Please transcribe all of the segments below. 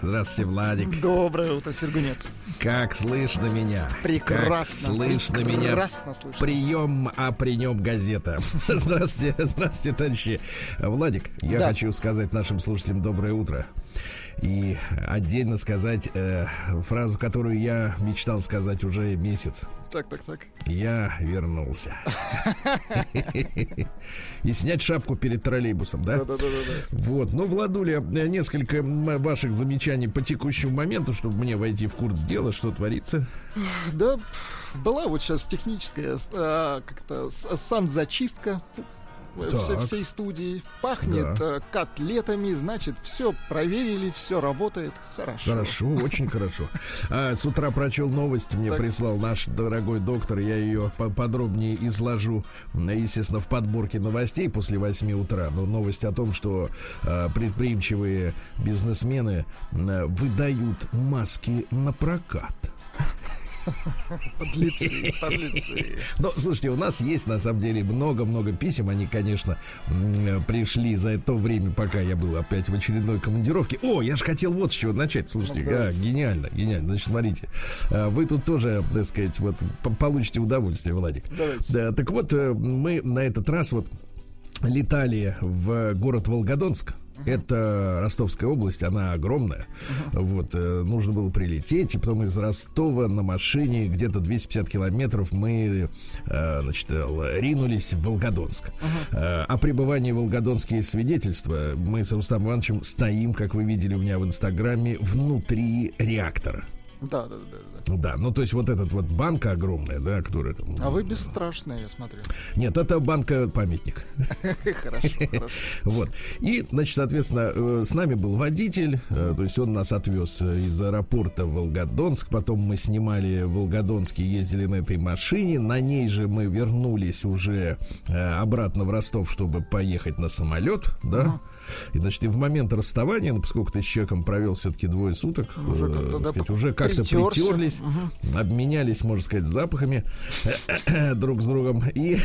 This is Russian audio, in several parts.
Здравствуйте, Владик. Доброе утро, Сергунец. Как слышно меня? Прекрасно. Как слышно меня? Прекрасно слышно. Прием, а при нем газета. Здравствуйте, здравствуйте, товарищи. Владик, я Да. хочу сказать нашим слушателям доброе утро. И отдельно сказать э, фразу, которую я мечтал сказать уже месяц. Так, так, так. Я вернулся. И снять шапку перед троллейбусом, да? Да-да-да-да. Вот, ну, Владуля, э, несколько ваших замечаний по текущему моменту, чтобы мне войти в курс дела, что творится. Да, была вот сейчас техническая а, как-то санзачистка Так. все- всей студии. Пахнет Да. э, котлетами, значит, все проверили, все работает хорошо. Хорошо, очень хорошо. А, с утра прочел новость, мне Так. прислал наш дорогой доктор, я ее по- подробнее изложу, естественно, в подборке новостей после 8 утра. Но новость о том, что а, предприимчивые бизнесмены м, выдают маски на прокат. Подлецы, подлецы. Ну, слушайте, у нас есть на самом деле много-много писем. Они, конечно, м, пришли за то время, пока я был опять в очередной командировке. О, я же хотел вот с чего начать. Слушайте, Ну, а, гениально, гениально. Значит, смотрите, а, вы тут тоже, так сказать, вот по- получите удовольствие, Владик. Давайте. Да, так вот, э, мы на этот раз вот летали в город Волгодонск. Это Ростовская область, она огромная. Вот, э, нужно было прилететь, и потом из Ростова на машине где-то 250 километров мы, э, значит, ринулись в Волгодонск. Э, О пребывании в Волгодонске есть свидетельства. Мы с Рустам Ивановичем стоим, как вы видели у меня в Инстаграме, внутри реактора. Да, да, да, Да, ну то есть вот этот вот банка огромная, да, которая там... да. А вы бесстрашные, я смотрю. Нет, это банка-памятник. Хорошо, хорошо. Вот. И, значит, соответственно, э, с нами был водитель, э, то есть он нас отвез э, из аэропорта в Волгодонск, потом мы снимали в Волгодонске, ездили на этой машине, на ней же мы вернулись уже э, обратно в Ростов, чтобы поехать на самолет, да. И, значит, и в момент расставания, ну, поскольку ты с человеком провел все-таки двое суток, Уже э, как-то, да, сказать, уже как-то притерлись, обменялись, можно сказать, запахами друг с другом. И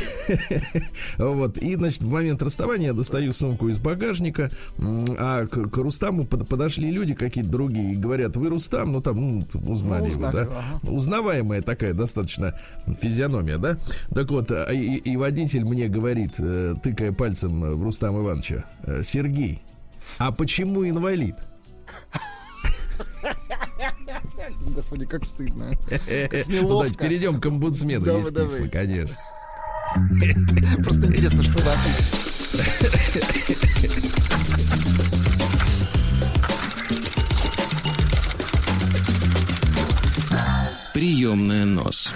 вот, и, значит, в момент расставания я достаю сумку из багажника, а к, к Рустаму под- подошли люди какие-то другие и говорят, вы Рустам, ну там ну, узнали Ну, его, узнали да? его, ага. Узнаваемая такая достаточно физиономия, да? Так вот, а, и, и водитель мне говорит, э, тыкая пальцем в Рустама Ивановича, «Э, Сергей, а почему инвалид? Господи, как стыдно. Ну, неловко. давайте перейдем к омбудсмену. Давай, Есть письма, конечно. Просто интересно, что за. Приемная нос.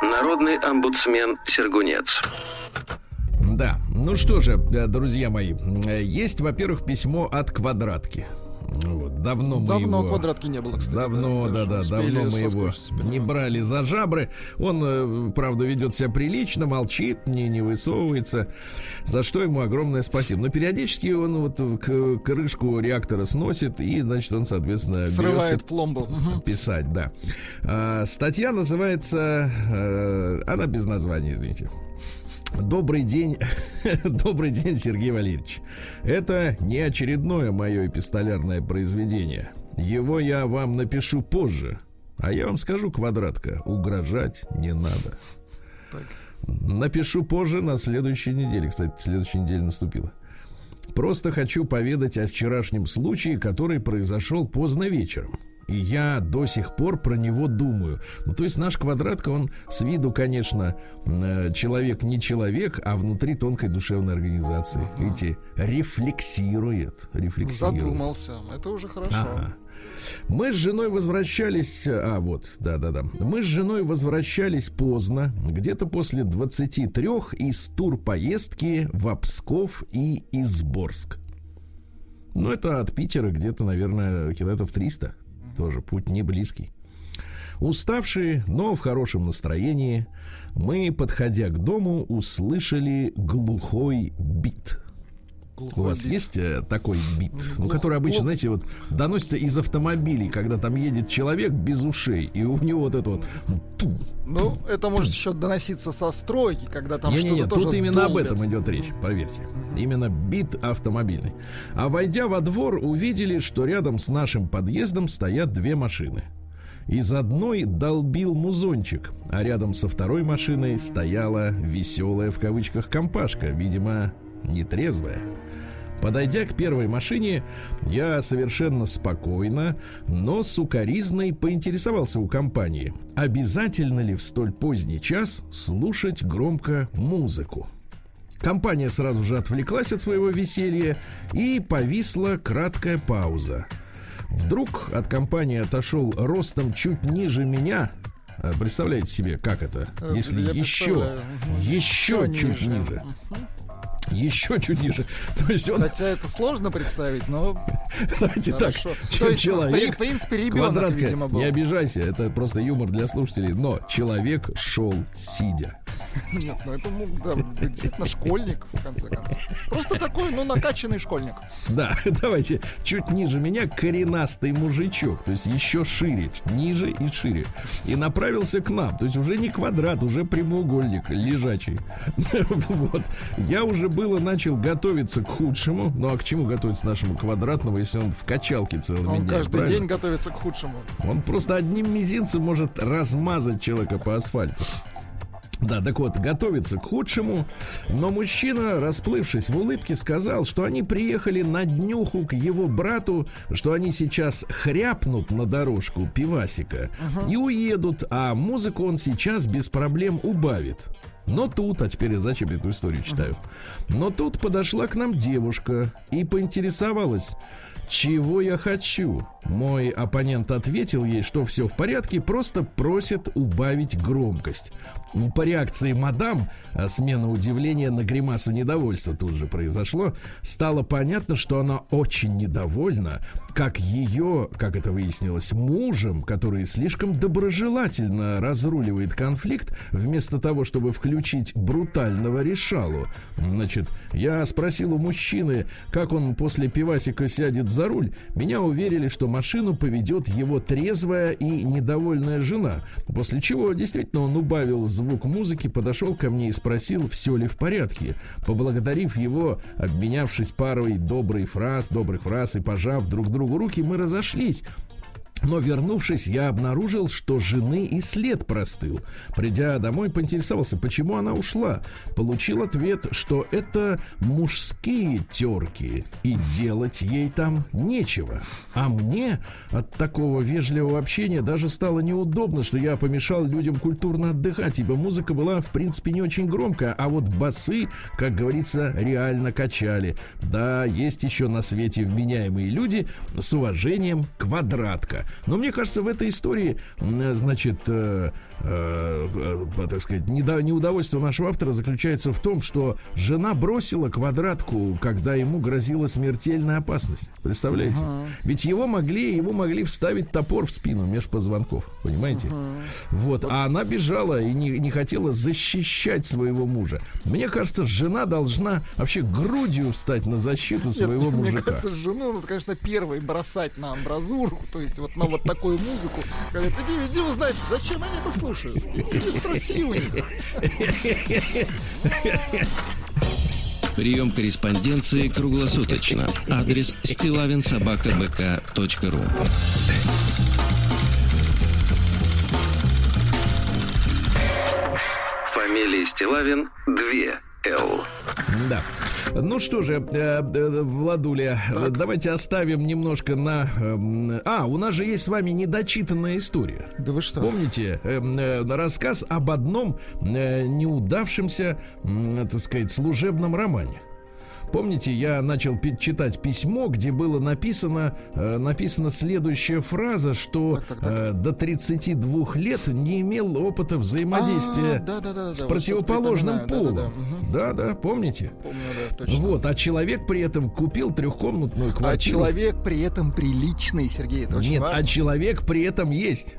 Народный омбудсмен Сергунец. Да, ну что же, э, друзья мои, э, есть, во-первых, письмо от квадратки. Вот, давно мы Давно его... квадратки не было, кстати. Давно, да, да, давно мы его не брали за жабры. Он, э, правда, ведет себя прилично, молчит, не, не высовывается. За что ему огромное спасибо. Но периодически он вот крышку реактора сносит, и, значит, он, соответственно, Срывает пломбу. Писать, да. А, статья называется, э, она без названия, извините. Добрый день, добрый день, Сергей Валерьевич. Это не очередное мое эпистолярное произведение. Его я вам напишу позже. А я вам скажу, квадратка, угрожать не надо. Напишу позже на следующей неделе. Кстати, следующая неделя наступила. Просто хочу поведать о вчерашнем случае, который произошел поздно вечером. И я до сих пор про него думаю. Ну, то есть наш квадратка, он с виду, конечно, э, человек не человек, а внутри тонкой душевной организации. Видите, рефлексирует. Рефлексирует. Задумался. Это уже хорошо. Ага. Мы с женой возвращались... А, вот, да-да-да. Мы с женой возвращались поздно, где-то после 23 из турпоездки в Псков и Изборск. Ну, это от Питера где-то, наверное, километров 300. Тоже путь не близкий. Уставшие, но в хорошем настроении, мы, подходя к дому, услышали глухой бит. У вас бит. есть э, такой бит, ну, который обычно, знаете, вот доносится из автомобилей, когда там едет человек без ушей, и у него вот это вот... Ну, это может еще доноситься со стройки, когда там не, что-то не, не, тут именно долбят. об этом идет речь, поверьте. Именно бит автомобильный. А войдя во двор, увидели, что рядом с нашим подъездом стоят две машины. Из одной долбил музончик, а рядом со второй машиной стояла веселая в кавычках компашка, видимо, нетрезвая. Подойдя к первой машине, я совершенно спокойно, но сукоризной поинтересовался у компании, обязательно ли в столь поздний час слушать громко музыку. Компания сразу же отвлеклась от своего веселья и повисла краткая пауза. Вдруг от компании отошел ростом чуть ниже меня. А, представляете себе, как это? Э, Если Я еще, еще чуть ниже. ниже еще чуть ниже. То есть он... Хотя это сложно представить, но... Давайте Хорошо. так. То есть, человек, в принципе, ребенок, квадратка, видимо, был. Не обижайся, это просто юмор для слушателей, но человек шел сидя. Нет, ну это ну, да, действительно школьник, в конце концов. Просто такой, ну, накачанный школьник. Да, давайте, чуть ниже меня коренастый мужичок, то есть еще шире, ниже и шире. И направился к нам, то есть уже не квадрат, уже прямоугольник лежачий. Вот. Я уже было начал готовиться к худшему. Ну а к чему готовиться нашему квадратному, если он в качалке целыми Он днями, каждый правильно? день готовится к худшему. Он просто одним мизинцем может размазать человека по асфальту. Да, так вот, готовится к худшему. Но мужчина, расплывшись в улыбке, сказал, что они приехали на днюху к его брату, что они сейчас хряпнут на дорожку пивасика uh-huh. и уедут, а музыку он сейчас без проблем убавит. Но тут, а теперь я зачем эту историю читаю? Но тут подошла к нам девушка и поинтересовалась, чего я хочу. Мой оппонент ответил ей, что все в порядке, просто просит убавить громкость. По реакции мадам, а смена удивления на гримасу недовольства тут же произошло, стало понятно, что она очень недовольна, как ее, как это выяснилось, мужем, который слишком доброжелательно разруливает конфликт, вместо того, чтобы включить брутального решалу. Значит, я спросил у мужчины, как он после пивасика сядет за руль. Меня уверили, что машину поведет его трезвая и недовольная жена, после чего действительно он убавил звук музыки, подошел ко мне и спросил, все ли в порядке. Поблагодарив его, обменявшись парой добрых фраз, добрых фраз и пожав друг другу руки, мы разошлись. Но вернувшись, я обнаружил, что жены и след простыл. Придя домой, поинтересовался, почему она ушла. Получил ответ, что это мужские терки, и делать ей там нечего. А мне от такого вежливого общения даже стало неудобно, что я помешал людям культурно отдыхать, ибо музыка была, в принципе, не очень громкая, а вот басы, как говорится, реально качали. Да, есть еще на свете вменяемые люди с уважением квадратка. Но мне кажется, в этой истории, значит, э, э, так сказать, недо, неудовольствие нашего автора заключается в том, что жена бросила квадратку, когда ему грозила смертельная опасность. Представляете? Uh-huh. Ведь его могли, его могли вставить топор в спину меж позвонков, понимаете? Uh-huh. Вот, а она бежала и не, не хотела защищать своего мужа. Мне кажется, жена должна вообще грудью встать на защиту своего Нет, мужика. Мне кажется, жену надо, конечно, первой бросать на амбразурку, то есть вот на вот такую музыку. Говорят, иди, иди узнай, зачем они это слушают слушают. Иди спроси у них. Прием корреспонденции круглосуточно. Адрес стилавинсобакабк.ру Фамилия Стилавин 2 Л. Да. Ну что же, э, э, Владуля, так. давайте оставим немножко на... Э, а, у нас же есть с вами недочитанная история. Да вы что? Помните, э, э, рассказ об одном неудавшемся, так сказать, служебном романе. Помните, я начал читать письмо, где было написано, э, написана следующая фраза, что. Э, до 32 лет не имел опыта взаимодействия а, да, да, да, с противоположным полом. Да, да, помните? Помню, да, точно. Вот, а человек при этом купил трехкомнатную а квартиру. А человек при этом приличный, Сергей, это Нет, а важно. а человек при этом есть.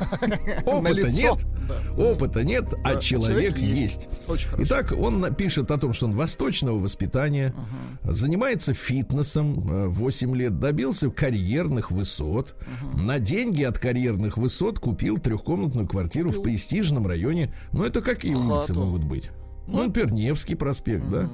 Опыта нет, Да. опыта нет, а Да, человек человек есть. есть. Очень хорошо. Итак, он пишет о том, что он восточного воспитания, занимается фитнесом э, 8 лет, добился карьерных высот. На деньги от карьерных высот купил трехкомнатную квартиру в престижном районе. Ну, это какие улицы Хату. могут быть? Ну, например, Невский проспект, да?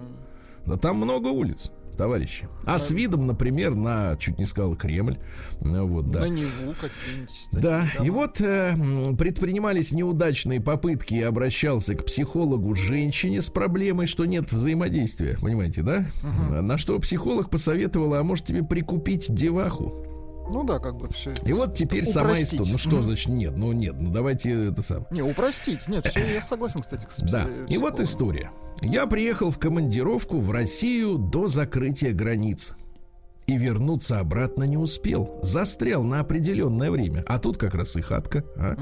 Да там много улиц, товарищи. А с видом, например, на, чуть не сказал, Кремль. Ну, Вот, да. На Неву какие-нибудь. Да, и вот э, предпринимались неудачные попытки и обращался к психологу женщине с проблемой, что нет взаимодействия, понимаете, да? На что психолог посоветовала, а может тебе прикупить деваху? Ну да, как бы все. И вот теперь сама Упростить. история. Ну что значит нет? Ну нет, ну давайте это сам. Не, упростить. Нет, все, я согласен, кстати, с Да, пси- и вот история. Я приехал в командировку в Россию до закрытия границ. И вернуться обратно не успел. Застрял на определенное время. А тут как раз и хатка. а.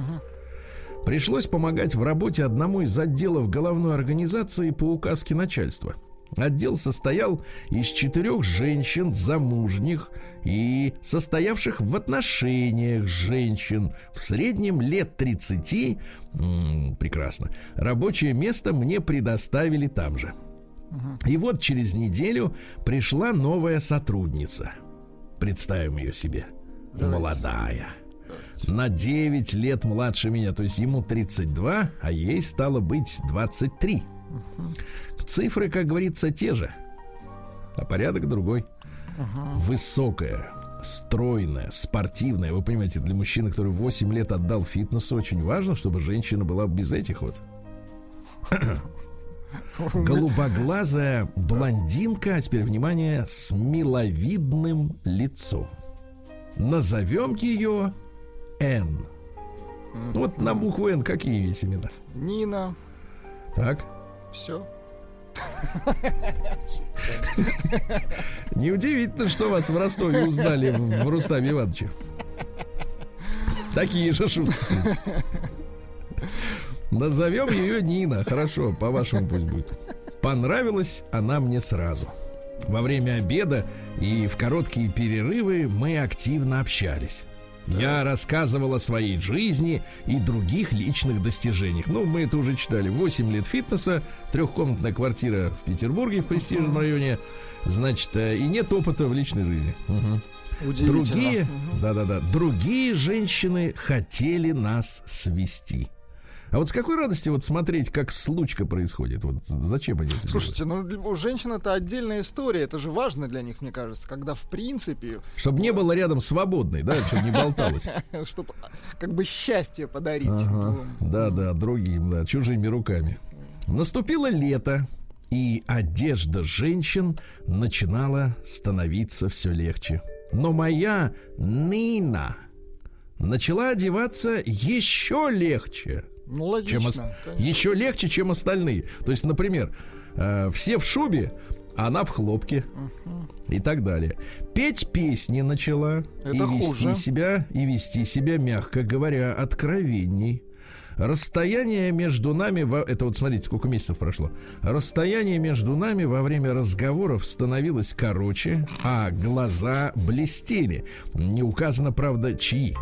Пришлось помогать в работе одному из отделов головной организации по указке начальства. Отдел состоял из четырех женщин замужних и состоявших в отношениях женщин в среднем лет 30. М, прекрасно. Рабочее место мне предоставили там же. И вот через неделю пришла новая сотрудница. Представим ее себе. Молодая. На 9 лет младше меня, то есть ему 32, а ей стало быть 23. Цифры, как говорится, те же, а порядок другой. Высокая, стройная, спортивная. Вы понимаете, для мужчины, который 8 лет отдал фитнесу, очень важно, чтобы женщина была без этих вот. Голубоглазая блондинка, а теперь внимание, с миловидным лицом. Назовем ее Н. Вот на букву Н какие есть имена? Нина, Так. все. Неудивительно, что вас в Ростове узнали в Рустаме Ивановиче. Такие же шутки. Назовем ее Нина. Хорошо, по-вашему пусть будет. Понравилась она мне сразу. Во время обеда и в короткие перерывы мы активно общались. Я рассказывал о своей жизни и других личных достижениях. Ну, мы это уже читали. 8 лет фитнеса, трехкомнатная квартира в Петербурге, в престижном районе. Значит, э, и нет опыта в личной жизни. Удивительно. Другие, да-да-да, другие женщины хотели нас свести. А вот с какой радости вот смотреть, как случка происходит? Вот зачем они это делают? Слушайте, ну для- у женщин это отдельная история, это же важно для них, мне кажется, когда в принципе, Чтобы не было рядом свободной, да, чтобы не болталось. чтобы как бы счастье подарить. Ага. двум. Да, да, другим, да, чужими руками. Наступило лето, и одежда женщин начинала становиться все легче. Но моя Нина начала одеваться еще легче. Ну, логично. чем конечно. еще легче, чем остальные. То есть, например, э, все в шубе, а она в хлопке и так далее. Петь песни начала Это и вести хуже. себя и вести себя, мягко говоря, откровенней. Расстояние между нами, во- это вот смотрите, сколько месяцев прошло. Расстояние между нами во время разговоров становилось короче, а глаза блестели. Не указано, правда, чьи.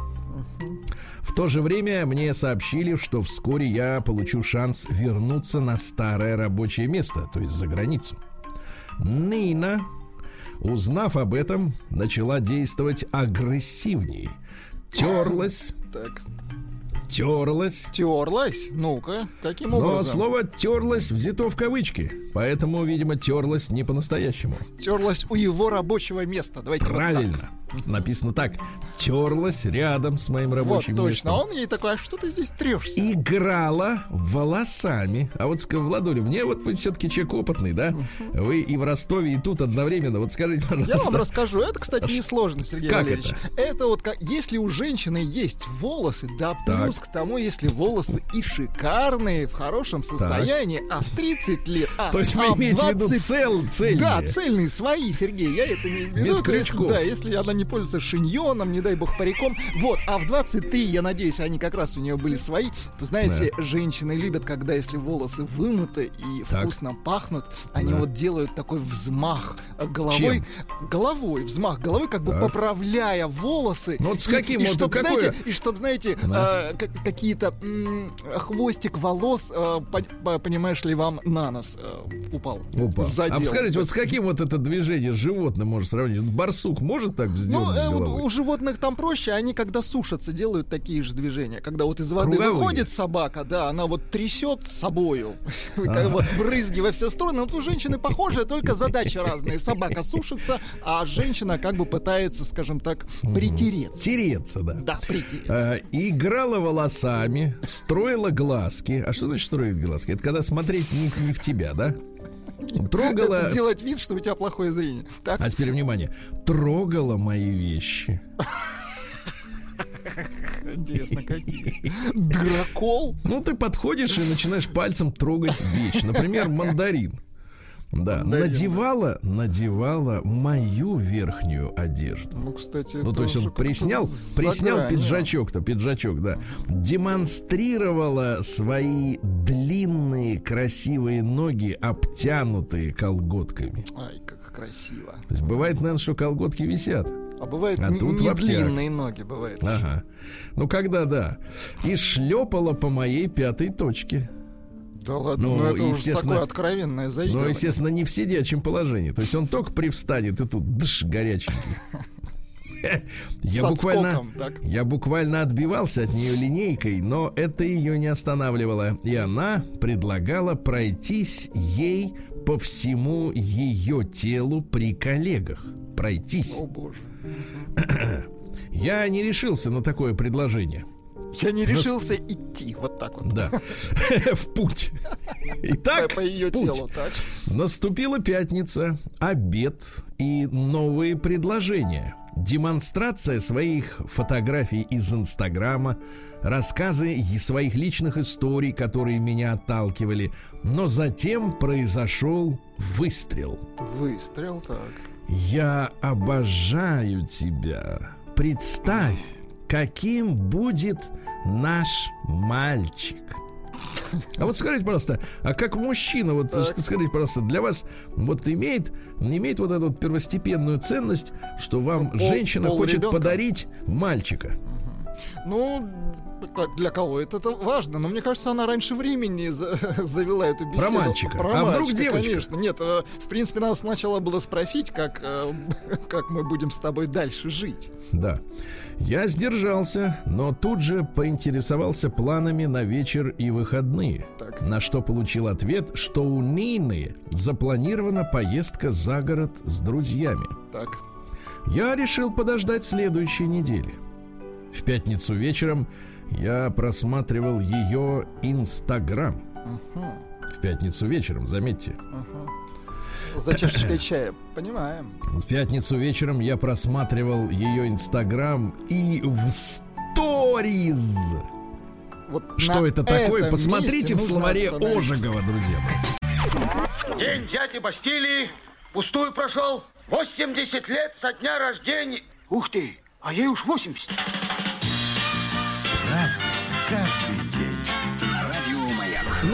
В то же время мне сообщили, что вскоре я получу шанс вернуться на старое рабочее место, то есть за границу. Нина, узнав об этом, начала действовать агрессивнее. Терлась, Так. терлась. Терлась? Ну-ка, каким Но образом? слово терлась взято в кавычки, поэтому, видимо, терлась не по-настоящему. Терлась у его рабочего места. Давайте вот так. Написано так. Терлась рядом с моим Вот, рабочим точно. местом. А он ей такой, а что ты здесь трешься? играла волосами. А вот, Владуля, мне вот вы все-таки человек опытный, да? Вы и в Ростове, и тут одновременно. Вот скажите, Я вам пожалуйста. расскажу. Это, кстати, несложно, Сергей Как Валерьевич. Это? вот как, если у женщины есть волосы, да Так. плюс к тому, если волосы и шикарные, в хорошем состоянии, а в 30 лет, а, То есть вы а имеете в виду 20 цел, цельные? Да, цельные свои, Сергей, я это имею в виду. Без крючков. Да, если она не пользуется шиньоном, не дай бог париком. Вот, а в 23, я надеюсь, они как раз у нее были свои. То знаете, да. женщины любят, когда если волосы вымыты и так. вкусно пахнут, они да. вот делают такой взмах головой. Чем? Головой, взмах головой, как бы так. поправляя волосы. Ну вот с каким? И, и чтоб, какое? знаете, и чтоб, знаете, да. э, какие-то хвостик волос, э, понимаешь ли, вам на нос э, упал. Упал. Задел. А скажите, вот с каким вот это движение животное может сравнить? Барсук может так? Ну, э, у животных там проще, они когда сушатся, делают такие же движения. Когда вот из воды Круговые. выходит собака, да, она вот трясет собою, а. вот брызги во все стороны. Вот у женщины похожие, только задачи разные. Собака сушится, а женщина как бы пытается, скажем так, притереться. Тереться, да. Да, притереться. А, играла волосами, строила глазки. А что значит строить глазки? Это когда смотреть не в тебя, да? Трогала... Делать вид, что у тебя плохое зрение. Так? А теперь внимание. Трогала мои вещи. Интересно, какие? Дракол? Ну, ты подходишь и начинаешь пальцем трогать вещь. Например, мандарин. Да, надевала, надевала мою верхнюю одежду. Ну, кстати, ну то есть он приснял, приснял пиджачок-то, пиджачок, да. Демонстрировала свои длинные красивые ноги, обтянутые колготками. Ай, как красиво. То есть бывает, наверное, что колготки висят. А бывает а тут не длинные ноги, бывает. Ага. Ну когда да. И шлепала по моей пятой точке. Да ладно, ну, ну это естественно, такое откровенное заигрывание. Ну, естественно, не в сидячем положении. То есть он только привстанет, и тут дыш, горяченький. Я буквально, я буквально отбивался от нее линейкой, но это ее не останавливало. И она предлагала пройтись ей по всему ее телу при коллегах. Пройтись. О, боже. Я не решился на такое предложение. Я не решился Нас... идти вот так вот. Да. В путь. Итак, по ее путь. телу, так. Наступила пятница, обед и новые предложения. Демонстрация своих фотографий из Инстаграма, рассказы своих личных историй, которые меня отталкивали. Но затем произошел выстрел. Выстрел, так. Я обожаю тебя. Представь, каким будет наш мальчик. А вот скажите, пожалуйста, а как мужчина, вот скажите, пожалуйста, для вас вот имеет, имеет вот эту вот первостепенную ценность, что вам пол, женщина пол хочет ребенка? подарить мальчика? Ну, для кого это, важно, но мне кажется, она раньше времени за, завела эту беседу. Про мальчика. Про а мальчика, вдруг девочка? Конечно. Нет, э, в принципе, надо сначала было спросить, как, э, как мы будем с тобой дальше жить. Да. Я сдержался, но тут же поинтересовался планами на вечер и выходные. Так. На что получил ответ, что у Нины запланирована поездка за город с друзьями. Так. Я решил подождать следующей недели. В пятницу вечером я просматривал ее Инстаграм. Угу. В пятницу вечером, заметьте. Угу. За чашечкой чая, понимаем. В пятницу вечером я просматривал ее Инстаграм и в сториз. Вот Что это такое? Посмотрите в словаре Ожегова, друзья мои. День дяди Бастилии пустую прошел. 80 лет со дня рождения. Ух ты, а ей уж 80 каждый день.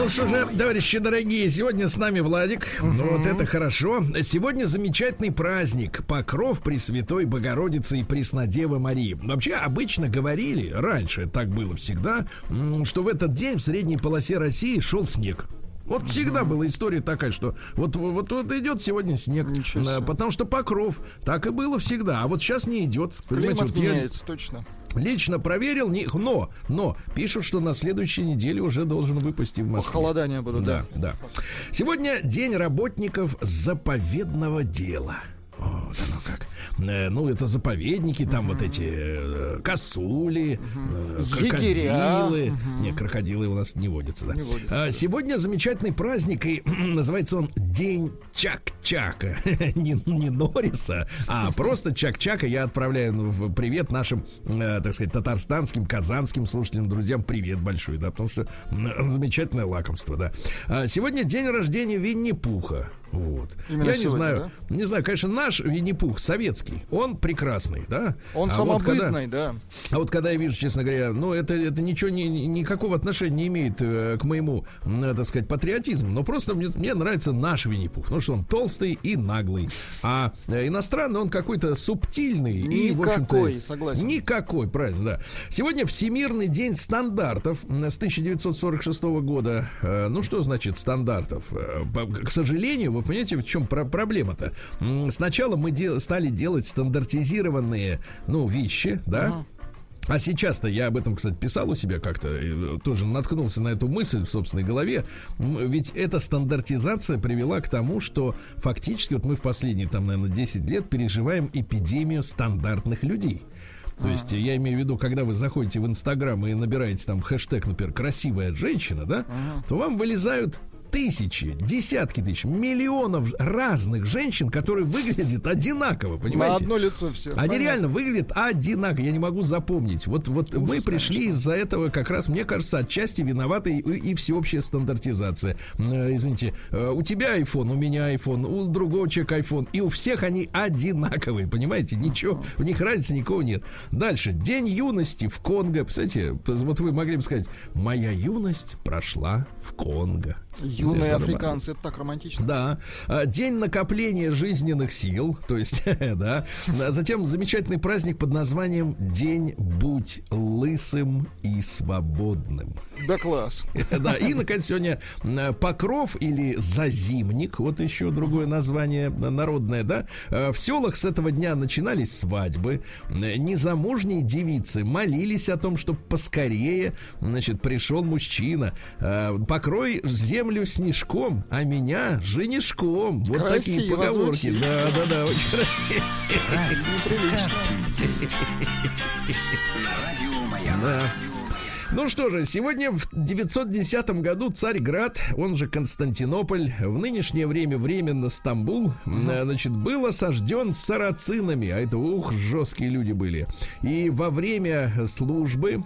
Ну что же, товарищи дорогие, сегодня с нами Владик. Ну вот это хорошо. Сегодня замечательный праздник. Покров Пресвятой Богородицы и Преснодевы Марии. Вообще, обычно говорили, раньше так было всегда, что в этот день в средней полосе России шел снег. Вот всегда была история такая, что вот, вот, вот идет сегодня снег, потому что покров, так и было всегда, а вот сейчас не идет. Климат вот меняется, я... точно. Лично проверил, не, но, но пишут, что на следующей неделе уже должен выпустить в Москве. Похолодания будут, да. Да, да. Сегодня день работников заповедного дела. Вот оно как. Э, ну, это заповедники, там вот эти э, косули, э, крокодилы. Не, крокодилы у нас не водятся, да. А, сегодня замечательный праздник, и называется он День Чак-Чака. не, не Норриса, а просто Чак-Чака. Я отправляю в привет нашим, так сказать, татарстанским, казанским слушателям, друзьям. Привет большой, да, потому что замечательное лакомство, да. А, сегодня день рождения Винни-Пуха. Вот. Именно Я сегодня, не знаю, да? не знаю, конечно, наш Винни-Пух, совет светский, он прекрасный, да? Он а самобытный, вот когда, да. А вот когда я вижу, честно говоря, ну, это, это ничего, не, никакого отношения не имеет э, к моему, э, так сказать, патриотизму, но просто мне, мне нравится наш Винни-Пух, потому что он толстый и наглый, а э, иностранный он какой-то субтильный Никакой, и, в общем-то... согласен. Никакой, правильно, да. Сегодня Всемирный день стандартов с 1946 года. Э, ну, что значит стандартов? Э, к сожалению, вы понимаете, в чем про проблема-то? Сначала мы дел- стали делать стандартизированные, ну, вещи, да, uh-huh. А сейчас-то я об этом, кстати, писал у себя как-то, э, тоже наткнулся на эту мысль в собственной голове. Ведь эта стандартизация привела к тому, что фактически вот мы в последние, там, наверное, 10 лет переживаем эпидемию стандартных людей. То есть я имею в виду, когда вы заходите в Инстаграм и набираете там хэштег, например, красивая женщина, да, то вам вылезают тысячи, десятки тысяч, миллионов разных женщин, которые выглядят одинаково, понимаете? На одно лицо все. Они понятно. реально выглядят одинаково. Я не могу запомнить. Вот, вот Ужас, мы пришли из-за этого как раз, мне кажется, отчасти виноваты и, и всеобщая стандартизация. Э, извините, э, у тебя iPhone, у меня iPhone, у другого человека iPhone, и у всех они одинаковые, понимаете? Ничего, у них разницы никого нет. Дальше. День юности в Конго. Кстати, вот вы могли бы сказать, моя юность прошла в Конго. Юные африканцы, это так романтично. Да. А, день накопления жизненных сил, то есть, да. А затем замечательный праздник под названием День будь лысым и свободным. Да класс. Да, и, наконец, сегодня покров или зазимник, вот еще другое название народное, да. А, в селах с этого дня начинались свадьбы. Незамужние девицы молились о том, чтобы поскорее, значит, пришел мужчина. Покрой землю землю снежком, а меня женишком. Вот Красиво такие поговорки. Звучит. Да, да, да, очень Да. Ну что же, сегодня в 910 году Царьград, он же Константинополь, в нынешнее время временно Стамбул, mm значит, был осажден сарацинами, а это, ух, жесткие люди были. И во время службы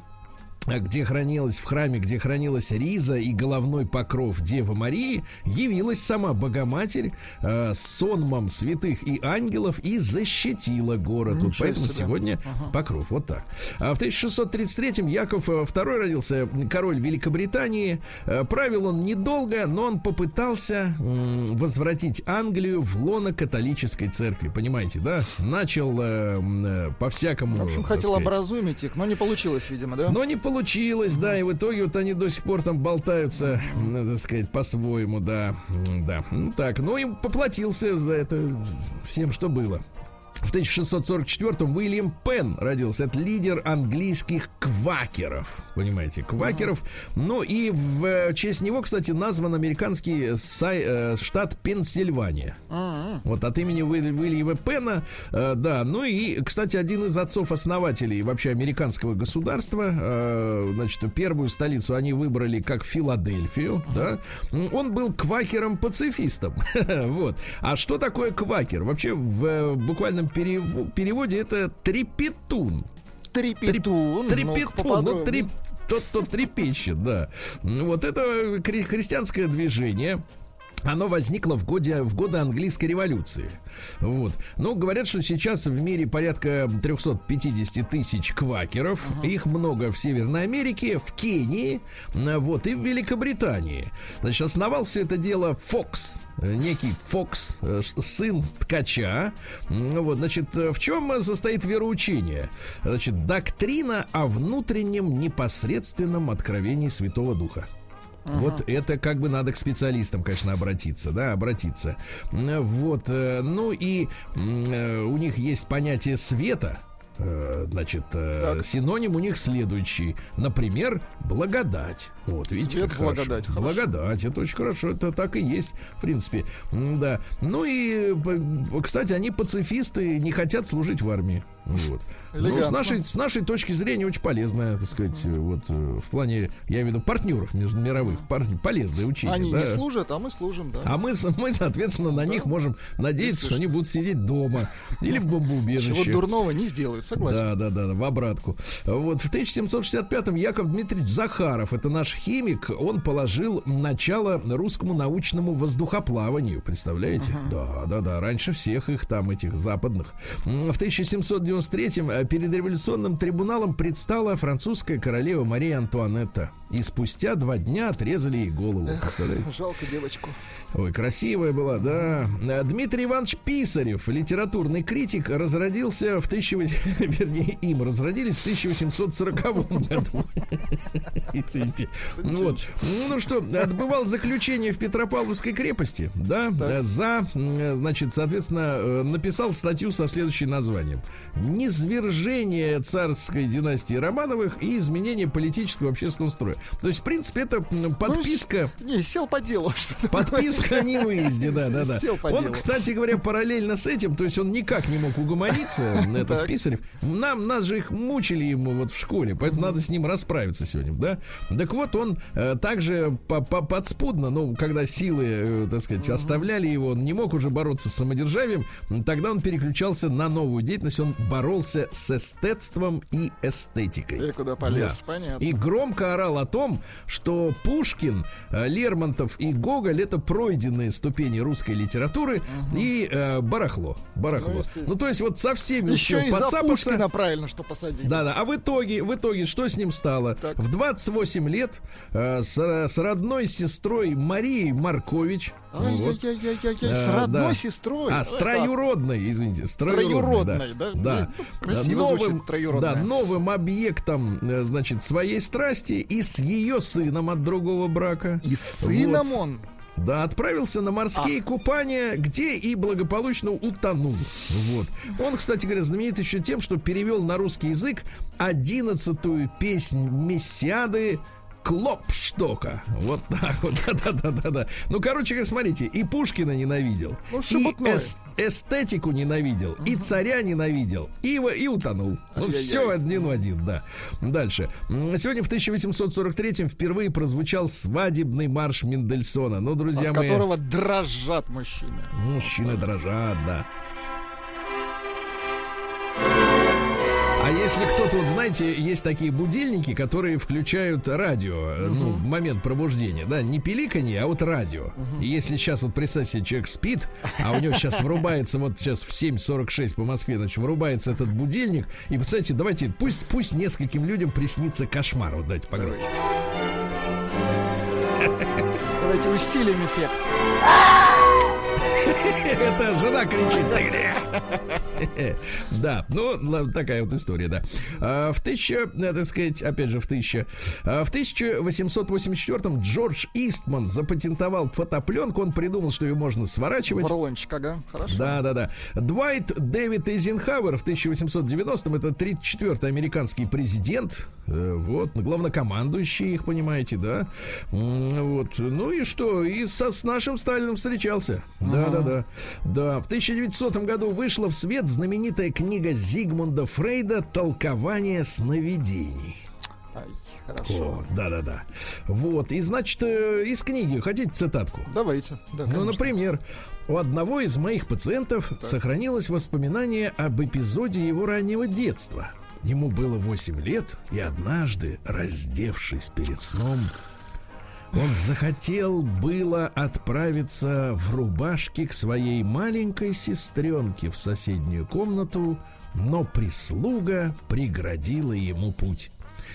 где хранилась в храме, где хранилась риза и головной покров Девы Марии, явилась сама Богоматерь э, с сонмом святых и ангелов и защитила город. вот поэтому себе. сегодня ага. покров. Вот так. А в 1633-м Яков II э, родился король Великобритании. Э, правил он недолго, но он попытался э, возвратить Англию в лоно католической церкви. Понимаете, да? Начал э, э, по-всякому. В общем, хотел сказать, образумить их, но не получилось, видимо, да? Но не получилось да, и в итоге вот они до сих пор там болтаются, надо сказать, по-своему, да, да. Ну так, ну и поплатился за это всем, что было. В 1644-м Уильям Пен родился. Это лидер английских квакеров. Понимаете, квакеров. Ну и в э, честь него, кстати, назван американский сай, э, штат Пенсильвания. Вот от имени Уиль, Уильяма Пена. Э, да, ну и, кстати, один из отцов-основателей вообще американского государства. Значит, первую столицу они выбрали как Филадельфию. Да. Он был квакером-пацифистом. вот. А что такое квакер? Вообще в буквальном перев... переводе это трепетун. Трепетун. Трепетун. Ну, треп... тот, кто трепещет, да. Вот это христианское движение. Оно возникло в годе, в годы английской революции. Вот. Ну, говорят, что сейчас в мире порядка 350 тысяч квакеров. Uh-huh. Их много в Северной Америке, в Кении, вот, и в Великобритании. Значит, основал все это дело Фокс, некий Фокс, э, сын ткача. Вот, значит, в чем состоит вероучение? Значит, доктрина о внутреннем непосредственном откровении Святого Духа. Вот это как бы надо к специалистам, конечно, обратиться, да, обратиться. Вот, э, ну и э, у них есть понятие света, э, значит, так. синоним у них следующий. Например, благодать. Вот, видите, Свет, как благодать. Хорошо. Благодать, это очень хорошо, это так и есть, в принципе. Да. Ну и, кстати, они пацифисты, не хотят служить в армии. Вот. Ну, с нашей, с нашей точки зрения очень полезная, так сказать, э, вот э, в плане, я имею в виду, партнеров мировых, пар, полезное учение. Они да? не служат, а мы служим, да. А мы, мы соответственно, на да. них можем надеяться, что они будут сидеть дома или в бомбоубежище. Чего дурного не сделают, согласен. Да, да, да, в обратку. Вот в 1765-м Яков Дмитриевич Захаров, это наш химик, он положил начало русскому научному воздухоплаванию, представляете? Да, да, да, раньше всех их там, этих западных. В 1790 1993-м э, перед революционным трибуналом предстала французская королева Мария Антуанетта. И спустя два дня отрезали ей голову. Эх, представляете? Жалко девочку. Ой, красивая была, да. Дмитрий Иванович Писарев, литературный критик, разродился в 1800... Вернее, им разродились в 1840 году. Извините. Вот. Ну что, отбывал заключение в Петропавловской крепости, да, за, значит, соответственно, э, написал статью со следующим названием. «Низвержение царской династии Романовых и изменение политического общественного строя». То есть, в принципе, это подписка... Ну, не, сел по делу. Подписка о невыезде, да, да, да. Он, кстати говоря, параллельно с этим, то есть он никак не мог угомониться, этот Писарев. Нам, нас же их мучили ему вот в школе, поэтому надо с ним расправиться сегодня, да. Так вот, он э, также по -по подспудно, ну, когда силы, э, так сказать, оставляли его, он не мог уже бороться с самодержавием, тогда он переключался на новую деятельность, он боролся с эстетством и эстетикой. И куда полез, понятно. И громко орал о том, что Пушкин, э, Лермонтов и Гоголь это пройденные ступени русской литературы угу. и э, барахло. Барахло. Ну, ну, то есть вот со всеми Еще и за Пушкина правильно, что посадили. Да, да. А в итоге, в итоге, что с ним стало? Так. В 28 лет э, с, с родной сестрой Марией Маркович. Ай-яй-яй-яй-яй, с родной да. сестрой. А, с троюродной, извините, с троюродной. да. да. да. новым, да, новым объектом, э, значит, своей страсти и с ее сыном от другого брака. И с сыном вот. он? Да, отправился на морские а. купания, где и благополучно утонул. Вот. Он, кстати говоря, знаменит еще тем, что перевел на русский язык одиннадцатую песнь Мессиады Клопштока. Вот так вот. Да-да-да-да. Ну, короче смотрите, и Пушкина ненавидел, ну, и эс- эстетику ненавидел, угу. и царя ненавидел, и, и утонул. Ну, все один в один, да. Дальше. Сегодня в 1843 впервые прозвучал свадебный марш Мендельсона. Ну, друзья От мои... которого дрожат мужчины. Мужчины дрожат, да. А если кто-то, вот знаете, есть такие будильники, которые включают радио, uh-huh. ну, в момент пробуждения, да, не пиликанье, а вот радио. Uh-huh. И если сейчас вот представьте себе, человек спит, а у него сейчас врубается, вот сейчас в 7.46 по Москве, значит, врубается этот будильник, и, представьте, давайте, пусть, пусть нескольким людям приснится кошмар. Вот давайте погромче. Давайте усилим эффект. Это жена кричит, ты где? Да, ну, такая вот история, да. А, в тысяча, э, так сказать, опять же, в тысяча, а, в 1884-м Джордж Истман запатентовал фотопленку, он придумал, что ее можно сворачивать. Рулончик, ага, хорошо. Да, да, да. Двайт Дэвид Эйзенхауэр в 1890-м, это 34-й американский президент, э, вот, главнокомандующий их, понимаете, да. Вот, ну и что, и со, с нашим Сталином встречался. Да, да, да. Да, в 1900 году вышла в свет знаменитая книга Зигмунда Фрейда «Толкование сновидений». Хорошо. да, да, да. Вот. И значит, э, из книги хотите цитатку? Давайте. Да, ну, например, у одного из моих пациентов так. сохранилось воспоминание об эпизоде его раннего детства. Ему было 8 лет, и однажды, раздевшись перед сном, он захотел было отправиться в рубашке к своей маленькой сестренке в соседнюю комнату, но прислуга преградила ему путь.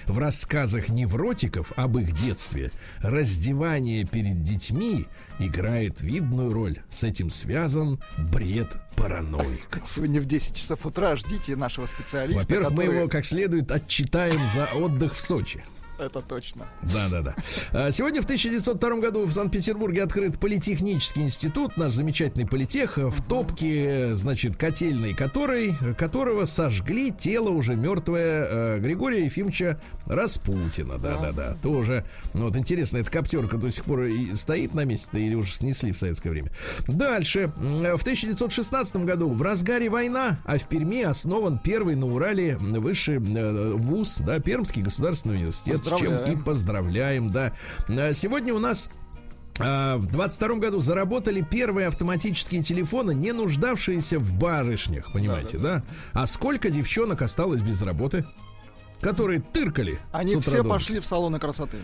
В рассказах невротиков об их детстве раздевание перед детьми играет видную роль. С этим связан бред параноик. Сегодня в 10 часов утра ждите нашего специалиста. Во-первых, который... мы его как следует отчитаем за отдых в Сочи. Это точно. Да, да, да. Сегодня в 1902 году в Санкт-Петербурге открыт политехнический институт, наш замечательный политех, в топке, значит, котельной которой, которого сожгли тело уже мертвое э, Григория Ефимовича Распутина. Да, да, да. Тоже. Ну, вот интересно, эта коптерка до сих пор и стоит на месте или уже снесли в советское время. Дальше. В 1916 году в разгаре война, а в Перми основан первый на Урале высший э, вуз, да, Пермский государственный университет, с чем и поздравляем, да. А сегодня у нас а, в 22 году заработали первые автоматические телефоны, не нуждавшиеся в барышнях, понимаете, да? да, да. А сколько девчонок осталось без работы? Которые тыркали. Они все пошли в салоны красоты.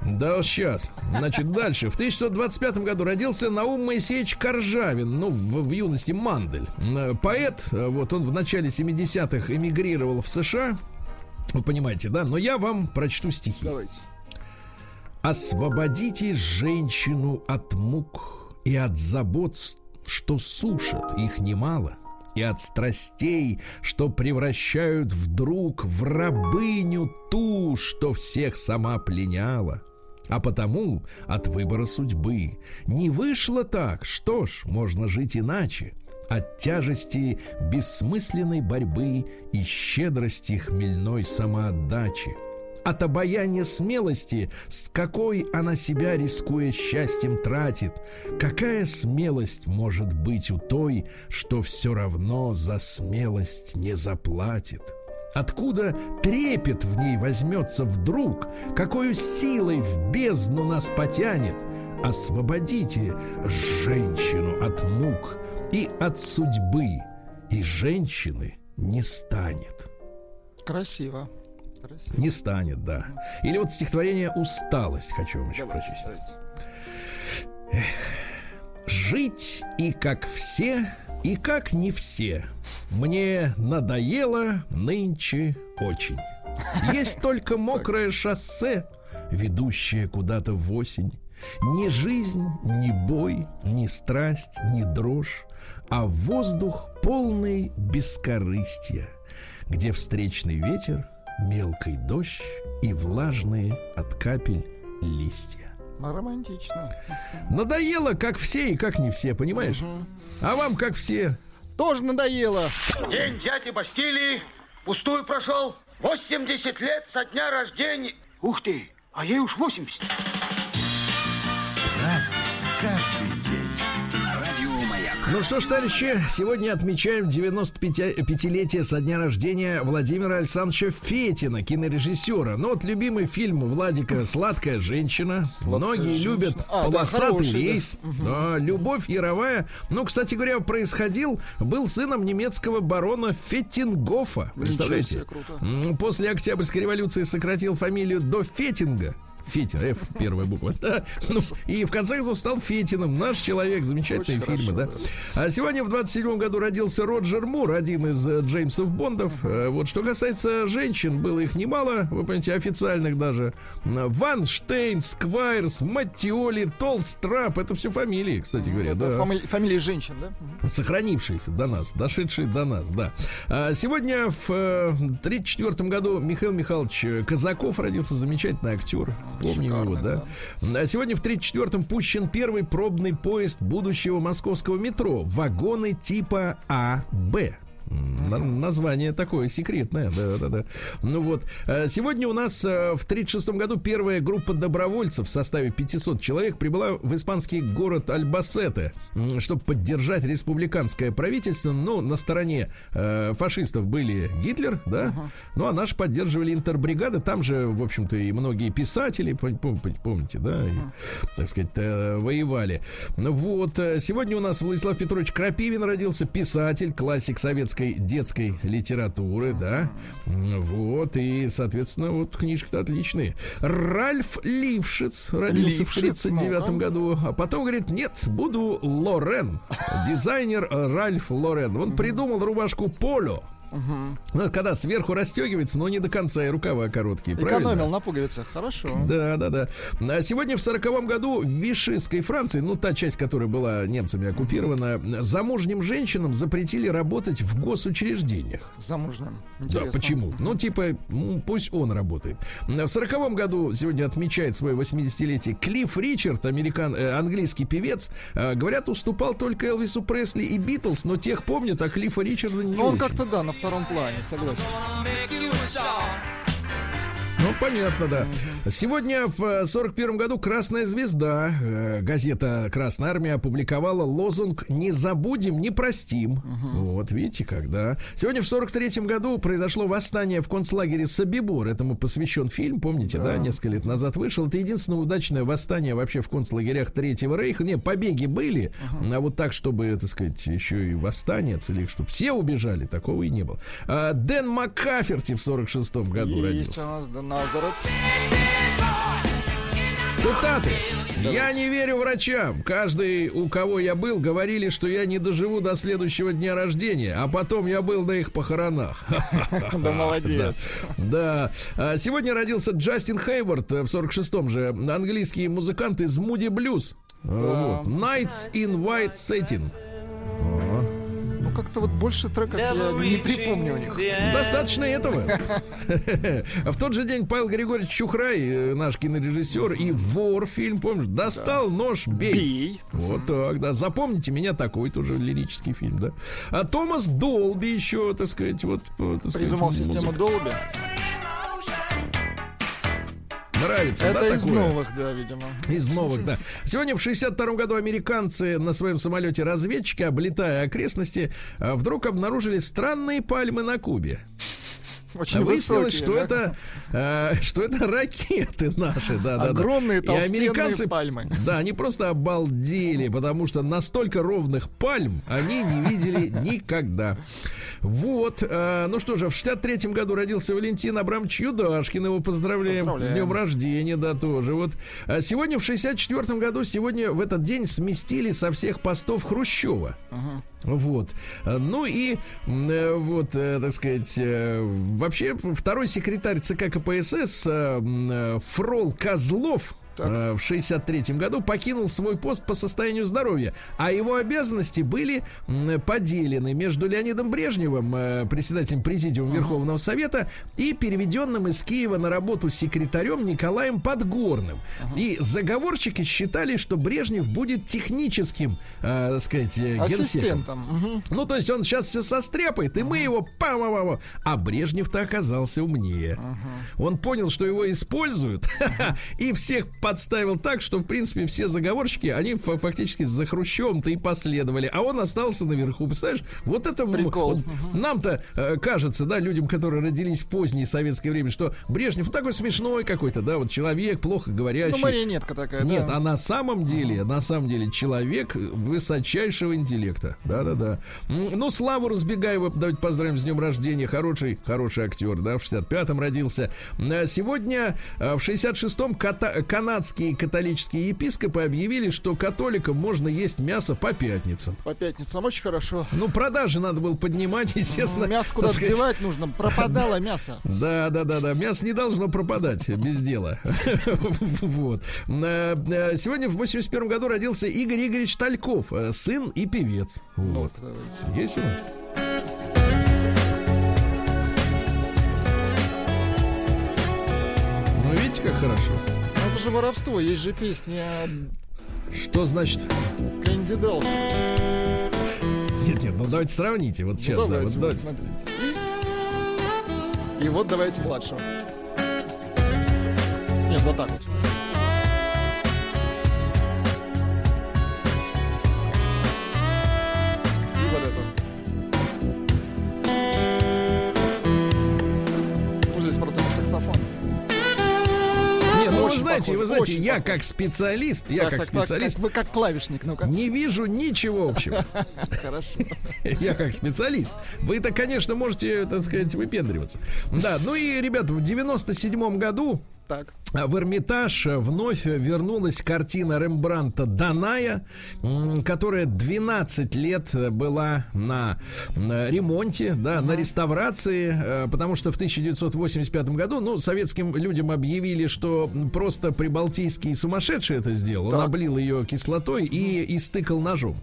Да, сейчас. Значит, дальше. В 1925 году родился Наум Моисеевич Коржавин, ну, в, в юности Мандель. Поэт, вот он в начале 70-х эмигрировал в США. Вы понимаете, да? Но я вам прочту стихи. Давайте. Освободите женщину от мук и от забот, что сушат их немало, и от страстей, что превращают вдруг в рабыню ту, что всех сама пленяла. А потому от выбора судьбы не вышло так, что ж, можно жить иначе. От тяжести бессмысленной борьбы и щедрости хмельной самоотдачи. От обаяния смелости, с какой она себя, рискуя счастьем, тратит. Какая смелость может быть у той, что все равно за смелость не заплатит? Откуда трепет в ней возьмется вдруг? Какой силой в бездну нас потянет? Освободите женщину от мук и от судьбы, и женщины не станет. Красиво. Красиво. Не станет, да. Или вот стихотворение «Усталость» хочу вам еще Давай, прочесть. Эх. Жить и как все, и как не все – мне надоело нынче очень. Есть только мокрое шоссе, ведущее куда-то в осень. Ни жизнь, ни бой, ни страсть, ни дрожь, а воздух полный бескорыстия, где встречный ветер, мелкий дождь и влажные от капель листья. Романтично. Надоело, как все и как не все, понимаешь? Угу. А вам как все тоже надоело. День дяди Бастилии пустую прошел. 80 лет со дня рождения. Ух ты, а ей уж 80. Ну что ж, товарищи, сегодня отмечаем 95-летие со дня рождения Владимира Александровича Фетина, кинорежиссера. Ну вот любимый фильм Владика «Сладкая женщина». Сладкая Многие женщина. любят а, «Полосатый да, рейс». Да. Да, «Любовь Яровая». Ну, кстати говоря, происходил, был сыном немецкого барона Феттингофа. Представляете? Себе, После Октябрьской революции сократил фамилию до Феттинга. Фетин, F, первая буква, да. Ну, и в конце концов стал Фетиным. Наш человек, замечательные Очень фильмы, хорошо, да. А сегодня в 27 году родился Роджер Мур, один из э, Джеймсов Бондов. Uh-huh. Вот что касается женщин, было их немало, вы понимаете, официальных даже. Ван Штейн, Сквайрс, Маттиоли, Толстрап, это все фамилии, кстати говоря, да. Фами- фамилии женщин, да? Сохранившиеся до нас, дошедшие до нас, да. А сегодня в 1934 э, году Михаил Михайлович Казаков родился, замечательный актер. Помним Шикарно, его, да? да. А сегодня в 34-м пущен первый пробный поезд будущего московского метро. Вагоны типа АБ. Название такое секретное, да, да, да. Ну вот, э, сегодня у нас э, в 36 году первая группа добровольцев в составе 500 человек прибыла в испанский город Альбасете, чтобы поддержать республиканское правительство. Ну, на стороне э, фашистов были Гитлер, да, uh-huh. ну, а наши поддерживали интербригады. Там же, в общем-то, и многие писатели, помните, да, и, так сказать, воевали. Ну вот, сегодня у нас Владислав Петрович Крапивин родился, писатель, классик советской детской, детской литературы, да. Вот, и, соответственно, вот книжки-то отличные. Ральф Лившиц родился Лившиц, в 39 ну, году, а потом говорит, нет, буду Лорен. Дизайнер Ральф Лорен. Он придумал рубашку Поло Угу. Когда сверху расстегивается, но не до конца, и рукава короткие. Экономил правильно? на пуговицах, хорошо. Да, да, да. А сегодня в сороковом году в Вишистской Франции, ну, та часть, которая была немцами оккупирована, замужним женщинам запретили работать в госучреждениях. Замужним. Интересно. Да, почему? Ну, типа, ну, пусть он работает. В сороковом году сегодня отмечает свое 80-летие Клифф Ричард, американ, э, английский певец. Э, говорят, уступал только Элвису Пресли и Битлз, но тех помнят, а Клиффа Ричарда не Ну, он как-то, да, на втором плане, согласен. Понятно, да. Сегодня в 41 году «Красная звезда», э, газета «Красная армия» опубликовала лозунг «Не забудем, не простим». Угу. Вот, видите, когда. Сегодня в 43 году произошло восстание в концлагере Собибор. Этому посвящен фильм, помните, да. да, несколько лет назад вышел. Это единственное удачное восстание вообще в концлагерях Третьего Рейха. Не, побеги были, угу. а вот так, чтобы, так сказать, еще и восстание или чтобы все убежали, такого и не было. А, Дэн Маккаферти в 46 году Есть родился. У нас Назарет. Цитаты. Я не верю врачам. Каждый, у кого я был, говорили, что я не доживу до следующего дня рождения, а потом я был на их похоронах. Да молодец. Да. А сегодня родился Джастин Хейвард в 46-м же. Английский музыкант из Moody Blues. Nights in White Satin как-то вот больше треков я не припомню у них. Достаточно этого. В тот же день Павел Григорьевич Чухрай, э, наш кинорежиссер и вор фильм, помнишь, достал нож, бей. Вот так, да. Запомните меня такой тоже лирический фильм, да. А Томас Долби еще, так сказать, вот. Придумал систему Долби. Нравится, Это да, из такое? новых, да, видимо. Из новых, да. Сегодня в 62 году американцы на своем самолете разведчики, облетая окрестности, а, вдруг обнаружили странные пальмы на Кубе. Очень Выяснилось, высокие, что да? это что это ракеты наши, да, да, огромные да. И американцы, пальмы. Да, они просто обалдели, потому что настолько ровных пальм они не видели никогда. Вот, э, ну что же, в 63-м году родился Валентин Абрамович Юдашкин, его поздравляем, поздравляем. с днем рождения, да, тоже. Вот а сегодня в 64-м году, сегодня в этот день сместили со всех постов Хрущева. Угу. Вот. Ну и э, вот, э, так сказать, э, вообще второй секретарь ЦК КПСС Фрол Козлов так. в 63 году покинул свой пост по состоянию здоровья, а его обязанности были поделены между Леонидом Брежневым, председателем Президиума Верховного Совета, и переведенным из Киева на работу секретарем Николаем Подгорным. И заговорщики считали, что Брежнев будет техническим, э, так сказать, генсеком. Угу. Ну, то есть он сейчас все состряпает, и мы его па -па -па А Брежнев-то оказался умнее. Он понял, что его используют, и всех подставил так, что, в принципе, все заговорщики, они фактически за Хрущевым-то и последовали, а он остался наверху. Представляешь, вот это Прикол. Вот, нам-то э, кажется, да, людям, которые родились в позднее советское время, что Брежнев такой смешной какой-то, да, вот человек плохо говорящий. Ну, марионетка такая, Нет, да. а на самом деле, на самом деле человек высочайшего интеллекта. Да-да-да. Ну, Славу Разбегаева, давайте поздравим с днем рождения. Хороший, хороший актер, да, в 65-м родился. Э, сегодня э, в 66-м канал канадские католические епископы объявили, что католикам можно есть мясо по пятницам. По пятницам очень хорошо. Ну, продажи надо было поднимать, естественно. Ну, мясо куда сказать... девать нужно, пропадало мясо. Да, да, да, да. Мясо не должно пропадать без дела. Вот. Э, э, сегодня в 81 году родился Игорь Игоревич Тальков, э, сын и певец. Вот. Есть у нас? Ну, видите, как хорошо же воровство, есть же песня... Что значит? Кэнди Долл. Нет, нет, ну давайте сравните. Вот сейчас, ну, давайте, да, вот, давайте. смотрите. И... И вот давайте младшего. Нет, вот так вот. Знаете, вы знаете, я похож. как специалист, я так, как так, специалист, как, вы как клавишник, ну как? Не вижу ничего общего. Хорошо. Я как специалист. Вы-то, конечно, можете, так сказать, выпендриваться. Да, ну и, ребят, в 97-м году так. в Эрмитаж вновь вернулась картина Рембранта «Даная», которая 12 лет была на ремонте, да, на реставрации, э, потому что в 1985 году, ну, советским людям объявили, что просто прибалтийский сумасшедший это сделал. Он так. облил ее кислотой и истыкал ножом.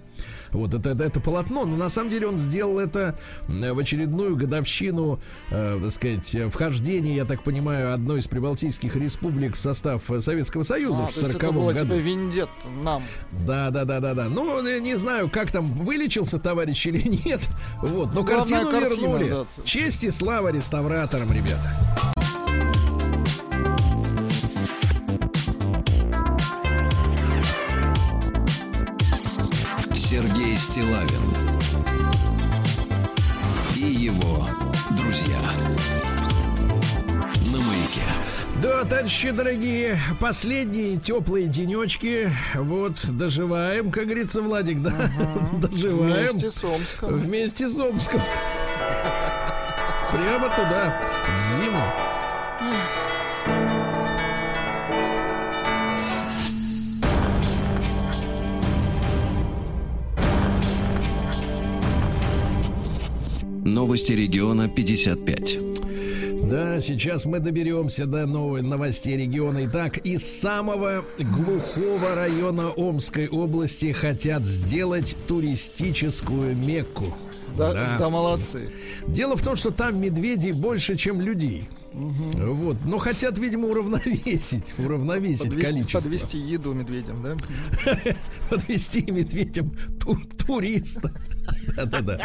Вот это, это, это полотно, но на самом деле он сделал это э, в очередную годовщину, э, так сказать, вхождения, я так понимаю, одной из прибалтийских республик в состав Советского Союза а, в 40 году. Это типа виндет нам. Да, да, да, да, да. Ну, не знаю, как там вылечился товарищ или нет. Вот, но Главная картину картина, вернули. Да. Честь и слава реставраторам, ребята. Стилавин и его друзья на маяке. Да, товарищи дорогие, последние теплые денечки. Вот, доживаем, как говорится, Владик, да? Ага. Доживаем. Вместе с Омском. Вместе с Омском. Прямо туда, Новости региона 55. Да, сейчас мы доберемся до новой новостей региона. Итак, из самого глухого района Омской области хотят сделать туристическую Мекку. Да, да. да, молодцы. Дело в том, что там медведей больше, чем людей. Угу. Вот, но хотят, видимо, уравновесить, уравновесить подвести, количество. Подвести еду медведям, да? Подвести медведям ту туриста. Да-да-да.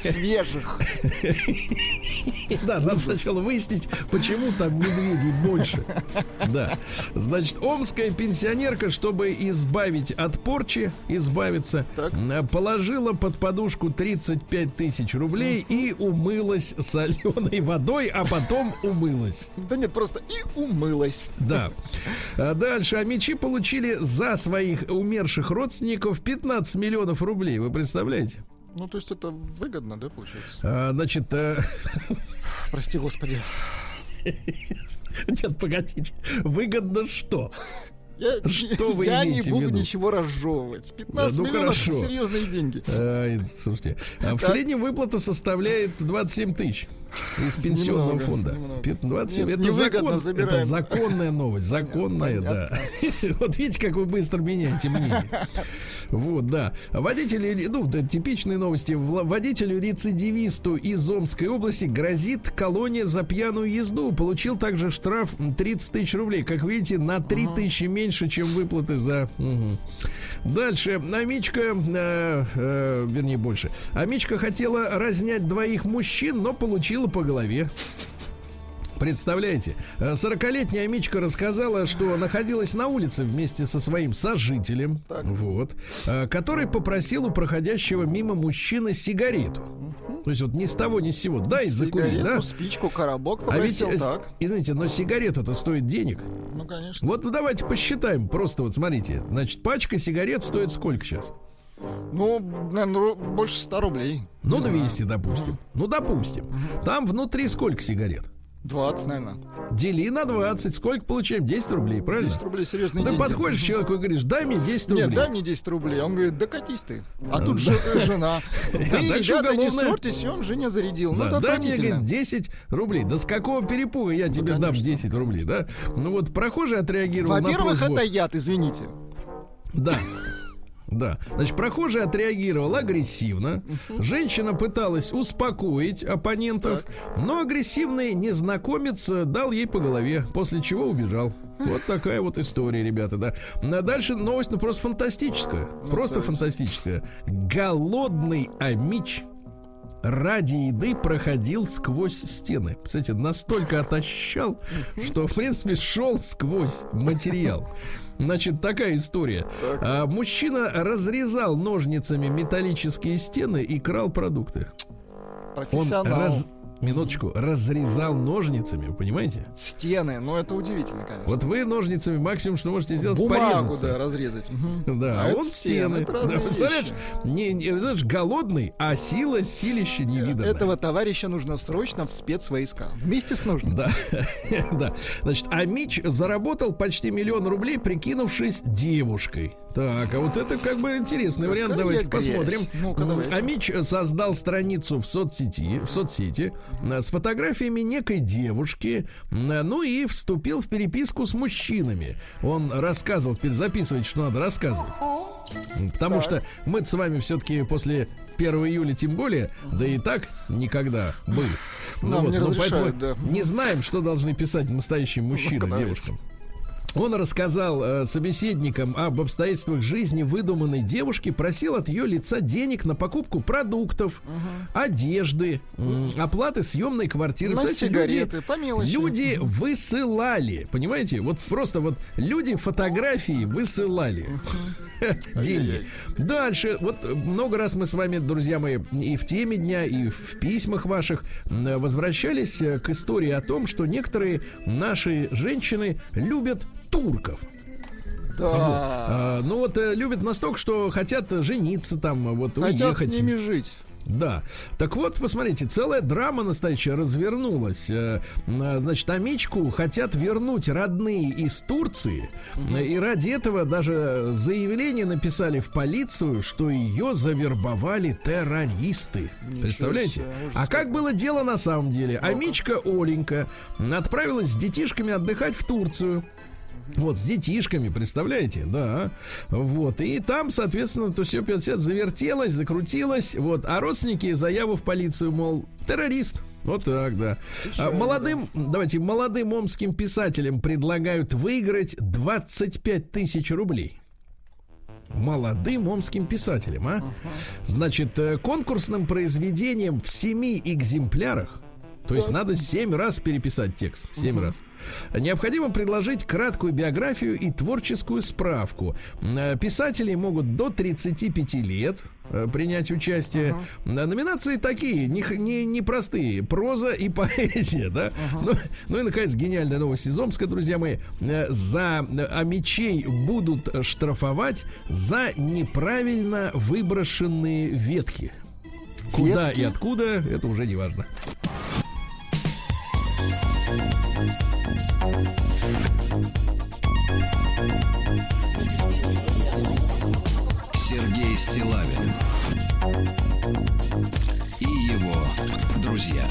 Свежих. Да, надо сначала выяснить, почему там медведей больше. Да. Значит, омская пенсионерка, чтобы избавить от порчи, избавиться, положила под подушку 35 тысяч рублей и умылась соленой водой, а потом потом умылась. Да нет, просто и умылась. Да. А дальше. А мечи получили за своих умерших родственников 15 миллионов рублей. Вы представляете? Ну, то есть это выгодно, да, получается? А, значит... А... Прости, господи. Нет, погодите. Выгодно что? Я, что вы я не буду ничего разжевывать. 15 да, ну миллионов хорошо. серьезные деньги. А, слушайте, а в среднем выплата составляет 27 тысяч из пенсионного немного, фонда. Немного. 27. Нет, это, закон, это законная новость. Законная, Понятно. да. Вот видите, как вы быстро меняете мнение. Вот, да. Водители, ну, да, типичные новости. Водителю-рецидивисту из Омской области грозит колония за пьяную езду. Получил также штраф 30 тысяч рублей. Как видите, на 3 тысячи меньше, чем выплаты за... Угу. Дальше. Амичка, э, э, вернее, больше. Амичка хотела разнять двоих мужчин, но получила по голове. Представляете, 40-летняя Мичка рассказала, что находилась на улице вместе со своим сожителем, так. вот, э, который попросил у проходящего мимо мужчины сигарету. То есть вот ни с того ни с сего, дай закурить, да? спичку, коробок попросил, а ведь, так. Извините, но сигарета-то стоит денег. Ну, конечно. Вот давайте посчитаем, просто вот смотрите, значит, пачка сигарет стоит сколько сейчас? Ну, наверное, больше 100 рублей. Ну, 200, допустим. Ну, допустим. Там внутри сколько сигарет? 20, наверное. Дели на 20. Сколько получаем? 10 рублей, правильно? 10 рублей, серьезно. Да подходишь к человеку и говоришь, дай мне 10 рублей. Нет, дай мне 10 рублей. Он говорит, да катись ты. А тут же жена. Вы, ребята, не ссорьтесь, он жене зарядил. Ну, дай мне, говорит, 10 рублей. Да с какого перепуга я тебе дам 10 рублей, да? Ну вот прохожий отреагировал на Во-первых, это яд, извините. Да. Да. Значит, прохожий отреагировал агрессивно. Женщина пыталась успокоить оппонентов, но агрессивный незнакомец дал ей по голове, после чего убежал. Вот такая вот история, ребята, да. А дальше новость, ну, просто фантастическая. Ну, просто давайте. фантастическая. Голодный амич ради еды проходил сквозь стены. Кстати, настолько отощал, что, в принципе, шел сквозь материал. Значит, такая история. Так. А, мужчина разрезал ножницами металлические стены и крал продукты. Он раз, минуточку, разрезал ножницами, вы понимаете? Стены, ну это удивительно, конечно. Вот вы ножницами максимум, что можете сделать, Бумагу, порезаться. да, разрезать. Да, А а он стены, стены. Да, представляешь, не, не, знаешь, голодный, а сила, силище невиданное. Этого товарища нужно срочно в спецвойска. Вместе с ножницами. Да, да. Значит, а Мич заработал почти миллион рублей, прикинувшись девушкой. Так, а вот это как бы интересный вариант. Какая Давайте посмотрим. Ну-ка, давайте. А Мич создал страницу в соцсети, в соцсети с фотографиями некой девушки, ну и вступил в переписку с мужчинами. Он рассказывал, теперь записывайте, что надо рассказывать. Потому что мы с вами все-таки после 1 июля тем более, да и так никогда бы. Нам не поэтому разрешают, да. не знаем, что должны писать настоящим мужчинам, давайте. девушкам. Он рассказал э, собеседникам об обстоятельствах жизни выдуманной девушки, просил от ее лица денег на покупку продуктов, одежды, м, оплаты съемной квартиры. На Кстати, люди, сигареты, по мелочи. люди высылали, понимаете? Вот просто вот люди фотографии высылали деньги. Дальше, вот много раз мы с вами, друзья мои, и в теме дня, и в письмах ваших возвращались э, к истории о том, что некоторые наши женщины любят турков. Да. Вот. А, ну вот э, любят настолько, что хотят жениться там, вот Хотят уехать. с ними жить. Да. Так вот, посмотрите, целая драма настоящая развернулась. Э, Значит, Амичку хотят вернуть родные из Турции. Э, И ради этого даже заявление написали в полицию, что ее завербовали террористы. Представляете? себе, А как было дело на самом деле? Амичка Оленька отправилась с детишками отдыхать в Турцию. Вот, с детишками, представляете? Да. Вот. И там, соответственно, то все 50 завертелось, закрутилось. Вот. А родственники заяву в полицию, мол, террорист. Вот так, да. А молодым, давайте, молодым омским писателям предлагают выиграть 25 тысяч рублей. Молодым омским писателям, а? Значит, э, конкурсным произведением в семи экземплярах, то есть надо семь раз переписать текст, семь раз. Необходимо предложить краткую биографию и творческую справку. Э, Писатели могут до 35 лет э, принять участие. Э, Номинации такие, не, не, не простые. Проза и поэзия, да? Ну, ну и, наконец, гениальная новость из Омска, друзья мои. За а мечей будут штрафовать за неправильно выброшенные ветки. Куда Ветки? и откуда, это уже не важно. Стилавин и его друзья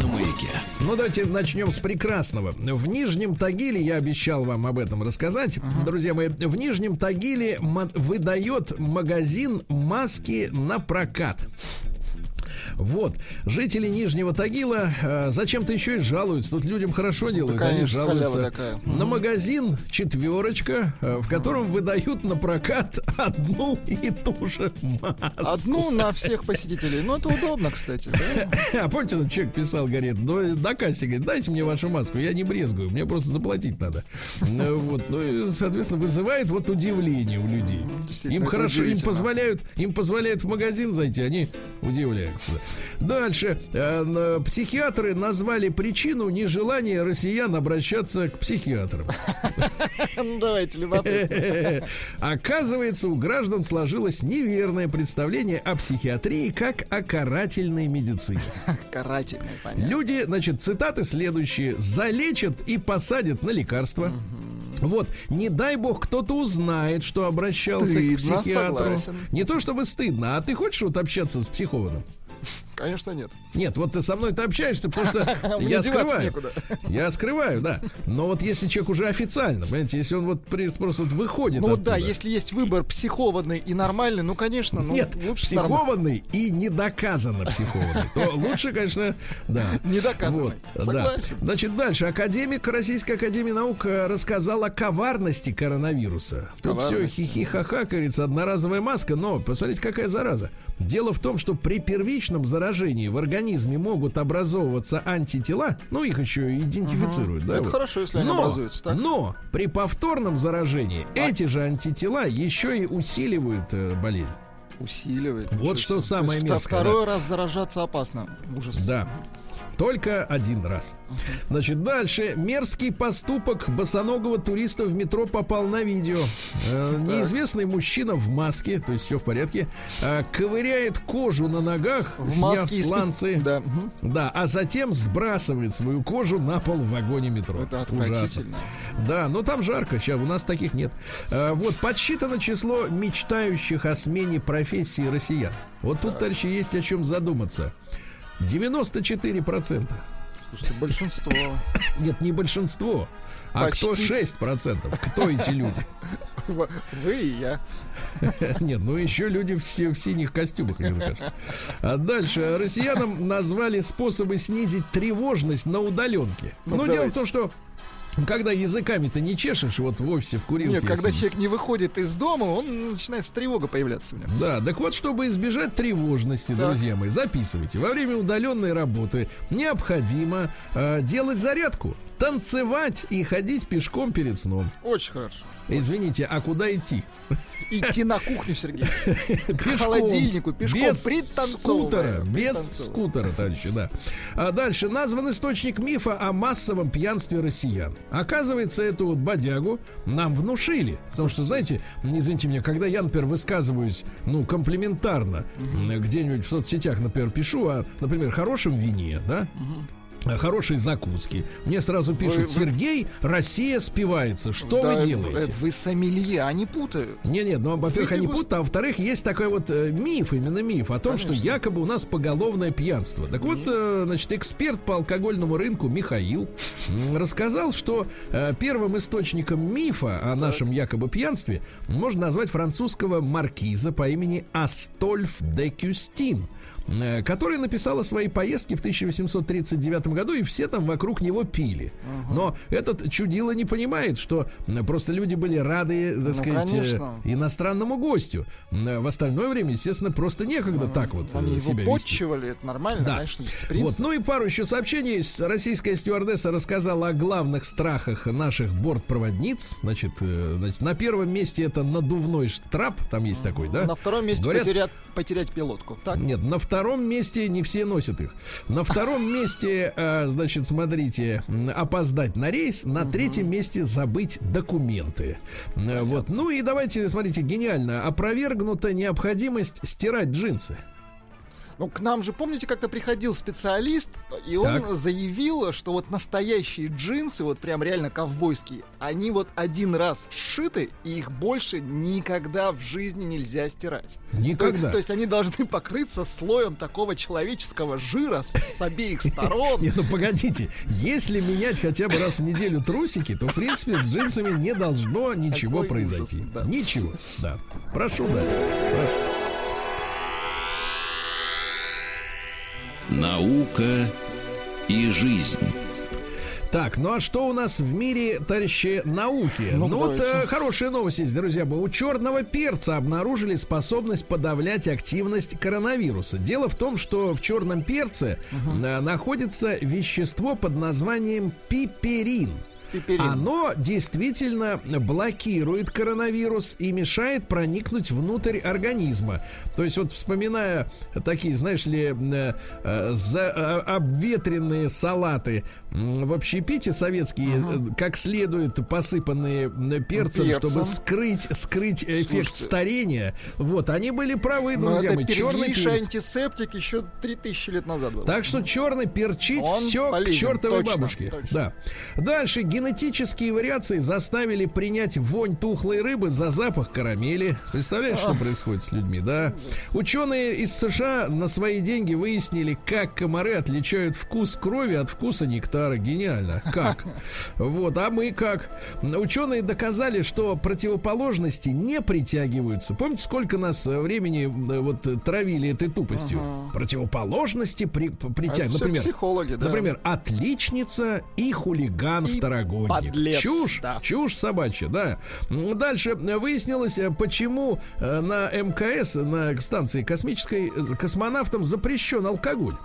на маяке. Ну, давайте начнем с прекрасного. В Нижнем Тагиле, я обещал вам об этом рассказать, друзья мои, в Нижнем Тагиле выдает магазин маски на прокат. Вот, жители Нижнего Тагила э, зачем-то еще и жалуются. Тут людям хорошо делают, они конечно, жалуются. такая. На магазин четверочка, э, в котором выдают на прокат одну и ту же маску. Одну на всех посетителей. Ну, это удобно, кстати. да? А помните, этот человек писал, говорит, «Ну, до кассе, говорит, дайте мне вашу маску, я не брезгую, мне просто заплатить надо. Ну, Вот, ну, и, соответственно, вызывает вот удивление у людей. Им хорошо, им позволяют, им позволяют в магазин зайти, они удивляются. Дальше. Э, Психиатры назвали причину нежелания россиян обращаться к психиатрам. Давайте, любопытно. Оказывается, у граждан сложилось неверное представление о психиатрии как о карательной медицине. Карательный, понятно. Люди, значит, цитаты следующие. Залечат и посадят на лекарства. Вот, не дай бог, кто-то узнает, что обращался Стыдно, к психиатру. согласен. Не то чтобы стыдно, а ты хочешь вот общаться с психованным? Конечно, нет. Нет, вот ты со мной ты общаешься, потому что я скрываю. некуда. Я скрываю, да. Но вот если человек уже официально, понимаете, если он вот просто вот выходит Ну да, если есть выбор психованный и нормальный, ну, конечно, ну, Нет, лучше психованный и недоказанно психованный. То лучше, конечно, да. Недоказанный. Согласен. Значит, дальше. Академик Российской Академии Наук э, рассказал о коварности коронавируса. Тут все хихи-ха-ха, говорится, одноразовая маска, но посмотрите, какая зараза. Дело в том, что при первичном заражении в организме могут образовываться антитела, ну, их еще идентифицируют, да? Это вот. хорошо, если они но, образуются, так? Но при повторном заражении эти же антитела еще и усиливают э, болезнь. Усиливает. Вот что самое мерзкое. Второй да. раз заражаться опасно. Ужас. Да. Только один раз. Значит, дальше. Мерзкий поступок босоногого туриста в метро попал на видео. Э, неизвестный мужчина в маске, то есть все в порядке, э, ковыряет кожу на ногах, в сняв сланцы. Да. да, а затем сбрасывает свою кожу на пол в вагоне метро. Это Ужасно. Да, но там жарко, сейчас у нас таких нет. Э, вот, подсчитано число мечтающих о смене профессии россиян. Вот тут, товарищи, есть о чем задуматься. 94%. Слушайте, большинство. Нет, не большинство. А Почти. кто 6%? Кто эти люди? Вы и я. Нет, ну еще люди все в синих костюмах, мне кажется. А дальше. Россиянам назвали способы снизить тревожность на удаленке. Ну, ну дело в том, что когда языками-то не чешешь, вот в офисе в курилке. Нет, когда человек не выходит из дома, он начинает тревога появляться. Да, так вот, чтобы избежать тревожности, да. друзья мои, записывайте. Во время удаленной работы необходимо э, делать зарядку, танцевать и ходить пешком перед сном. Очень хорошо. Извините, а куда идти? Идти на кухню, Сергей. Пешком, К холодильнику, пешком, без скутера, без скутера, товарищи, да. А дальше назван источник мифа о массовом пьянстве россиян. Оказывается, эту вот бодягу нам внушили. Потому что, знаете, извините меня, когда я, например, высказываюсь, ну, комплиментарно, где-нибудь в соцсетях, например, пишу о, например, хорошем вине, да, хорошей закуски. Мне сразу пишут, вы, Сергей, Россия спивается. Что да, вы делаете? Вы сомелье, они путают. Не, нет, ну, во-первых, они путают, а во-вторых, есть такой вот э, миф, именно миф о том, Конечно. что якобы у нас поголовное пьянство. Так вот, э, значит, эксперт по алкогольному рынку Михаил рассказал, что э, первым источником мифа о нашем якобы пьянстве можно назвать французского маркиза по имени Астольф де Кюстин – Э, который написал свои поездки в 1839 году, и все там вокруг него пили. Угу. Но этот чудило не понимает, что просто люди были рады, так ну, сказать, э, конечно. иностранному гостю. В остальное время, естественно, просто некогда ну, так вот Они себя его подчивали, это нормально, да. конечно, вот. Ну и пару еще сообщений. Российская стюардесса рассказала о главных страхах наших бортпроводниц. Значит, э, значит на первом месте это надувной штрап, там есть угу. такой, да? На втором месте Говорят, потерять, потерять пилотку. Так? Нет, на втором месте не все носят их. На втором месте, э, значит, смотрите, опоздать на рейс. На третьем месте забыть документы. Э, вот. Ну и давайте, смотрите, гениально. Опровергнута необходимость стирать джинсы. Ну, к нам же, помните, как-то приходил специалист, и он так. заявил, что вот настоящие джинсы, вот прям реально ковбойские, они вот один раз сшиты, и их больше никогда в жизни нельзя стирать. Никогда. То, то есть они должны покрыться слоем такого человеческого жира с, с обеих сторон. Не, ну погодите, если менять хотя бы раз в неделю трусики, то, в принципе, с джинсами не должно ничего произойти. Ничего, да. Прошу, да. Прошу. Наука и жизнь. Так, ну а что у нас в мире, товарищи, науки? Ну, ну вот э, хорошая новость есть, друзья. У черного перца обнаружили способность подавлять активность коронавируса. Дело в том, что в черном перце угу. э, находится вещество под названием пиперин. Пиперин. Оно действительно блокирует коронавирус и мешает проникнуть внутрь организма. То есть вот вспоминая такие, знаешь ли, э, э, за, э, обветренные салаты в общепите советские, ага. как следует посыпанные перцем, перцем, чтобы скрыть, скрыть эффект Слушайте, старения. Вот, они были правы, друзья мои. Черный перец. антисептик еще 3000 лет назад был. Так что черный перчить все полезен, к чертовой точно, бабушке. Точно. Да. Дальше генетические вариации заставили принять вонь тухлой рыбы за запах карамели. Представляешь, а. что происходит с людьми, да? Ученые из США на свои деньги выяснили, как комары отличают вкус крови от вкуса нектара. Гениально. Как? Вот, а мы как? Ученые доказали, что противоположности не притягиваются. Помните, сколько нас времени вот травили этой тупостью? Ага. Противоположности при, притягивают. Например, психологи, да. например, отличница и хулиган и второгодник. Подлец, чушь, да. чушь собачья, да. Дальше выяснилось, почему э, на МКС, на станции космической, э, космонавтам запрещен алкоголь.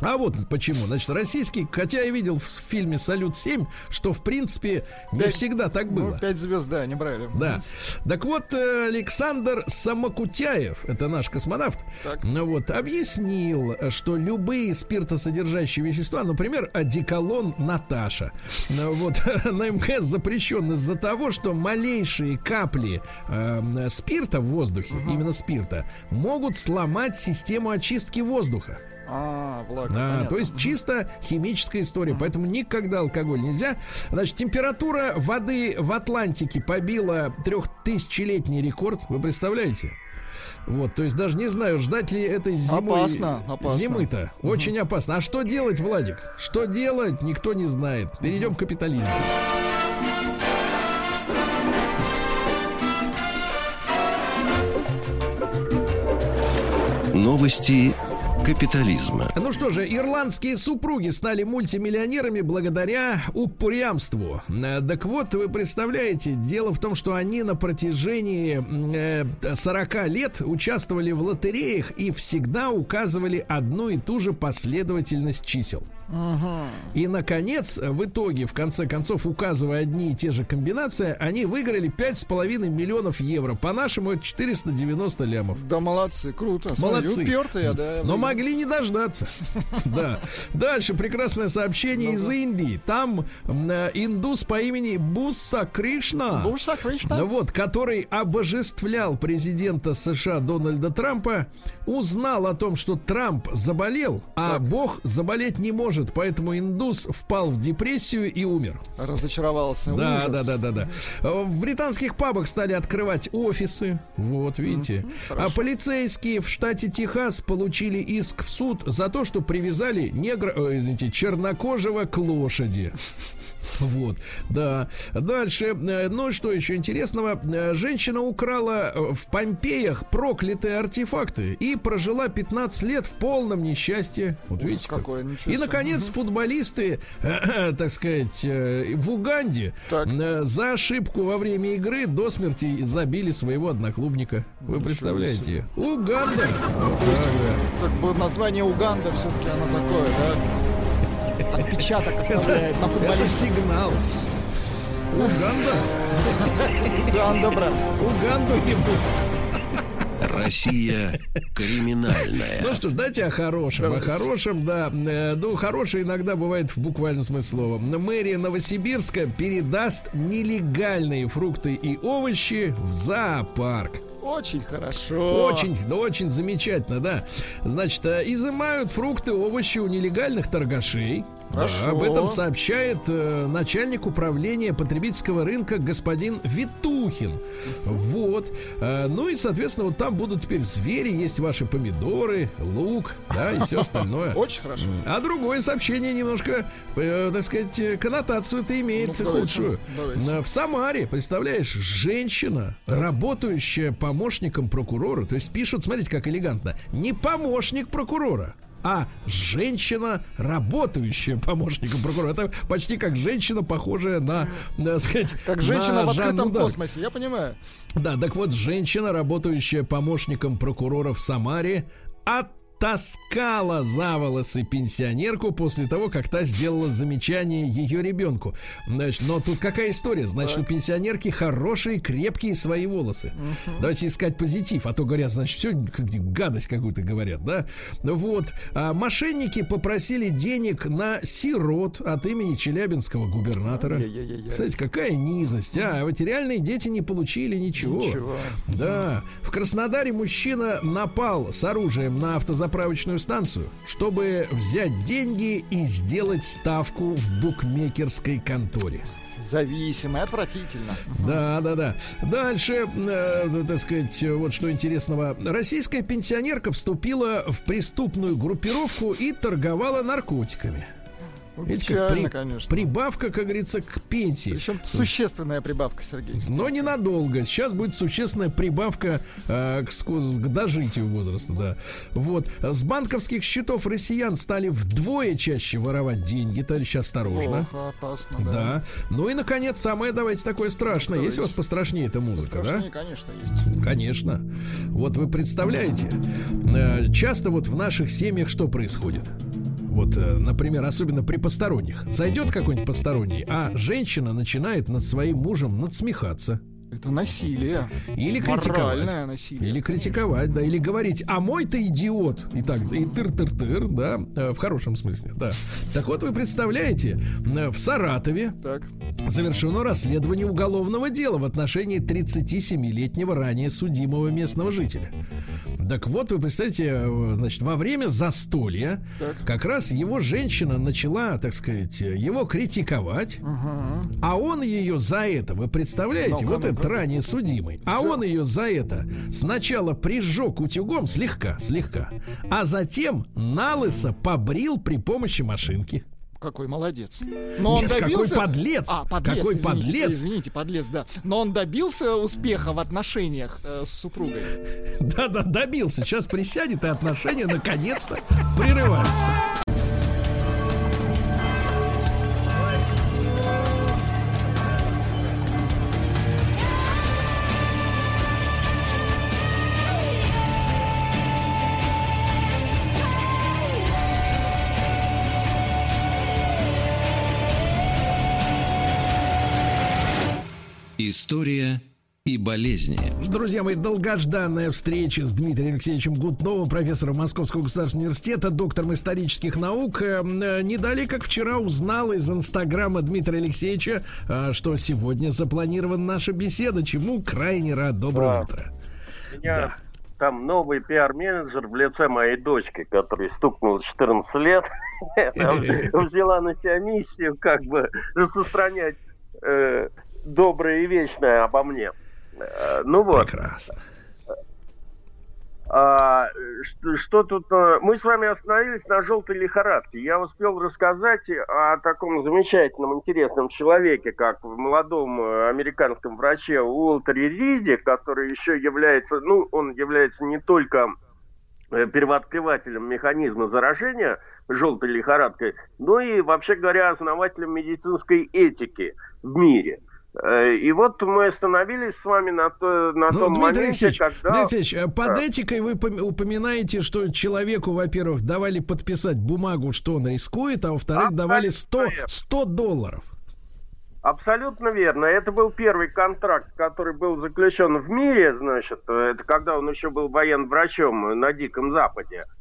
А вот почему. Значит, российский, хотя я видел в фильме «Салют-7», что, в принципе, не 5, всегда так ну, было. Ну, 5 звезд, да, не брали. Да. Так вот, э, Александр Самокутяев, это наш космонавт, так. ну вот, объяснил, что любые спиртосодержащие вещества, например, одеколон Наташа, ну вот, на МКС запрещен из-за того, что малейшие капли э, спирта в воздухе, угу. именно спирта, могут сломать систему очистки воздуха. А, влага, да, то есть чисто химическая история, поэтому никогда алкоголь нельзя. Значит, температура воды в Атлантике побила трехтысячелетний рекорд. Вы представляете? Вот, то есть даже не знаю, ждать ли этой зимой. Опасно, опасно. Зимы-то. Угу. Очень опасно. А что делать, Владик? Что делать, никто не знает. Перейдем к капитализму. Новости капитализма. Ну что же, ирландские супруги стали мультимиллионерами благодаря упрямству. Э, так вот, вы представляете, дело в том, что они на протяжении 40 э, лет участвовали в лотереях и всегда указывали одну и ту же последовательность чисел. И, наконец, в итоге, в конце концов, указывая одни и те же комбинации, они выиграли 5,5 миллионов евро. По-нашему, это 490 лямов. Да, молодцы, круто. Молодцы. Упертые, да. Но могли не дождаться. Да. Дальше прекрасное сообщение из Индии. Там э, индус по имени Буса Кришна. Буса Кришна. Вот, который обожествлял президента США Дональда Трампа, узнал о том, что Трамп заболел, а Бог заболеть не может может, поэтому индус впал в депрессию и умер. Разочаровался. Да, Ужас. да, да, да, да. В британских пабах стали открывать офисы. Вот, видите. Mm-hmm, а полицейские в штате Техас получили иск в суд за то, что привязали негра, э, извините, чернокожего к лошади. Вот, да. Дальше, э, ну что еще интересного? Э, женщина украла э, в Помпеях проклятые артефакты и прожила 15 лет в полном несчастье. Вот видите, какое как. И, наконец, угу. футболисты, так сказать, в Уганде так. за ошибку во время игры до смерти забили своего одноклубника. Вы Ничего представляете? Себе. Уганда. Вот, да, да. Так, название Уганда все-таки оно такое, да? Отпечаток оставляет на футболисте. Это сигнал. Уганда. Уганда, брат. Уганду ебут. Россия криминальная. Ну что ж, дайте о хорошем. Давайте. О хорошем, да. Ну, хорошее иногда бывает в буквальном смысле слова. Мэрия Новосибирска передаст нелегальные фрукты и овощи в зоопарк. Очень хорошо. Очень, да очень замечательно, да. Значит, э, изымают фрукты, овощи у нелегальных торгашей. Хорошо. Да, об этом сообщает э, начальник управления потребительского рынка господин Витухин. Вот. Э, ну и, соответственно, вот там будут теперь звери, есть ваши помидоры, лук, да, и все остальное. Очень хорошо. А другое сообщение немножко, э, так сказать, коннотацию это имеет ну, худшую. Давайте. Э, в Самаре, представляешь, женщина, так. работающая помощником прокурора, то есть пишут, смотрите, как элегантно, не помощник прокурора, а женщина, работающая помощником прокурора. Это почти как женщина, похожая на, так сказать, как женщина в открытом космосе, я понимаю. Да, так вот, женщина, работающая помощником прокурора в Самаре, от таскала за волосы пенсионерку после того, как та сделала замечание ее ребенку. Значит, но тут какая история? Значит, так. у пенсионерки хорошие, крепкие свои волосы. Угу. Давайте искать позитив, а то говорят, значит, все гадость какую-то говорят, да? Вот. А мошенники попросили денег на сирот от имени челябинского губернатора. Кстати, какая низость, а? Ведь реальные дети не получили ничего. Ничего. Да. В Краснодаре мужчина напал с оружием на автозапчасти заправочную станцию, чтобы взять деньги и сделать ставку в букмекерской конторе. Зависимый, отвратительно. Да, да, да. Дальше, э, так сказать, вот что интересного. Российская пенсионерка вступила в преступную группировку и торговала наркотиками. Видите, как при, конечно. Прибавка, как говорится, к пенсии. Причем существенная прибавка, Сергей. Но ненадолго. Сейчас будет существенная прибавка э, к, к дожитию возраста, да. Вот. С банковских счетов россиян стали вдвое чаще воровать деньги, товарищи, осторожно. Плохо, опасно, да. да. Ну и, наконец, самое, давайте, такое страшное. Давайте. Есть у вас пострашнее эта музыка, пострашнее, да? конечно, есть. Конечно. Вот вы представляете, э, часто вот в наших семьях что происходит? Вот, э, например, особенно при посторонних, зайдет какой-нибудь посторонний, а женщина начинает над своим мужем надсмехаться. Это насилие. Или критиковать. Насилие. Или критиковать, да. Или говорить, а мой ты идиот. И так, и тыр-тыр-тыр, да. Э, в хорошем смысле, да. Так вот, вы представляете, э, в Саратове так. завершено расследование уголовного дела в отношении 37-летнего ранее судимого местного жителя. Так вот, вы представляете, э, значит, во время застолья так. как раз его женщина начала, так сказать, его критиковать, угу. а он ее за это, вы представляете, ну вот этот ранее судимый, а он ее за это сначала прижег утюгом слегка, слегка, а затем налысо побрил при помощи машинки. Какой молодец. Но он Нет, добился... какой подлец. А, подлец. Какой извините, подлец. Извините, подлец, да. Но он добился успеха в отношениях э, с супругой. Да-да, добился. Сейчас присядет, и отношения наконец-то прерываются. Болезни. Друзья мои, долгожданная встреча с Дмитрием Алексеевичем Гутновым, профессором Московского государственного университета, доктором исторических наук. Э, не далее, как вчера узнал из инстаграма Дмитрия Алексеевича, э, что сегодня запланирована наша беседа, чему крайне рад. Доброе да. утро. Меня да. там новый пиар-менеджер в лице моей дочки, который стукнул 14 лет, взяла на себя миссию как бы распространять э, доброе и вечное обо мне. Э, ну вот. Прекрасно. А, что, что тут? Э, мы с вами остановились на желтой лихорадке. Я успел рассказать о таком замечательном, интересном человеке, как молодом э, американском враче Уолтере Риде, который еще является, ну, он является не только первооткрывателем механизма заражения желтой лихорадкой, но и, вообще говоря, основателем медицинской этики в мире – и вот мы остановились с вами на, то, на ну, том Дмитрий моменте, Алексеевич, когда... Дмитрий Алексеевич, э, под да. этикой вы упоминаете, что человеку, во-первых, давали подписать бумагу, что он рискует, а во-вторых, давали 100, 100 долларов. Абсолютно верно. Это был первый контракт, который был заключен в мире, значит, это когда он еще был военврачом на Диком Западе. А,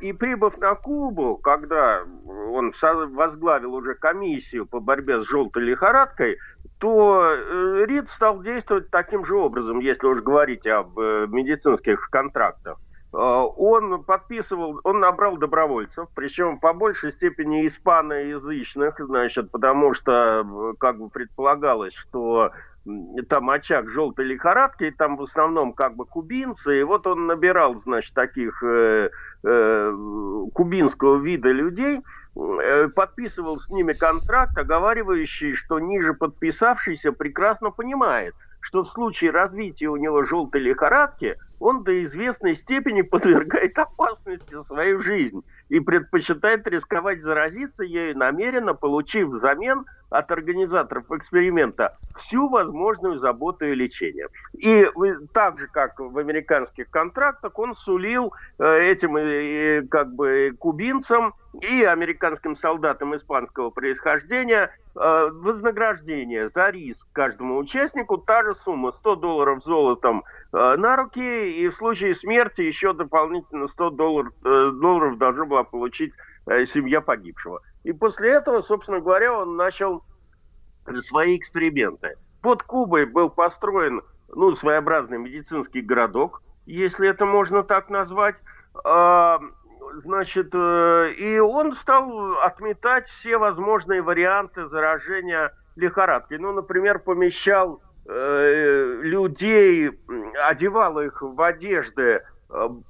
и прибыв на Кубу, когда он возглавил уже комиссию по борьбе с желтой лихорадкой, то э, РИД стал действовать таким же образом, если уж говорить об э, медицинских контрактах. Э, он подписывал, он набрал добровольцев, причем по большей степени испаноязычных, значит, потому что, как бы предполагалось, что там очаг желтой лихорадки, и там в основном как бы кубинцы, и вот он набирал, значит, таких э, э, кубинского вида людей, Э, подписывал с ними контракт, оговаривающий, что ниже подписавшийся прекрасно понимает, что в случае развития у него желтой лихорадки он до известной степени подвергает опасности свою жизнь и предпочитает рисковать заразиться ею намеренно, получив взамен от организаторов эксперимента всю возможную заботу и лечение. И так же, как в американских контрактах, он сулил э, этим э, как бы кубинцам и американским солдатам испанского происхождения э, вознаграждение за риск каждому участнику, та же сумма 100 долларов золотом на руки, и в случае смерти еще дополнительно 100 долларов, долларов должна была получить семья погибшего. И после этого, собственно говоря, он начал свои эксперименты. Под Кубой был построен ну, своеобразный медицинский городок, если это можно так назвать. А, значит, э, и он стал отметать все возможные варианты заражения лихорадкой. Ну, например, помещал э, людей, одевал их в одежды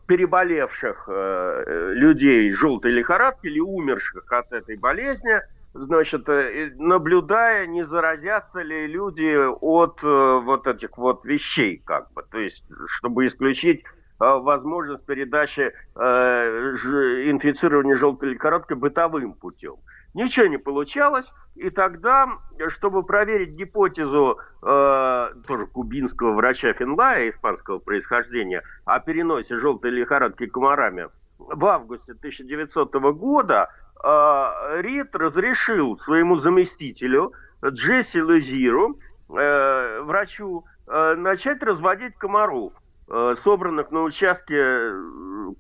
переболевших э, людей желтой лихорадки или умерших от этой болезни, значит, э, наблюдая, не заразятся ли люди от э, вот этих вот вещей, как бы, то есть, чтобы исключить возможность передачи инфицирования желтой лихорадкой бытовым путем. Ничего не получалось, и тогда, чтобы проверить гипотезу э, тоже кубинского врача Финлая, испанского происхождения, о переносе желтой лихорадки комарами, в августе 1900 года э, Рид разрешил своему заместителю Джесси Лезиру, э, врачу, э, начать разводить комаров, э, собранных на участке,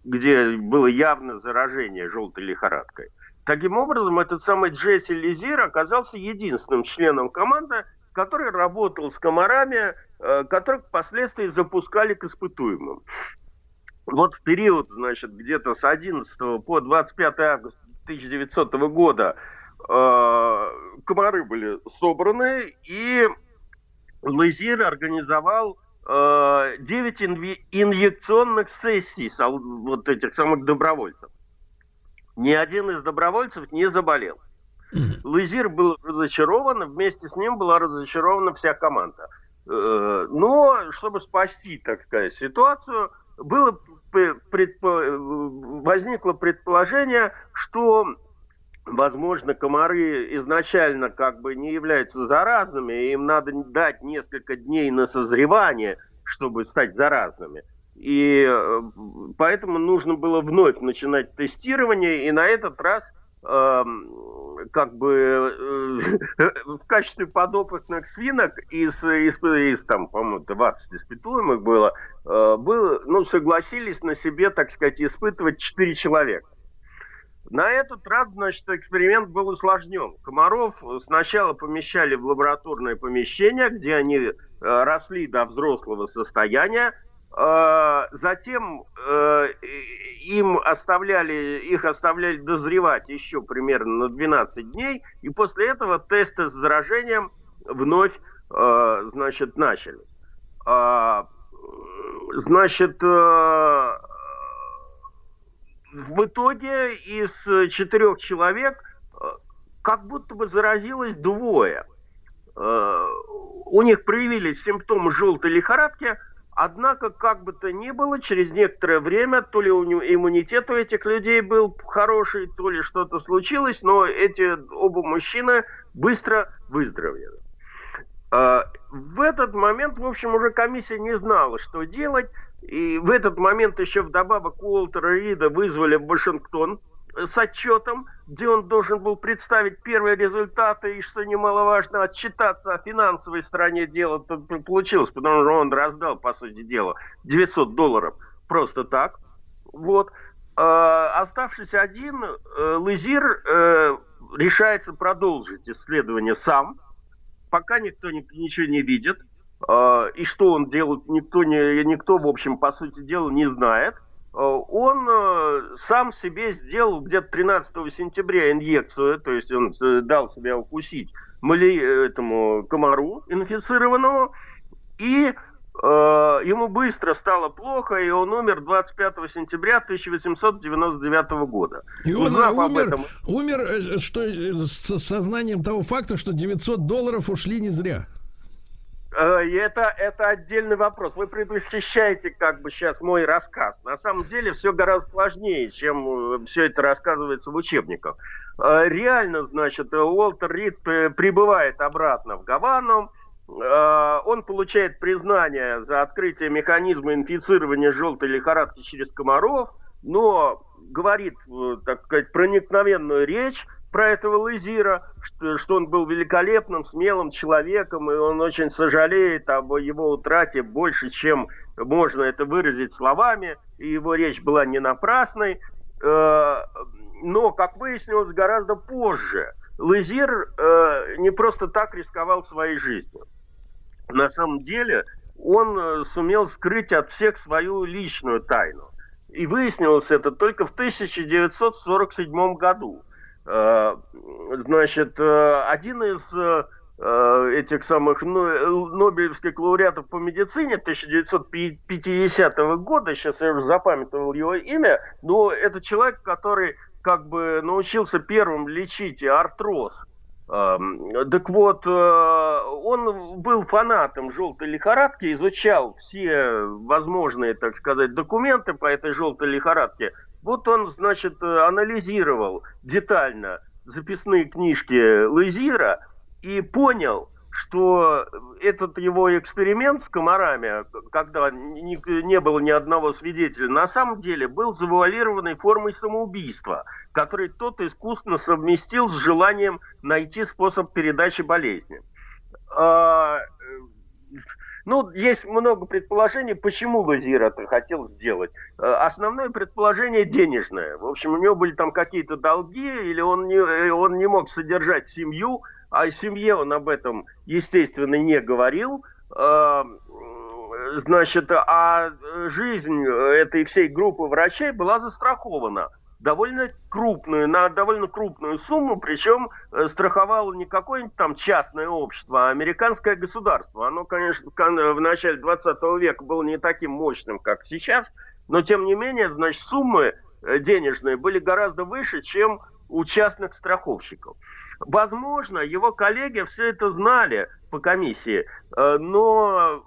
где было явно заражение желтой лихорадкой. Таким образом, этот самый Джесси Лизир оказался единственным членом команды, который работал с комарами, э, которых впоследствии запускали к испытуемым. Вот в период, значит, где-то с 11 по 25 августа 1900 года э, комары были собраны, и Лазир организовал э, 9 инви- инъекционных сессий вот этих самых добровольцев. Ни один из добровольцев не заболел. Лазир был разочарован, вместе с ним была разочарована вся команда. Э, но, чтобы спасти, так сказать, ситуацию, было предпо... возникло предположение, что, возможно, комары изначально как бы не являются заразными, и им надо дать несколько дней на созревание, чтобы стать заразными. И э, поэтому нужно было вновь начинать тестирование, и на этот раз э, как бы э, в качестве подопытных свинок из, из, из там, по-моему, 20 испытуемых было, э, было, ну, согласились на себе, так сказать, испытывать 4 человека. На этот раз, значит, эксперимент был усложнен. Комаров сначала помещали в лабораторное помещение, где они росли до взрослого состояния, затем э, им оставляли, их оставляли дозревать еще примерно на 12 дней, и после этого тесты с заражением вновь, э, значит, начались. А, значит, э, в итоге из четырех человек как будто бы заразилось двое. У них проявились симптомы желтой лихорадки – Однако, как бы то ни было, через некоторое время то ли иммунитет у этих людей был хороший, то ли что-то случилось, но эти оба мужчины быстро выздоровели. А, в этот момент, в общем, уже комиссия не знала, что делать. И в этот момент еще вдобавок Уолтера Рида вызвали в Вашингтон с отчетом, где он должен был представить первые результаты и, что немаловажно, отчитаться о финансовой стороне дела. Получилось, потому что он раздал, по сути дела, 900 долларов просто так. Вот. А, оставшись один, э, Лызир э, решается продолжить исследование сам, пока никто ничего не видит. А, и что он делает, никто, не, никто, в общем, по сути дела, не знает – Э, он э, сам себе сделал где-то 13 сентября инъекцию, то есть он э, дал себя укусить мали, этому комару инфицированному, и э, ему быстро стало плохо, и он умер 25 сентября 1899 года. И он умер, этом... умер что, с сознанием того факта, что 900 долларов ушли не зря. Э, это, это отдельный вопрос. Вы предвосхищаете как бы сейчас мой рассказ. На самом деле все гораздо сложнее, чем э, все это рассказывается в учебниках. Э, реально, значит, Уолтер Рид прибывает обратно в Гавану. Он получает признание за открытие механизма инфицирования желтой лихорадки через комаров, но говорит, так сказать, проникновенную речь, про этого Лызира, что, что он был великолепным, смелым человеком, и он очень сожалеет об его утрате больше, чем можно это выразить словами, и его речь была не напрасной. Э, но, как выяснилось, гораздо позже Лызир э, не просто так рисковал своей жизнью. На самом деле он э, сумел скрыть от всех свою личную тайну. И выяснилось это только в 1947 году значит, э, один из э, этих самых Нобелевских лауреатов по медицине 1950 года, сейчас я уже запамятовал его имя, но это человек, который как бы научился первым лечить артроз. Эм, так вот, он был фанатом желтой лихорадки, изучал все возможные, так сказать, документы по этой желтой лихорадке, вот он, значит, э, анализировал детально записные книжки Лызира и понял, что этот его эксперимент с комарами, когда не, было ни одного свидетеля, на самом деле был завуалированной формой самоубийства, который тот искусственно совместил с желанием найти способ передачи болезни. Ну, есть много предположений, почему Лазир это хотел сделать. Э, основное предположение денежное. В общем, у него были там какие-то долги, или он не, э, он не мог содержать семью, а о семье он об этом, естественно, не говорил. Э, значит, а жизнь этой всей группы врачей была застрахована довольно крупную, на довольно крупную сумму, причем э, страховало не какое-нибудь там частное общество, а американское государство. Оно, конечно, в начале 20 века было не таким мощным, как сейчас, но тем не менее, значит, суммы э, денежные были гораздо выше, чем у частных страховщиков. Возможно, его коллеги все это знали по комиссии, э, но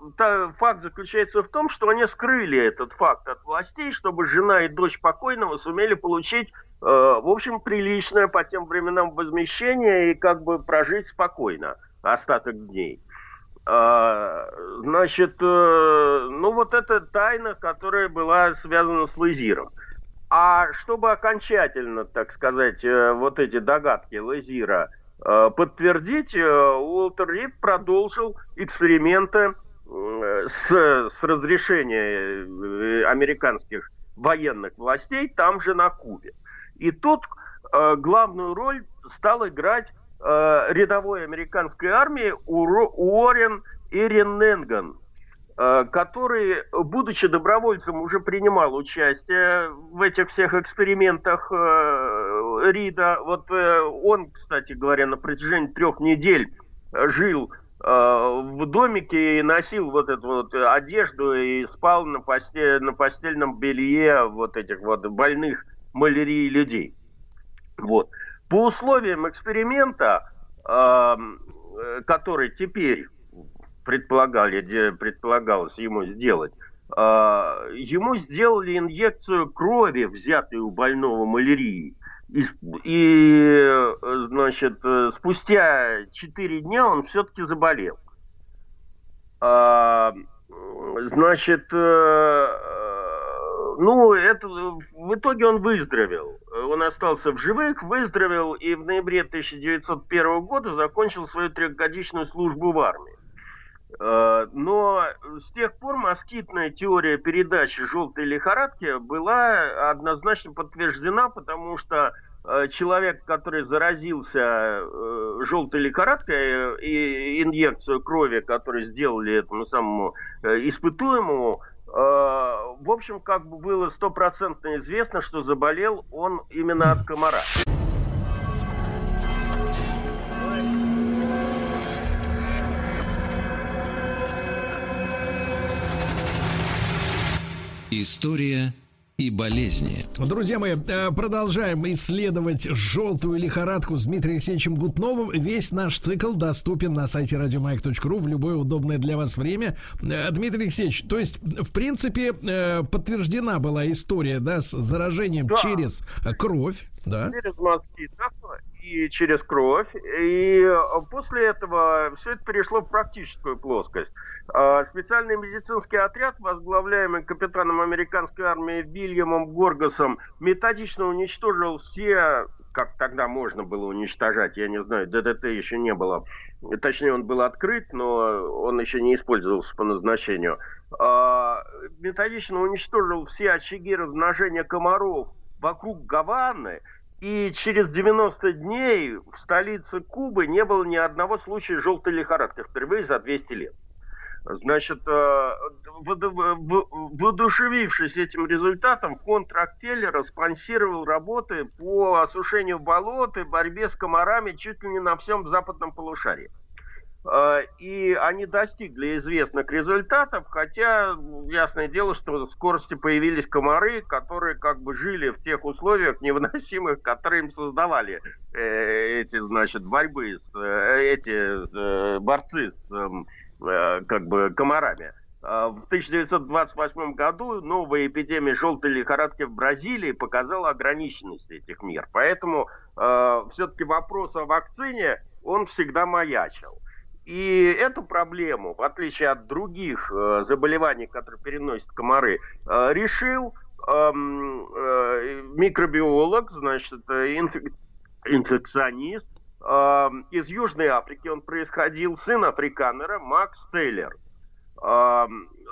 факт заключается в том, что они скрыли этот факт от властей, чтобы жена и дочь покойного сумели получить, э, в общем, приличное по тем временам возмещение и как бы прожить спокойно остаток дней. А, значит, э, ну вот это тайна, которая была связана с Лазиром. А чтобы окончательно, так сказать, э, вот эти догадки Лазира э, подтвердить, э, Уолтер Рид продолжил эксперименты с, с разрешения американских военных властей там же на Кубе. И тут главную роль стал играть рядовой американской армии Уоррен Эриненган, Э, который, будучи добровольцем, уже принимал участие в этих всех экспериментах э, Рида. Вот э, он, кстати говоря, на протяжении трех недель жил в домике и носил вот эту вот одежду и спал на, постель, на постельном белье вот этих вот больных малярией людей. Вот. По условиям эксперимента, который теперь предполагали, предполагалось ему сделать, а, ему сделали инъекцию крови, взятую у больного малярией. И, и значит, спустя 4 дня он все-таки заболел. А, значит, э, ну, это, в итоге он выздоровел. Он остался в живых, выздоровел и в ноябре 1901 года закончил свою трехгодичную службу в армии. Э, но с тех пор москитная теория передачи желтой лихорадки была однозначно подтверждена, потому что э, человек, который заразился э, желтой лихорадкой и инъекцию крови, которую сделали этому самому испытуемому, в общем, как бы было стопроцентно известно, что заболел он именно от комара. История и болезни. Друзья мои, э, продолжаем исследовать желтую лихорадку с Дмитрием Алексеевичем Гутновым. Весь наш цикл доступен на сайте радиомаяк.ру в любое удобное для вас время. Э, Дмитрий Алексеевич, то есть, в принципе, э, подтверждена была история, да, с заражением да. через кровь, да? Через мозги, и через кровь. И э, после этого все это перешло в практическую плоскость. А, специальный медицинский отряд, возглавляемый капитаном американской армии Вильямом Горгасом, методично уничтожил все как тогда можно было уничтожать, я не знаю, ДДТ еще не было. Точнее, он был открыт, но он еще не использовался по назначению. А, методично уничтожил все очаги размножения комаров вокруг Гаваны, и через 90 дней в столице Кубы не было ни одного случая желтой лихорадки впервые за 200 лет. Значит, э, воодушевившись этим результатом, контрактеллер спонсировал работы по осушению болот и борьбе с комарами чуть ли не на всем западном полушарии. А, и они достигли известных результатов, хотя ясное дело, что в скорости появились комары, которые как бы жили в тех условиях невыносимых, которые им создавали э, эти, значит, борьбы, с, э, эти э, борцы с эм, как бы комарами. А, в 1928 году новая эпидемия желтой лихорадки в Бразилии показала ограниченность этих мер. Поэтому э, все-таки вопрос о вакцине, он всегда маячил. И эту проблему, в отличие от других э, заболеваний, которые переносят комары, э, решил эм, э, микробиолог, значит, инфек, инфекционист э, из Южной Африки. Он происходил, сын африканера Макс Тейлер. Э,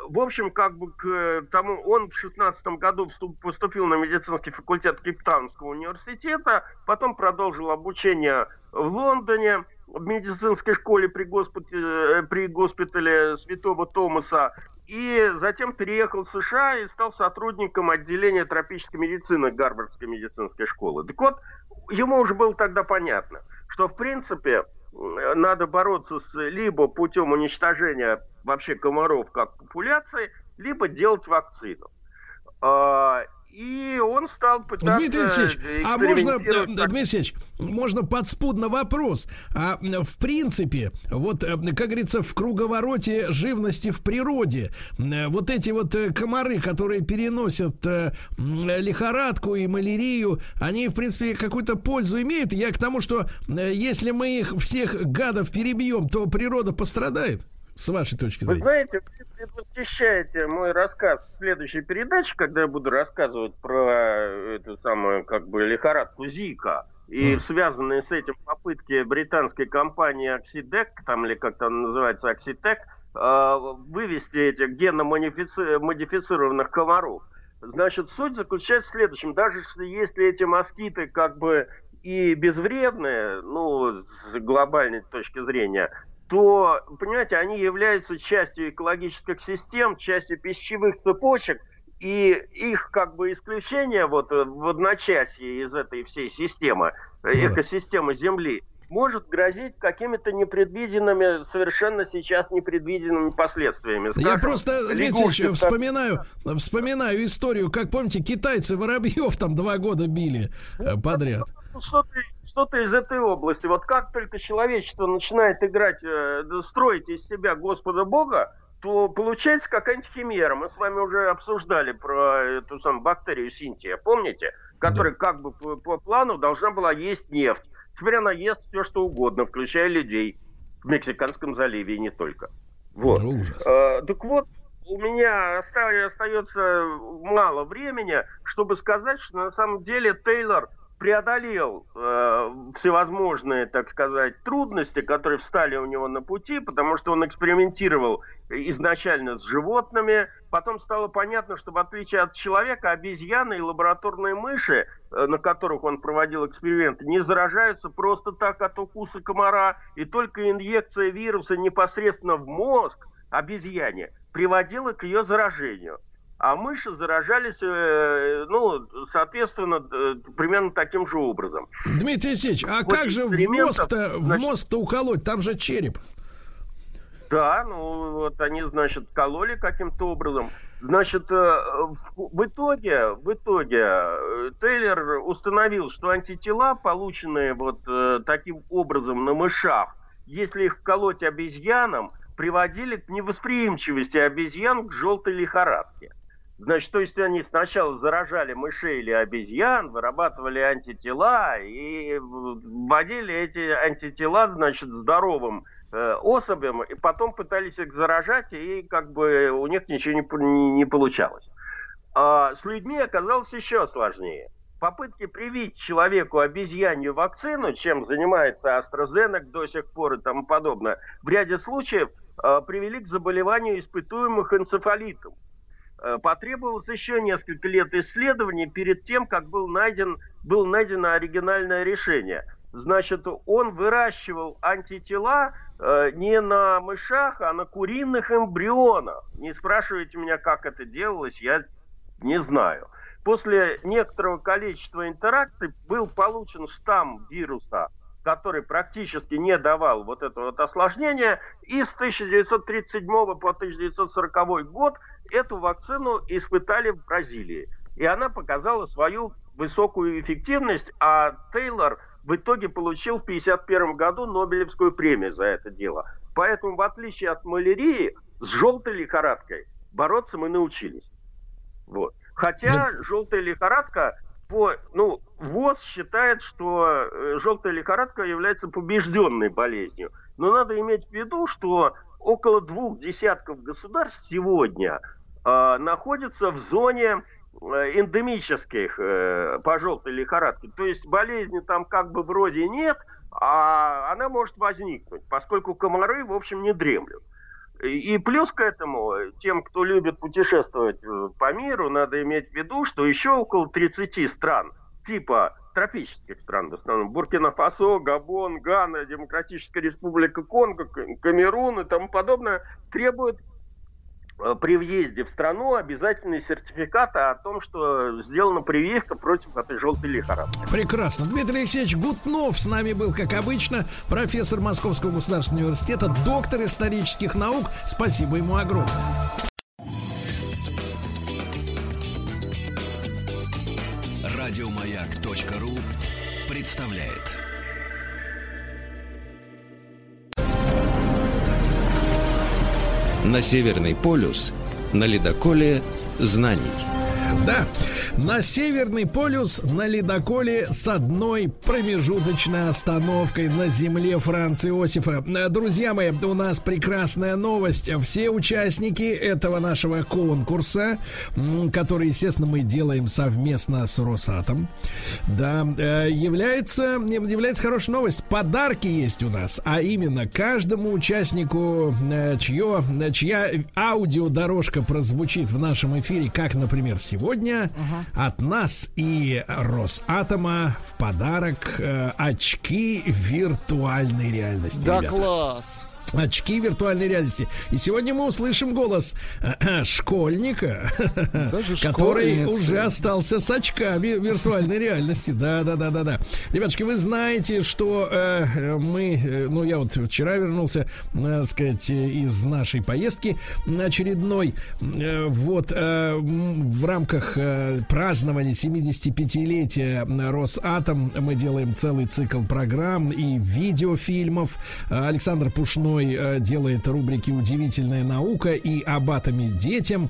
в общем, как бы к тому, он в 16 году вступ, поступил на медицинский факультет Кейптаунского университета, потом продолжил обучение в Лондоне, в медицинской школе при, госпитале, э, при госпитале Святого Томаса, и затем переехал в США и стал сотрудником отделения тропической медицины Гарвардской медицинской школы. Так вот, ему уже было тогда понятно, что в принципе надо бороться с либо путем уничтожения вообще комаров как популяции, либо делать вакцину. И он стал пытаться... Дмитрий Алексеевич, а можно, э, Дмитрий Алексеевич, можно подспудно вопрос. А в принципе, вот, э, как говорится, в круговороте живности в природе, э, вот эти вот комары, которые переносят лихорадку и малярию, они, в принципе, какую-то пользу имеют. Я к тому, что если мы их всех гадов перебьем, то природа пострадает, с вашей точки зрения. Вы знаете, предвосхищаете мой рассказ в следующей передаче, когда я буду рассказывать про эту самую, как бы, лихорадку Зика и mm. связанные с этим попытки британской компании Oxidec, там или как там называется Oxitec, э, вывести этих генно-модифицированных комаров. Значит, суть заключается в следующем. Даже если эти москиты как бы и безвредные, ну, с глобальной точки зрения, то, понимаете, они являются частью экологических систем, частью пищевых цепочек, и их как бы исключение вот э, в одночасье из этой всей системы, э, экосистемы Земли, может грозить какими-то непредвиденными, совершенно сейчас непредвиденными последствиями. Скажем, Я просто, Дмитрий вспоминаю, вспоминаю историю, как помните, китайцы воробьев там два года били э, подряд. Ну, что ты что-то из этой области. Вот как только человечество начинает играть, э, строить из себя Господа Бога, то получается какая-нибудь химера. Мы с вами уже обсуждали про эту самую бактерию Синтия, помните? Которая да. как бы по, по плану должна была есть нефть. Теперь она ест все, что угодно, включая людей в Мексиканском заливе и не только. Вот. Ужас. А, так вот, у меня остается мало времени, чтобы сказать, что на самом деле Тейлор – преодолел э, всевозможные, так сказать, трудности, которые встали у него на пути, потому что он экспериментировал изначально с животными, потом стало понятно, что в отличие от человека, обезьяны и лабораторные мыши, э, на которых он проводил эксперименты, не заражаются просто так от укуса комара, и только инъекция вируса непосредственно в мозг обезьяне приводила к ее заражению а мыши заражались, э, ну, соответственно, э, примерно таким же образом. Дмитрий Алексеевич, а вот как же в мозг-то, в мозг-то уколоть? Там же череп. Да, ну вот они, значит, кололи каким-то образом. Значит, э, в итоге, в итоге Тейлор установил, что антитела, полученные вот таким образом на мышах, если их вколоть обезьянам, приводили к невосприимчивости обезьян к желтой лихорадке. Значит, то есть они сначала заражали мышей или обезьян, вырабатывали антитела и вводили эти антитела, значит, здоровым э, особям, и потом пытались их заражать, и как бы у них ничего не, не получалось. А с людьми оказалось еще сложнее. Попытки привить человеку обезьянью вакцину, чем занимается AstraZeneca до сих пор и тому подобное, в ряде случаев э, привели к заболеванию испытуемых энцефалитом. Э, потребовалось еще несколько лет исследований перед тем, как был найден, было найдено оригинальное решение. Значит, он выращивал антитела э, не на мышах, а на куриных эмбрионах. Не спрашивайте меня, как это делалось, я не знаю. После некоторого количества интеракций был получен штамм вируса который практически не давал вот это вот осложнение. И с 1937 по 1940 год эту вакцину испытали в Бразилии. И она показала свою высокую эффективность, а Тейлор в итоге получил в 1951 году Нобелевскую премию за это дело. Поэтому, в отличие от малярии, с желтой лихорадкой бороться мы научились. Вот. Хотя желтая лихорадка по, ну, ВОЗ считает, что э, желтая лихорадка является побежденной болезнью. Но надо иметь в виду, что около двух десятков государств сегодня э, находятся в зоне э, эндемических э, по желтой лихорадке. То есть болезни там как бы вроде нет, а она может возникнуть, поскольку комары, в общем, не дремлют. И плюс к этому, тем, кто любит путешествовать э, по миру, надо иметь в виду, что еще около 30 стран, типа тропических стран, в основном Буркина-Фасо, Габон, Гана, Демократическая Республика Конго, Камерун и тому подобное, требуют Э, при въезде в страну обязательный сертификат о том, что сделана прививка против этой желтой лихорадки. Прекрасно. Дмитрий Алексеевич Гутнов с нами был, как обычно, профессор Московского государственного университета, доктор исторических наук. Спасибо ему огромное. Радиомаяк.ру представляет. На Северный полюс на ледоколе знаний. Да, на Северный полюс на ледоколе с одной промежуточной остановкой на земле Франции Иосифа. Друзья мои, у нас прекрасная новость. Все участники этого нашего конкурса, который, естественно, мы делаем совместно с Росатом, да, э, является, является хорошая новость. Подарки есть у нас, а именно каждому участнику, э, чье, чья аудиодорожка прозвучит в нашем эфире, как, например, сегодня, uh от нас и Росатома в подарок э, очки виртуальной реальности. Да, ребята. класс очки виртуальной реальности. И сегодня мы услышим голос э, школьника, Даже который уже остался с очками виртуальной реальности. Да, да, да, да, да. Ребятушки, вы знаете, что э, мы, э, ну я вот вчера вернулся, э, сказать, из нашей поездки очередной. Э, вот э, в рамках э, празднования 75-летия Росатом мы делаем целый цикл программ и видеофильмов. Александр Пушной мной э, делает рубрики «Удивительная наука» и об детям.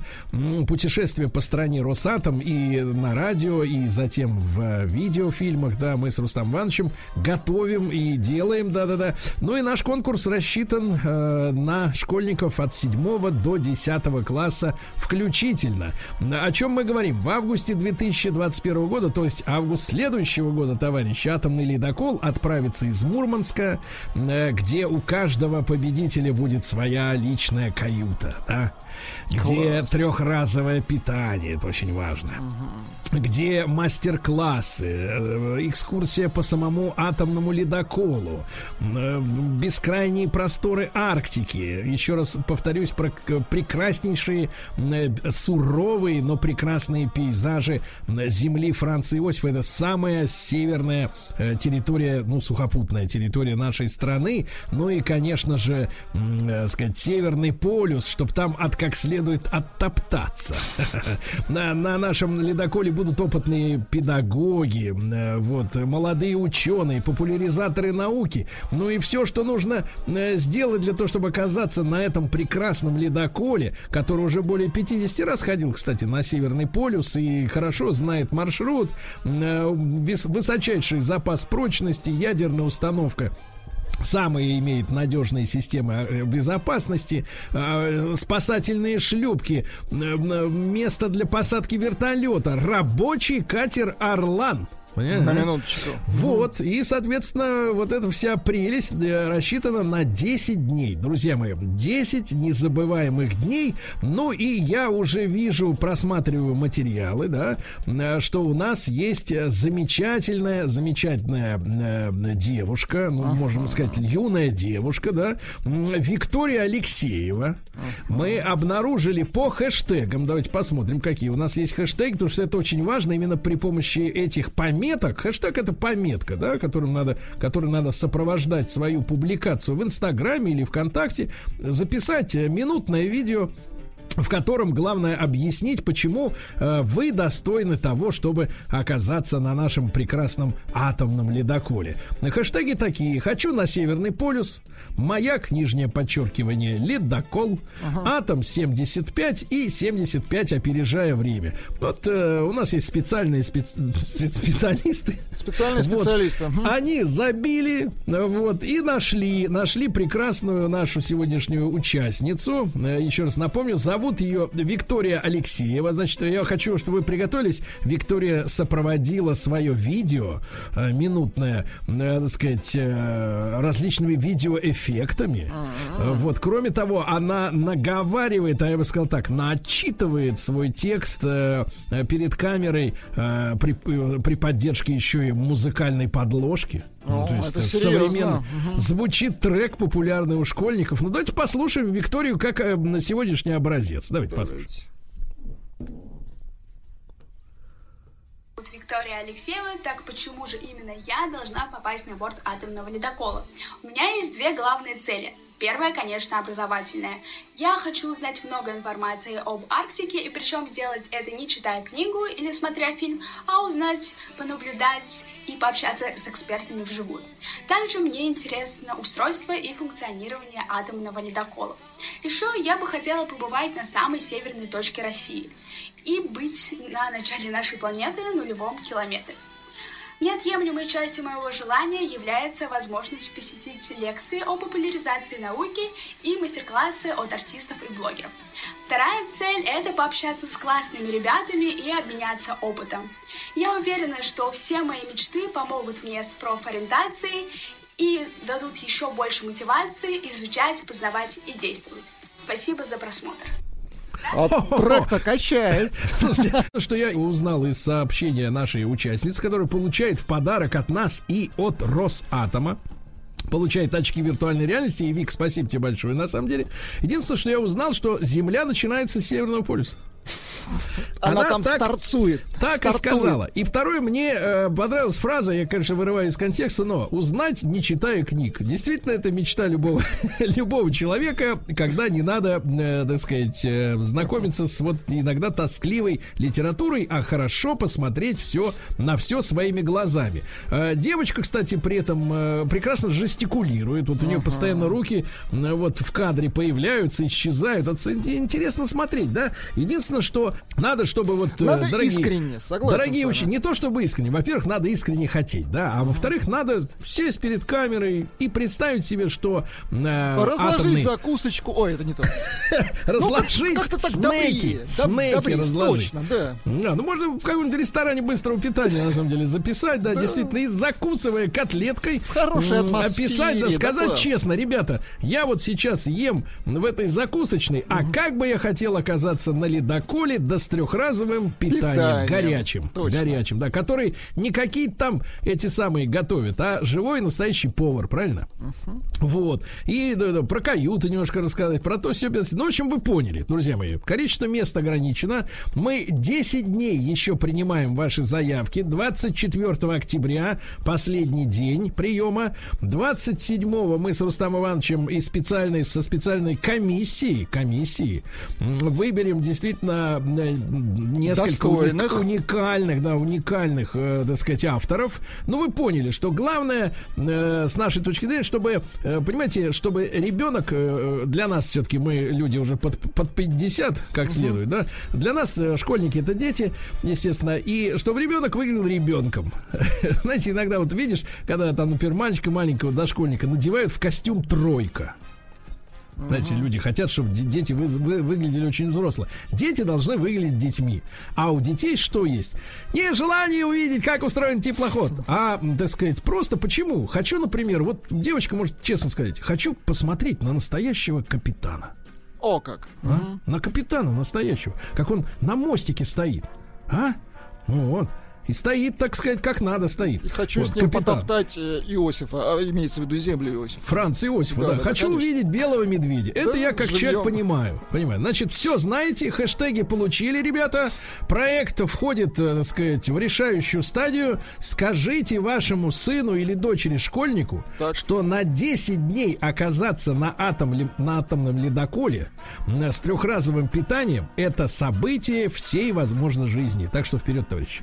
Путешествие по стране Росатом и на радио, и затем в видеофильмах. Да, мы с Рустам Ивановичем готовим и делаем, да-да-да. Ну и наш конкурс рассчитан э, на школьников от 7 до 10 класса включительно. О чем мы говорим? В августе 2021 года, то есть август следующего года, товарищи, атомный ледокол отправится из Мурманска, э, где у каждого победителя победителя будет своя личная каюта, да? Где Класс. трехразовое питание, это очень важно. Угу. Где мастер-классы, э, экскурсия по самому атомному ледоколу, э, бескрайние просторы Арктики. Еще раз повторюсь про прекраснейшие, э, суровые, но прекрасные пейзажи земли Франции Иосифа. Это самая северная территория, ну, сухопутная территория нашей страны. Ну и, конечно же, сказать, Северный полюс, чтобы там от как следует оттоптаться. На, на нашем ледоколе будут опытные педагоги, э, вот, молодые ученые, популяризаторы науки. Ну и все, что нужно э, сделать для того, чтобы оказаться на этом прекрасном ледоколе, который уже более 50 раз ходил, кстати, на Северный полюс и хорошо знает маршрут, э, высочайший запас прочности, ядерная установка самые имеет надежные системы э, безопасности, э, спасательные шлюпки, э, место для посадки вертолета, рабочий катер «Орлан». Понятно? На минуточку. Вот, и, соответственно, вот эта вся прелесть э, рассчитана на 10 дней, друзья мои. 10 незабываемых дней. Ну и я уже вижу, просматриваю материалы, да, э, что у нас есть замечательная, замечательная э, девушка, ну, ага. можем сказать, юная девушка, да, Виктория Алексеева. Ага. Мы обнаружили по хэштегам, давайте посмотрим, какие у нас есть хэштеги, потому что это очень важно именно при помощи этих пометок пометок, хэштег это пометка, да, которым надо, которой надо сопровождать свою публикацию в Инстаграме или ВКонтакте, записать минутное видео в котором главное объяснить, почему э, вы достойны того, чтобы оказаться на нашем прекрасном атомном ледоколе. Хэштеги такие. Хочу на Северный полюс. Маяк, нижнее подчеркивание, ледокол. Ага. Атом 75 и 75 опережая время. Вот э, у нас есть специальные специ... специалисты. Специальные вот. специалисты. Угу. Они забили вот, и нашли, нашли прекрасную нашу сегодняшнюю участницу. Э, еще раз напомню, зовут Зовут ее Виктория Алексеева. Значит, я хочу, чтобы вы приготовились. Виктория сопроводила свое видео э, минутное, э, так сказать, э, различными видеоэффектами. Uh-huh. Вот, кроме того, она наговаривает, а я бы сказал так, начитывает свой текст э, перед камерой э, при, при поддержке еще и музыкальной подложки. Ну, то есть это современно угу. звучит трек популярный у школьников. Ну давайте послушаем Викторию как э, на сегодняшний образец. Давайте, давайте. послушаем. Виктория Алексеева, так почему же именно я должна попасть на борт атомного ледокола? У меня есть две главные цели. Первая, конечно, образовательная. Я хочу узнать много информации об Арктике, и причем сделать это не читая книгу или смотря фильм, а узнать, понаблюдать и пообщаться с экспертами вживую. Также мне интересно устройство и функционирование атомного ледокола. Еще я бы хотела побывать на самой северной точке России и быть на начале нашей планеты нулевом километре. Неотъемлемой частью моего желания является возможность посетить лекции о популяризации науки и мастер-классы от артистов и блогеров. Вторая цель – это пообщаться с классными ребятами и обменяться опытом. Я уверена, что все мои мечты помогут мне с профориентацией и дадут еще больше мотивации изучать, познавать и действовать. Спасибо за просмотр. А трек-то качает. Слушайте, что я узнал из сообщения нашей участницы, которая получает в подарок от нас и от Росатома получает очки виртуальной реальности. И, Вик, спасибо тебе большое, на самом деле. Единственное, что я узнал, что Земля начинается с Северного полюса. Она, Она там так, старцует. Так стартует. и сказала. И второе, мне э, понравилась фраза, я, конечно, вырываю из контекста, но узнать, не читая книг. Действительно, это мечта любого, любого человека, когда не надо, э, так сказать, э, знакомиться с вот иногда тоскливой литературой, а хорошо посмотреть все на все своими глазами. Э, девочка, кстати, при этом э, прекрасно жестикулирует. Вот у нее uh-huh. постоянно руки э, вот в кадре появляются, исчезают. Это интересно смотреть, да? Единственное, Единственное, что надо, чтобы вот... Э, надо дорогие, искренне, согласен. Дорогие ученики, не то чтобы искренне. Во-первых, надо искренне хотеть, да. А во-вторых, надо сесть перед камерой и представить себе, что... Э, Разложить атомный... закусочку... Ой, это не то. Разложить снеки. Снеки разложить. Точно, да. Ну, можно в каком-нибудь ресторане быстрого питания, на самом деле, записать, да, действительно, и закусывая котлеткой. Хорошая Описать, да, сказать честно, ребята, я вот сейчас ем в этой закусочной, а как бы я хотел оказаться на ледоколе доколе да с трехразовым питанием, питанием. горячим. Точно. Горячим, да, который не какие-то там эти самые готовят, а живой настоящий повар, правильно? Угу. Вот. И да, да, про каюты немножко рассказать, про то все. Ну, в общем, вы поняли, друзья мои. Количество мест ограничено. Мы 10 дней еще принимаем ваши заявки. 24 октября последний день приема. 27 мы с Рустамом Ивановичем и специальной, со специальной комиссией, комиссией выберем действительно действительно э, несколько уникальных, да, уникальных, э, так сказать, авторов. Ну, вы поняли, что главное, э, с нашей точки зрения, чтобы, э, понимаете, чтобы ребенок, э, для нас все-таки мы люди уже под, под 50, как угу. следует, да, для нас э, школьники это дети, естественно, и чтобы ребенок выглядел ребенком. Знаете, иногда вот видишь, когда там, например, мальчика маленького дошкольника надевают в костюм тройка. Знаете, люди хотят, чтобы дети вы, вы, выглядели очень взросло. Дети должны выглядеть детьми. А у детей что есть? Не желание увидеть, как устроен теплоход, а, так сказать, просто почему? Хочу, например, вот девочка может честно сказать, хочу посмотреть на настоящего капитана. О, как. А? Угу. На капитана настоящего. Как он на мостике стоит. А? Ну вот. И стоит, так сказать, как надо стоит. И хочу вот, с ним капитан. потоптать э, Иосифа, а, имеется в виду землю Иосифа. Франц Иосифа, да. да. хочу конечно. увидеть белого медведя. Да, Это я как живьем. человек понимаю. Понимаю. Значит, все знаете, хэштеги получили, ребята. Проект входит, э, так сказать, в решающую стадию. Скажите вашему сыну или дочери школьнику, так. что на 10 дней оказаться на, атом, на атомном ледоколе с трехразовым питанием это событие всей возможной жизни. Так что вперед, товарищи.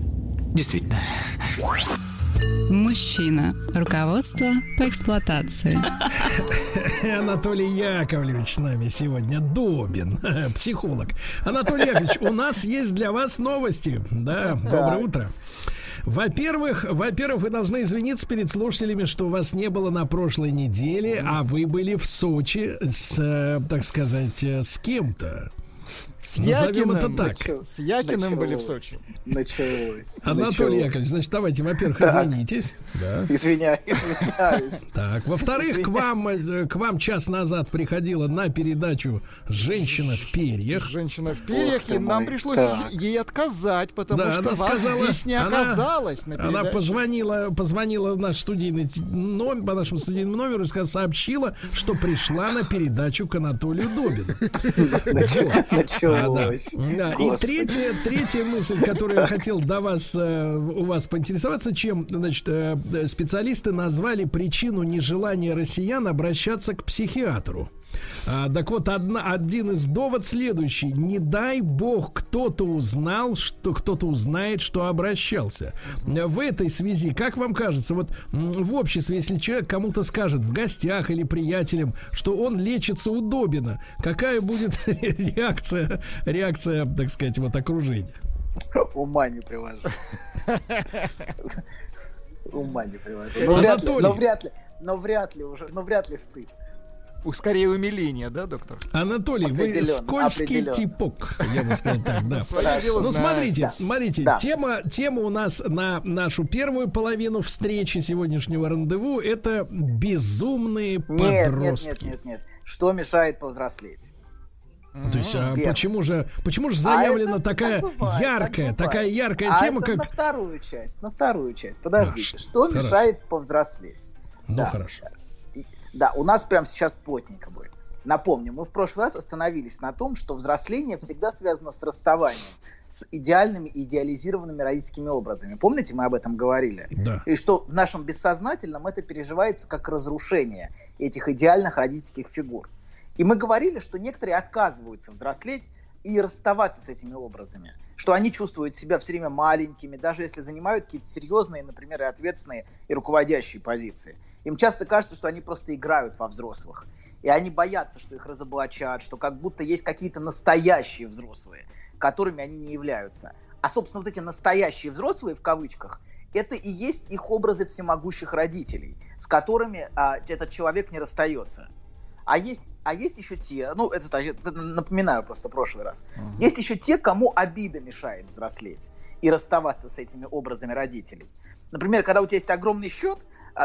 Действительно. Мужчина. Руководство по эксплуатации. Анатолий Яковлевич с нами сегодня. Добин, психолог. Анатолий Яковлевич, у нас есть для вас новости. Да, доброе утро. Во-первых, во-первых, вы должны извиниться перед слушателями, что вас не было на прошлой неделе, а вы были в Сочи с, э, так сказать, э, с кем-то. С Якиным, это так. С Якиным началось, были в Сочи. Началось. Анатолий началось. Яковлевич, значит, давайте, во-первых, извинитесь. Да. Извиняюсь, извиняюсь. Так, во-вторых, к вам, э, к вам час назад приходила на передачу «Женщина в перьях». «Женщина в перьях», и нам пришлось так. ей отказать, потому да, что она вас сказала, здесь не оказалось она, на Она позвонила, позвонила в наш студийный номер, по нашему студийному номеру и сказала, сообщила, что пришла на передачу к Анатолию Добину. Началось. Да, и третья, третья мысль, которую я хотел до вас, э, у вас поинтересоваться, чем, значит, э, специалисты назвали причину нежелания россиян обращаться к психиатру. А, так вот, одна, один из довод следующий. Не дай бог кто-то узнал, что кто-то узнает, что обращался. В этой связи, как вам кажется, вот в обществе, если человек кому-то скажет в гостях или приятелям, что он лечится удобно, какая будет реакция, реакция, так сказать, вот окружения? Ума не привожу. Ума не привожу. Но вряд ли, но вряд ли, но вряд ли уже, но вряд ли стыд. Скорее умиление, да, доктор? Анатолий, вы скользкий типок, я бы сказал так, да. Ну, смотрите, смотрите, тема, тема у нас на нашу первую половину встречи сегодняшнего рандеву это безумные подростки. Нет, нет, нет, нет. Что мешает повзрослеть? То есть, а почему же, почему же заявлена а такая бывает, яркая, так такая яркая а тема, как... на вторую часть, на вторую часть. Подождите, а, что хорошо. мешает повзрослеть? Ну, да. хорошо. Да, у нас прямо сейчас плотненько будет. Напомню, мы в прошлый раз остановились на том, что взросление всегда связано с расставанием с идеальными идеализированными родительскими образами. Помните, мы об этом говорили? Да. И что в нашем бессознательном это переживается как разрушение этих идеальных родительских фигур. И мы говорили, что некоторые отказываются взрослеть и расставаться с этими образами, что они чувствуют себя все время маленькими, даже если занимают какие-то серьезные, например, и ответственные и руководящие позиции. Им часто кажется, что они просто играют во взрослых. И они боятся, что их разоблачат, что как будто есть какие-то настоящие взрослые, которыми они не являются. А, собственно, вот эти настоящие взрослые, в кавычках, это и есть их образы всемогущих родителей, с которыми а, этот человек не расстается. А есть, а есть еще те, ну, это, это напоминаю просто прошлый раз, uh-huh. есть еще те, кому обида мешает взрослеть и расставаться с этими образами родителей. Например, когда у тебя есть огромный счет,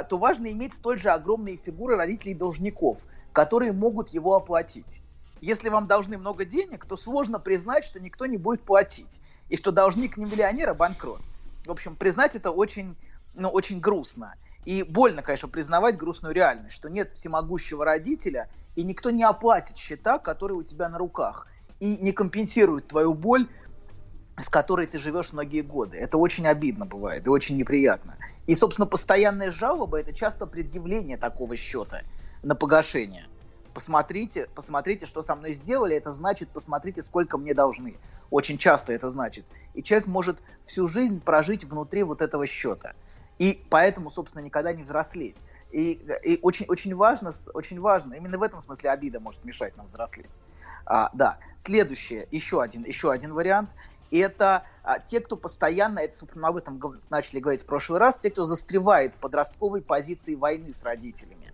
то важно иметь столь же огромные фигуры родителей-должников, которые могут его оплатить. Если вам должны много денег, то сложно признать, что никто не будет платить, и что должник не миллионер, а банкрот. В общем, признать это очень, ну, очень грустно. И больно, конечно, признавать грустную реальность, что нет всемогущего родителя, и никто не оплатит счета, которые у тебя на руках, и не компенсирует твою боль, с которой ты живешь многие годы. Это очень обидно бывает и очень неприятно. И, собственно, постоянная жалоба – это часто предъявление такого счета на погашение. Посмотрите, посмотрите, что со мной сделали, это значит, посмотрите, сколько мне должны. Очень часто это значит. И человек может всю жизнь прожить внутри вот этого счета. И поэтому, собственно, никогда не взрослеть. И, и очень, очень, важно, очень важно, именно в этом смысле обида может мешать нам взрослеть. А, да, следующее, еще один, еще один вариант. Это а, те, кто постоянно, это, собственно, об этом начали говорить в прошлый раз, те, кто застревает в подростковой позиции войны с родителями.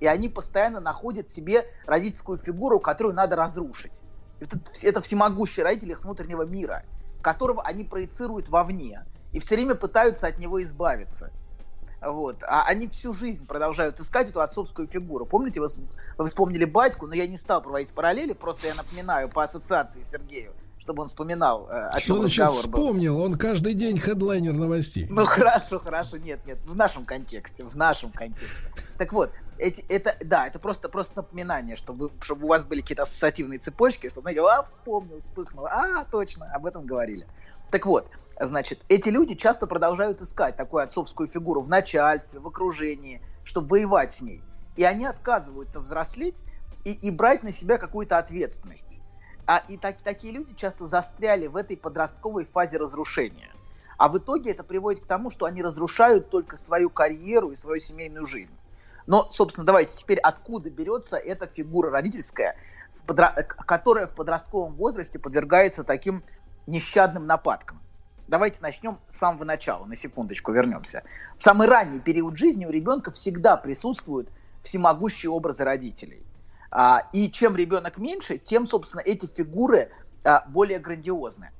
И они постоянно находят себе родительскую фигуру, которую надо разрушить. Это, это всемогущий родитель их внутреннего мира, которого они проецируют вовне и все время пытаются от него избавиться. Вот. А они всю жизнь продолжают искать эту отцовскую фигуру. Помните, вы, вы вспомнили батьку, но я не стал проводить параллели, просто я напоминаю по ассоциации Сергею чтобы он вспоминал, э, о Что значит вспомнил? Был. Он каждый день хедлайнер новостей. Ну хорошо, хорошо, нет, нет, в нашем контексте, в нашем контексте. Так вот, эти, это, да, это просто, просто напоминание, чтобы, чтобы у вас были какие-то ассоциативные цепочки, чтобы, знаете, а, вспомнил, вспыхнул, а, точно, об этом говорили. Так вот, значит, эти люди часто продолжают искать такую отцовскую фигуру в начальстве, в окружении, чтобы воевать с ней. И они отказываются взрослеть и, и брать на себя какую-то ответственность. А и так, такие люди часто застряли в этой подростковой фазе разрушения. А в итоге это приводит к тому, что они разрушают только свою карьеру и свою семейную жизнь. Но, собственно, давайте теперь откуда берется эта фигура родительская, которая в подростковом возрасте подвергается таким нещадным нападкам. Давайте начнем с самого начала, на секундочку вернемся. В самый ранний период жизни у ребенка всегда присутствуют всемогущие образы родителей. А, и чем ребенок меньше, тем, собственно, эти фигуры а, более грандиозны.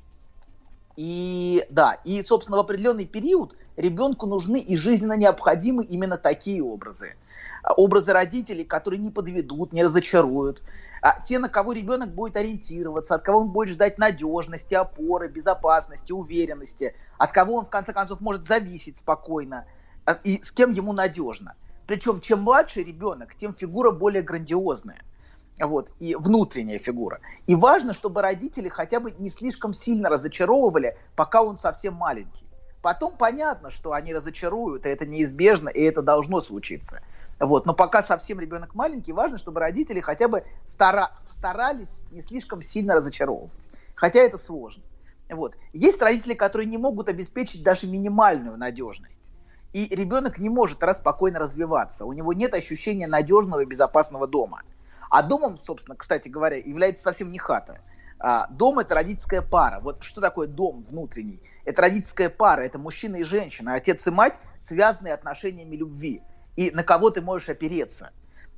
И да, и, собственно, в определенный период ребенку нужны и жизненно необходимы именно такие образы. А, образы родителей, которые не подведут, не разочаруют. А, те, на кого ребенок будет ориентироваться, от кого он будет ждать надежности, опоры, безопасности, уверенности, от кого он, в конце концов, может зависеть спокойно, и с кем ему надежно. Причем, чем младше ребенок, тем фигура более грандиозная. Вот, и внутренняя фигура. И важно, чтобы родители хотя бы не слишком сильно разочаровывали, пока он совсем маленький. Потом понятно, что они разочаруют, и это неизбежно, и это должно случиться. Вот. Но пока совсем ребенок маленький, важно, чтобы родители хотя бы стара... старались не слишком сильно разочаровывать. Хотя это сложно. Вот. Есть родители, которые не могут обеспечить даже минимальную надежность. И ребенок не может раз спокойно развиваться. У него нет ощущения надежного и безопасного дома. А домом, собственно, кстати говоря, является совсем не хата. А, дом это родительская пара. Вот что такое дом внутренний? Это родительская пара, это мужчина и женщина, отец и мать, связанные отношениями любви. И на кого ты можешь опереться.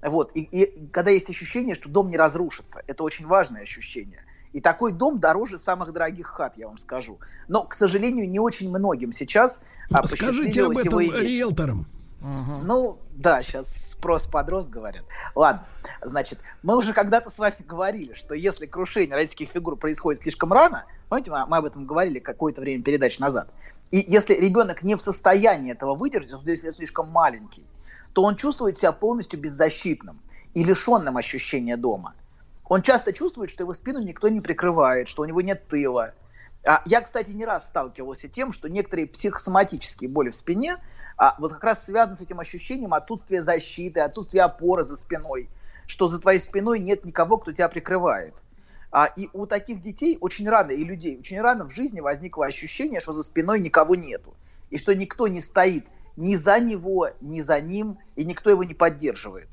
Вот. И, и когда есть ощущение, что дом не разрушится, это очень важное ощущение. И такой дом дороже самых дорогих хат, я вам скажу. Но, к сожалению, не очень многим сейчас. А Скажите об этом риэлторам. Угу. Ну, да, сейчас спрос подрос, говорят. Ладно, значит, мы уже когда-то с вами говорили, что если крушение родительских фигур происходит слишком рано, помните, мы об этом говорили какое-то время передач назад, и если ребенок не в состоянии этого выдержать, если слишком маленький, то он чувствует себя полностью беззащитным и лишенным ощущения дома. Он часто чувствует, что его спину никто не прикрывает, что у него нет тыла. А, я, кстати, не раз сталкивался с тем, что некоторые психосоматические боли в спине а, вот как раз связаны с этим ощущением отсутствия защиты, отсутствия опоры за спиной, что за твоей спиной нет никого, кто тебя прикрывает. А, и у таких детей очень рано, и людей, очень рано в жизни возникло ощущение, что за спиной никого нету. И что никто не стоит ни за него, ни за ним, и никто его не поддерживает.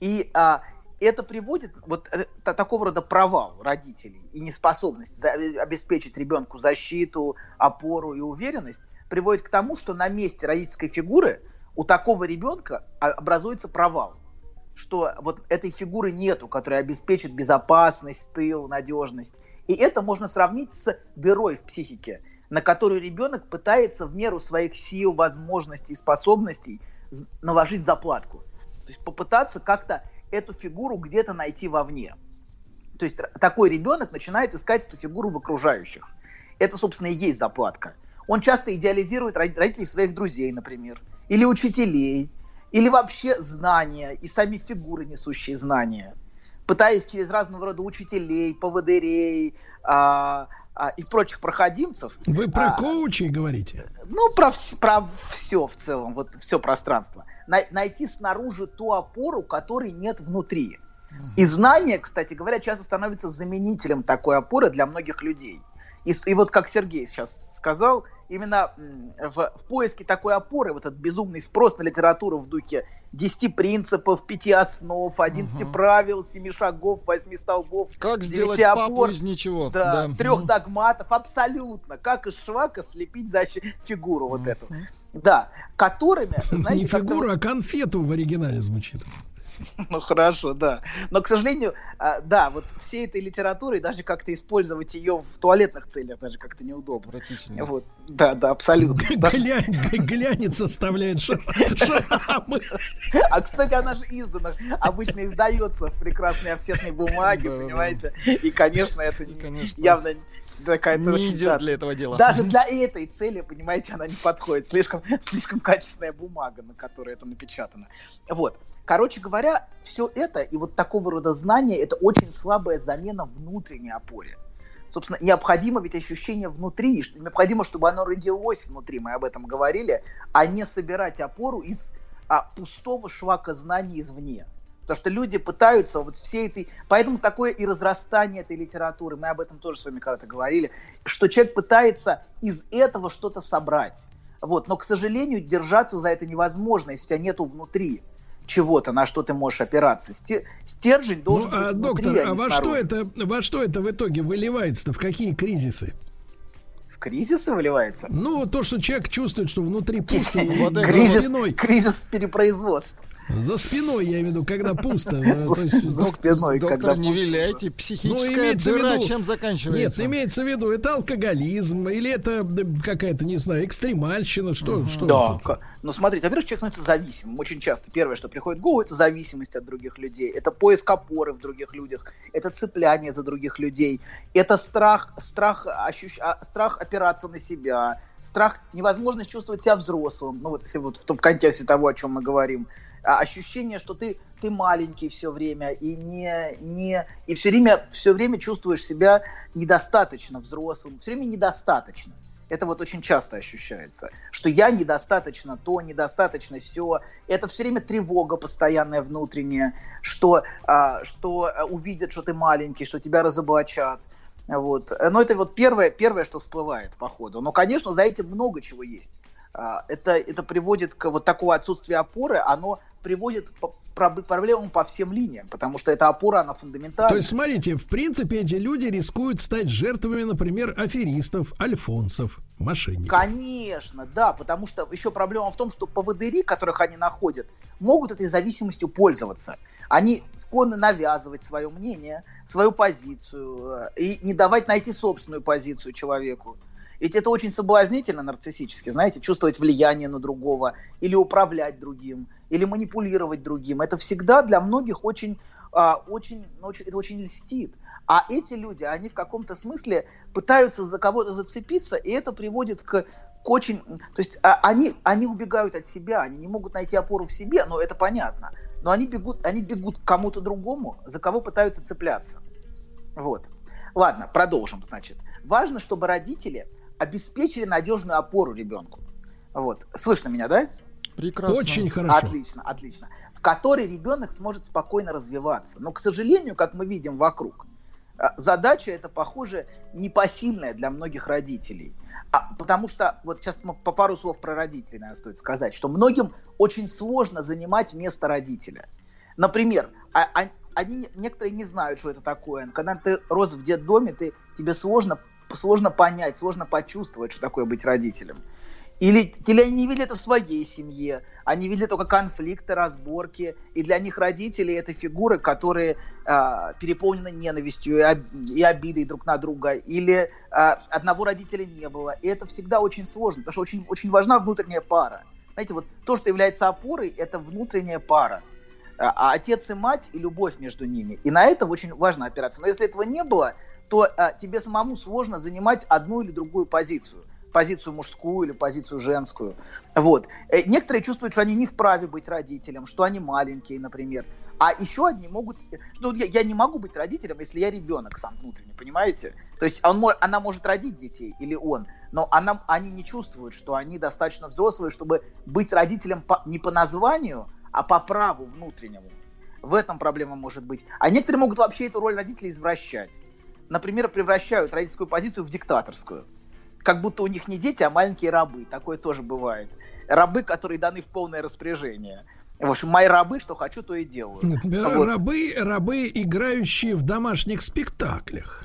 И а, это приводит вот э, такого рода провал родителей и неспособность за, обеспечить ребенку защиту, опору и уверенность приводит к тому, что на месте родительской фигуры у такого ребенка образуется провал, что вот этой фигуры нету, которая обеспечит безопасность, тыл, надежность. И это можно сравнить с дырой в психике, на которую ребенок пытается в меру своих сил, возможностей, способностей наложить заплатку. То есть попытаться как-то эту фигуру где-то найти вовне. То есть такой ребенок начинает искать эту фигуру в окружающих. Это, собственно, и есть заплатка. Он часто идеализирует родителей своих друзей, например, или учителей, или вообще знания, и сами фигуры, несущие знания, пытаясь через разного рода учителей, поводырей а, и прочих проходимцев. Вы про а, коучей говорите? Ну, про, про все в целом, вот все пространство найти снаружи ту опору, которой нет внутри. И знание, кстати говоря, часто становится заменителем такой опоры для многих людей. И, и вот как Сергей сейчас сказал, именно в, в поиске такой опоры, вот этот безумный спрос на литературу в духе 10 принципов, 5 основ, 11 угу. правил, 7 шагов, 8 столбов, как сделать опор, из ничего. Да, да. трех догматов, абсолютно. Как из швака слепить за фигуру вот эту. Да, которыми, знаете, Не фигуру, а конфету в оригинале звучит. Ну хорошо, да. Но, к сожалению, а, да, вот всей этой литературой даже как-то использовать ее в туалетных целях даже как-то неудобно. Отвратительно. Вот. Да, да, абсолютно. Глянец составляет шрамы. А, кстати, она же издана, обычно издается в прекрасной офсетной бумаге, понимаете? И, конечно, это явно какая-то не очень, идет да, для этого дела. Даже для этой цели, понимаете, она не подходит. Слишком, слишком качественная бумага, на которой это напечатано. Вот. Короче говоря, все это и вот такого рода знания это очень слабая замена внутренней опоре. Собственно, необходимо ведь ощущение внутри, необходимо, чтобы оно родилось внутри, мы об этом говорили, а не собирать опору из а, пустого шлака знаний извне. Потому что люди пытаются вот все этой... Поэтому такое и разрастание этой литературы, мы об этом тоже с вами когда-то говорили, что человек пытается из этого что-то собрать. Вот. Но, к сожалению, держаться за это невозможно, если у тебя нету внутри чего-то, на что ты можешь опираться. Стержень должен ну, а, быть доктор, внутри, а, а во что это, во что это в итоге выливается-то? В какие кризисы? В кризисы выливается? Ну, то, что человек чувствует, что внутри пусто, кризис, кризис перепроизводства. За спиной, я имею в виду, когда пусто. То есть, за спиной, доктор, когда не виляйте, психическая ну, дыра, виду, чем заканчивается? Нет, имеется в виду, это алкоголизм, или это какая-то, не знаю, экстремальщина, что, что Да, это? Ну смотрите, во-первых, человек становится зависимым. Очень часто. Первое, что приходит в голову, это зависимость от других людей, это поиск опоры в других людях, это цепляние за других людей, это страх, страх, ощущ... А, страх опираться на себя, страх, невозможность чувствовать себя взрослым, ну вот если вот в том контексте того, о чем мы говорим, а, ощущение, что ты, ты маленький все время и не, не и все время, все время чувствуешь себя недостаточно взрослым, все время недостаточно. Это вот очень часто ощущается, что я недостаточно то, недостаточно все. Это все время тревога постоянная внутренняя, что, а, что увидят, что ты маленький, что тебя разоблачат. Вот. Но это вот первое, первое, что всплывает по ходу. Но, конечно, за этим много чего есть. А, это, это приводит к вот такому отсутствию опоры, оно приводит к проблемам по всем линиям, потому что эта опора, она фундаментальная. То есть, смотрите, в принципе, эти люди рискуют стать жертвами, например, аферистов, альфонсов, мошенников. Конечно, да, потому что еще проблема в том, что поводыри, которых они находят, могут этой зависимостью пользоваться. Они склонны навязывать свое мнение, свою позицию э, и не давать найти собственную позицию человеку. Ведь это очень соблазнительно нарциссически, знаете, чувствовать влияние на другого, или управлять другим, или манипулировать другим. Это всегда для многих очень, а, очень, ну, очень, это очень льстит. А эти люди, они в каком-то смысле пытаются за кого-то зацепиться, и это приводит к, к очень... То есть а, они, они убегают от себя, они не могут найти опору в себе, но это понятно. Но они бегут, они бегут к кому-то другому, за кого пытаются цепляться. Вот. Ладно, продолжим, значит. Важно, чтобы родители обеспечили надежную опору ребенку. Вот. Слышно меня, да? Прекрасно. Очень хорошо. Отлично, отлично. В которой ребенок сможет спокойно развиваться. Но, к сожалению, как мы видим вокруг, э, задача эта, похоже, непосильная для многих родителей. А, потому что, вот сейчас по пару слов про родителей, наверное, стоит сказать, что многим очень сложно занимать место родителя. Например, а, а, они некоторые не знают, что это такое. Когда ты рос в детдоме, ты, тебе сложно сложно понять, сложно почувствовать, что такое быть родителем. Или, или они не видели это в своей семье, они видели только конфликты, разборки, и для них родители это фигуры, которые э, переполнены ненавистью и, об, и обидой друг на друга, или э, одного родителя не было. И это всегда очень сложно, потому что очень, очень важна внутренняя пара. Знаете, вот то, что является опорой, это внутренняя пара. А отец и мать и любовь между ними. И на это очень важно опираться. Но если этого не было, то а, тебе самому сложно занимать одну или другую позицию позицию мужскую или позицию женскую. Вот. Э, некоторые чувствуют, что они не вправе быть родителем, что они маленькие, например. А еще одни могут... Ну, я, я не могу быть родителем, если я ребенок сам внутренне, понимаете? То есть он, она может родить детей, или он, но она, они не чувствуют, что они достаточно взрослые, чтобы быть родителем по, не по названию, а по праву внутреннему. В этом проблема может быть. А некоторые могут вообще эту роль родителей извращать например, превращают родительскую позицию в диктаторскую. Как будто у них не дети, а маленькие рабы. Такое тоже бывает. Рабы, которые даны в полное распоряжение. В общем, мои рабы, что хочу, то и делаю. Вот. Рабы, рабы, играющие в домашних спектаклях.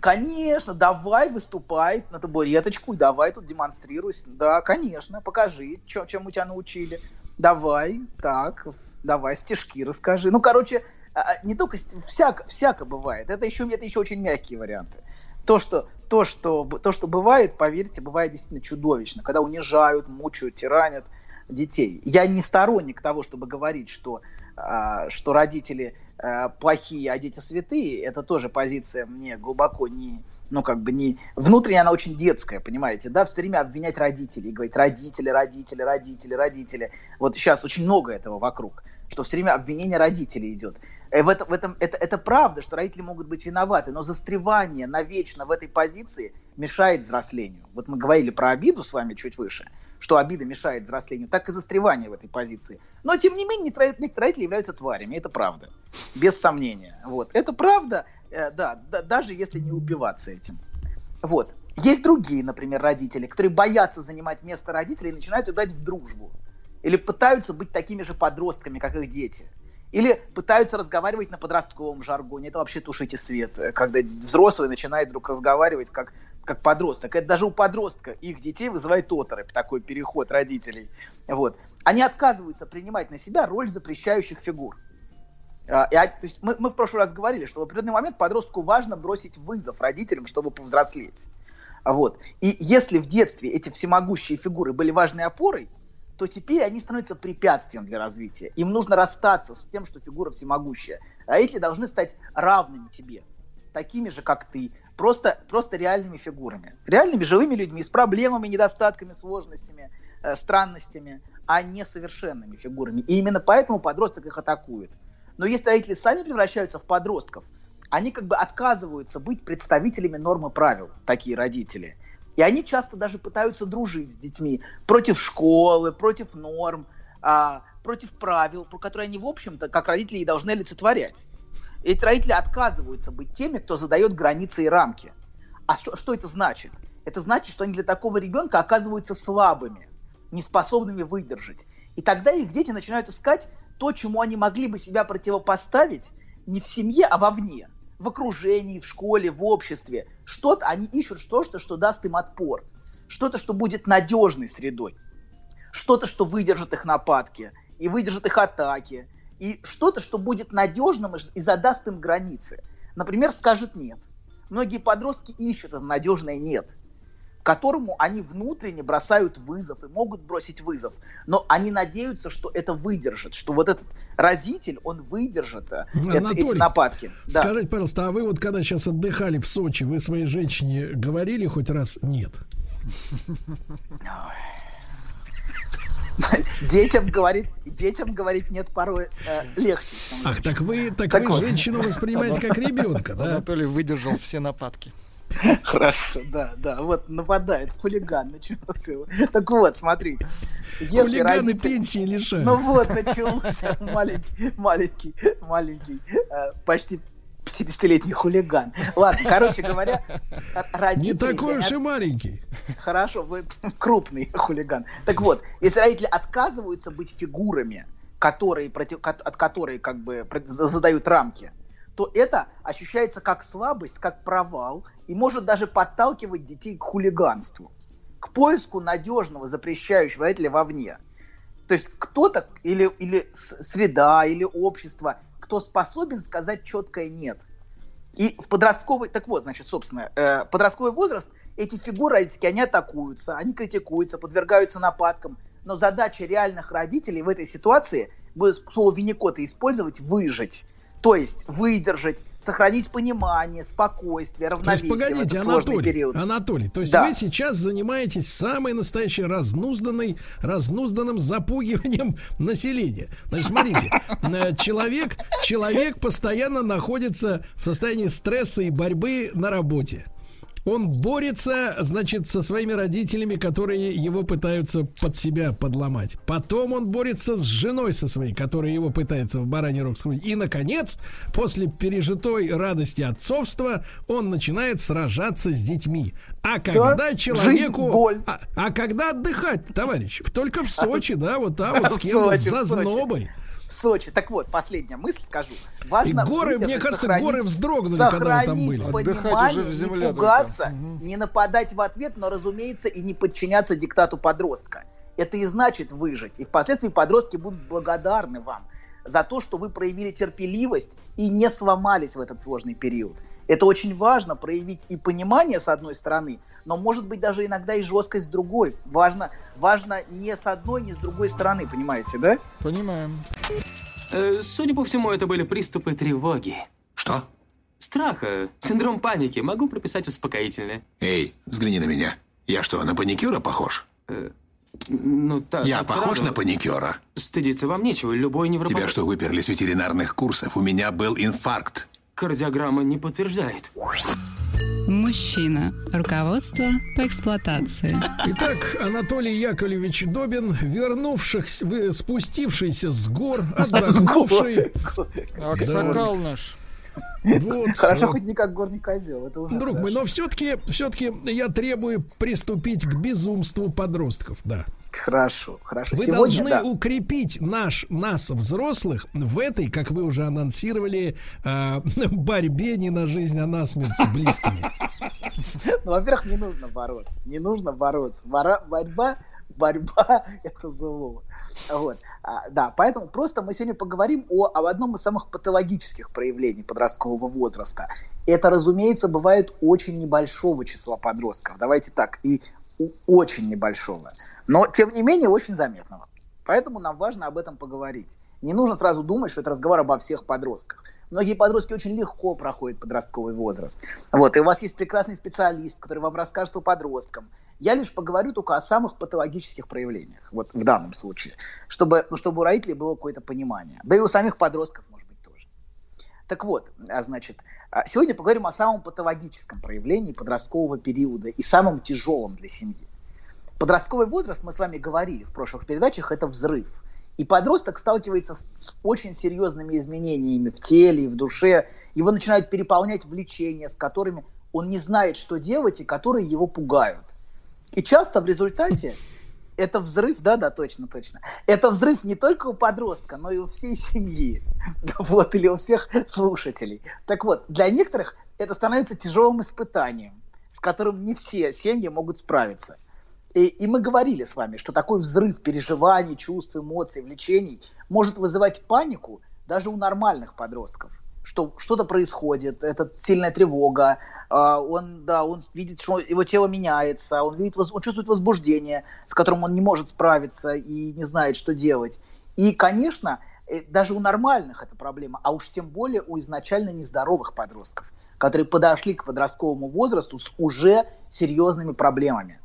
Конечно, давай выступай на табуреточку, давай тут демонстрируй. Да, конечно, покажи, чё, чем мы тебя научили. Давай, так, давай стишки расскажи. Ну, короче, а, а, не только всяко, всяко бывает. Это еще, это еще очень мягкие варианты. То что, то, что, то, что бывает, поверьте, бывает действительно чудовищно. Когда унижают, мучают, тиранят детей. Я не сторонник того, чтобы говорить, что, а, что родители плохие, а дети святые. Это тоже позиция мне глубоко не, ну, как бы не... Внутренне она очень детская, понимаете, да, все время обвинять родителей, говорить родители, родители, родители, родители. Вот сейчас очень много этого вокруг, что все время обвинение родителей идет. Э, в этом, в этом, это, это правда, что родители могут быть виноваты, но застревание навечно в этой позиции мешает взрослению. Вот мы говорили про обиду с вами чуть выше, что обида мешает взрослению, так и застревание в этой позиции. Но, тем не менее, некоторые родители являются тварями, это правда, без сомнения. Вот. Это правда, э, да, да, даже если не убиваться этим. Вот. Есть другие, например, родители, которые боятся занимать место родителей и начинают играть в дружбу. Или пытаются быть такими же подростками, как их дети – или пытаются разговаривать на подростковом жаргоне. Это вообще тушите свет. Когда взрослый начинает вдруг разговаривать как, как подросток. Это даже у подростка их детей вызывает оторопь, такой переход родителей. Вот. Они отказываются принимать на себя роль запрещающих фигур. А, и, то есть мы, мы в прошлый раз говорили, что в определенный момент подростку важно бросить вызов родителям, чтобы повзрослеть. Вот. И если в детстве эти всемогущие фигуры были важной опорой, то теперь они становятся препятствием для развития. Им нужно расстаться с тем, что фигура всемогущая. Родители должны стать равными тебе, такими же, как ты, просто, просто реальными фигурами. Реальными живыми людьми с проблемами, недостатками, сложностями, э, странностями, а не совершенными фигурами. И именно поэтому подросток их атакует. Но если родители сами превращаются в подростков, они как бы отказываются быть представителями нормы правил, такие родители – и они часто даже пытаются дружить с детьми против школы, против норм, а, против правил, по которые они, в общем-то, как родители и должны олицетворять. Эти родители отказываются быть теми, кто задает границы и рамки. А что, что это значит? Это значит, что они для такого ребенка оказываются слабыми, неспособными выдержать. И тогда их дети начинают искать то, чему они могли бы себя противопоставить не в семье, а вовне в окружении, в школе, в обществе. Что-то, они ищут что-то, что даст им отпор. Что-то, что будет надежной средой. Что-то, что выдержит их нападки и выдержит их атаки. И что-то, что будет надежным и задаст им границы. Например, скажет нет. Многие подростки ищут это надежное нет – которому они внутренне бросают вызов и могут бросить вызов, но они надеются, что это выдержит, что вот этот разитель, он выдержит э, это, эти нападки. Скажите, да. пожалуйста, а вы вот когда сейчас отдыхали в Сочи, вы своей женщине говорили хоть раз нет? Детям говорит, детям говорить нет порой э, легче. Ах, так вы, так, так вы вот. женщину воспринимаете как ребенка, да? Анатолий выдержал все нападки. Хорошо, да, да. Вот нападает хулиган, начался. Так вот, смотри. Хулиганы родитель... пенсии лишают. Ну вот, начался маленький, маленький, маленький, э, почти 50-летний хулиган. Ладно, короче говоря, родители... Не такой уж и маленький. Хорошо, вы крупный хулиган. Так вот, если родители отказываются быть фигурами, которые, против, от которой как бы задают рамки, то это ощущается как слабость, как провал, и может даже подталкивать детей к хулиганству, к поиску надежного запрещающего родителя вовне. То есть кто-то или, или среда, или общество, кто способен сказать четкое «нет». И в подростковый, так вот, значит, собственно, э, подростковый возраст, эти фигуры родительские, они атакуются, они критикуются, подвергаются нападкам, но задача реальных родителей в этой ситуации будет слово Винникота использовать «выжить». То есть выдержать, сохранить понимание, спокойствие, равновесие. То есть, погодите, Анатолий, период. Анатолий, то есть да. вы сейчас занимаетесь самой настоящей разнузданной, разнузданным запугиванием населения. Значит, смотрите, э, человек, человек постоянно находится в состоянии стресса и борьбы на работе. Он борется, значит, со своими родителями, которые его пытаются под себя подломать. Потом он борется с женой со своей, которая его пытается в бараний рог скрутить. И, наконец, после пережитой радости отцовства, он начинает сражаться с детьми. А когда да? человеку... А, а когда отдыхать, товарищ? Только в Сочи, да, вот там вот с кем-то, за знобой. Сочи. Так вот, последняя мысль скажу. Важно и горы, мне кажется, горы вздрогнули, когда вы там были. понимание, не пугаться, угу. не нападать в ответ, но, разумеется, и не подчиняться диктату подростка. Это и значит выжить. И впоследствии подростки будут благодарны вам за то, что вы проявили терпеливость и не сломались в этот сложный период. Это очень важно, проявить и понимание с одной стороны, но может быть даже иногда и жесткость с другой. Важно, важно не с одной, не с другой стороны, понимаете, да? Понимаем. Э, судя по всему, это были приступы тревоги. Что? Страха, синдром паники. Могу прописать успокоительное. Эй, взгляни на меня. Я что, на паникюра похож? Э, ну, так, Я похож сразу... на паникюра? Стыдиться вам нечего, любой невропат... Тебя что, выперли с ветеринарных курсов? У меня был инфаркт. Кардиограмма не подтверждает. Мужчина. Руководство по эксплуатации. Итак, Анатолий Яковлевич Добин, вернувшихся, спустившийся с гор, отдохнувший. Аксакал наш. Вот. Хорошо, хоть не как горный козел. Это уже Друг мой, но все-таки, все-таки я требую приступить к безумству подростков, да. Хорошо, хорошо. Вы Сегодня, должны да. укрепить наш, нас, взрослых, в этой, как вы уже анонсировали, э, борьбе не на жизнь, а на смерть с близкими. Ну, во-первых, не нужно бороться. Не нужно бороться. Борьба, борьба – это зло. Вот. А, да, поэтому просто мы сегодня поговорим о, об одном из самых патологических проявлений подросткового возраста. Это, разумеется, бывает очень небольшого числа подростков. Давайте так, и очень небольшого. Но, тем не менее, очень заметного. Поэтому нам важно об этом поговорить. Не нужно сразу думать, что это разговор обо всех подростках. Многие подростки очень легко проходят подростковый возраст. Вот, и у вас есть прекрасный специалист, который вам расскажет о подросткам. Я лишь поговорю только о самых патологических проявлениях, вот в данном случае, чтобы, ну, чтобы у родителей было какое-то понимание. Да и у самих подростков, может. Так вот, а, значит, а, сегодня поговорим о самом патологическом проявлении подросткового периода и самом тяжелом для семьи. Подростковый возраст, мы с вами говорили в прошлых передачах, это взрыв – и подросток сталкивается с, очень серьезными изменениями в теле и в душе. Его начинают переполнять влечения, с которыми он не знает, что делать, и которые его пугают. И часто в результате это взрыв, да, да, точно, точно. Это взрыв не только у подростка, но и у всей семьи. Вот, или у всех слушателей. Так вот, для некоторых это становится тяжелым испытанием, с которым не все семьи могут справиться. И, и мы говорили с вами, что такой взрыв переживаний, чувств, эмоций, влечений может вызывать панику даже у нормальных подростков. Что что-то происходит, это сильная тревога, э, он, да, он видит, что его тело меняется, он, видит, он чувствует возбуждение, с которым он не может справиться и не знает, что делать. И, конечно, э, даже у нормальных это проблема, а уж тем более у изначально нездоровых подростков, которые подошли к подростковому возрасту с уже серьезными проблемами.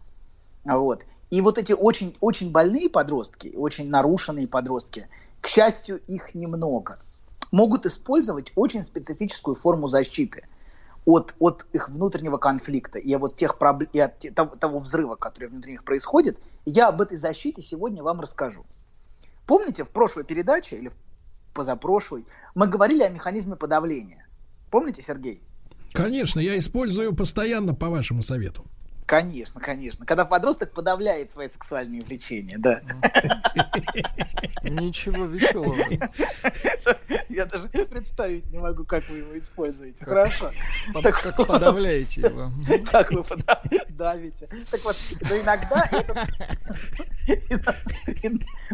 Вот. И вот эти очень, очень больные подростки, очень нарушенные подростки, к счастью, их немного, могут использовать очень специфическую форму защиты от, от их внутреннего конфликта и, вот тех проблем, и от того, того взрыва, который внутри них происходит. Я об этой защите сегодня вам расскажу. Помните, в прошлой передаче или позапрошлой мы говорили о механизме подавления. Помните, Сергей? Конечно, я использую постоянно по вашему совету. Конечно, конечно. Когда подросток подавляет свои сексуальные влечения, да. Ничего веселого. Я даже представить не могу, как вы его используете. Хорошо. Как подавляете его. Как вы давите. Так вот, но иногда этот...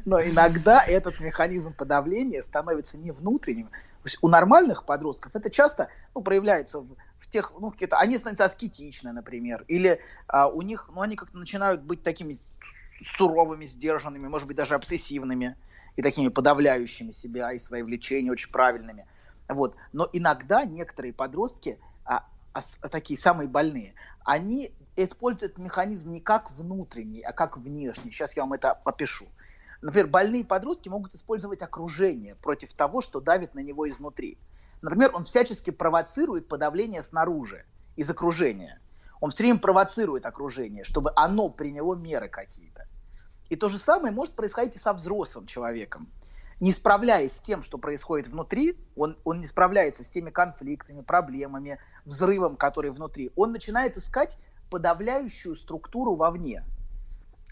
Но иногда этот механизм подавления становится не внутренним. У нормальных подростков это часто ну, проявляется в в тех, ну, какие-то, они становятся аскетичны, например, или а, у них, ну, они как-то начинают быть такими суровыми, сдержанными, может быть, даже обсессивными и такими подавляющими себя и свои влечения очень правильными. Вот. Но иногда некоторые подростки, а, а, такие самые больные, они используют механизм не как внутренний, а как внешний. Сейчас я вам это попишу. Например, больные подростки могут использовать окружение против того, что давит на него изнутри. Например, он всячески провоцирует подавление снаружи, из окружения. Он все время провоцирует окружение, чтобы оно приняло меры какие-то. И то же самое может происходить и со взрослым человеком. Не справляясь с тем, что происходит внутри, он, он не справляется с теми конфликтами, проблемами, взрывом, который внутри. Он начинает искать подавляющую структуру вовне.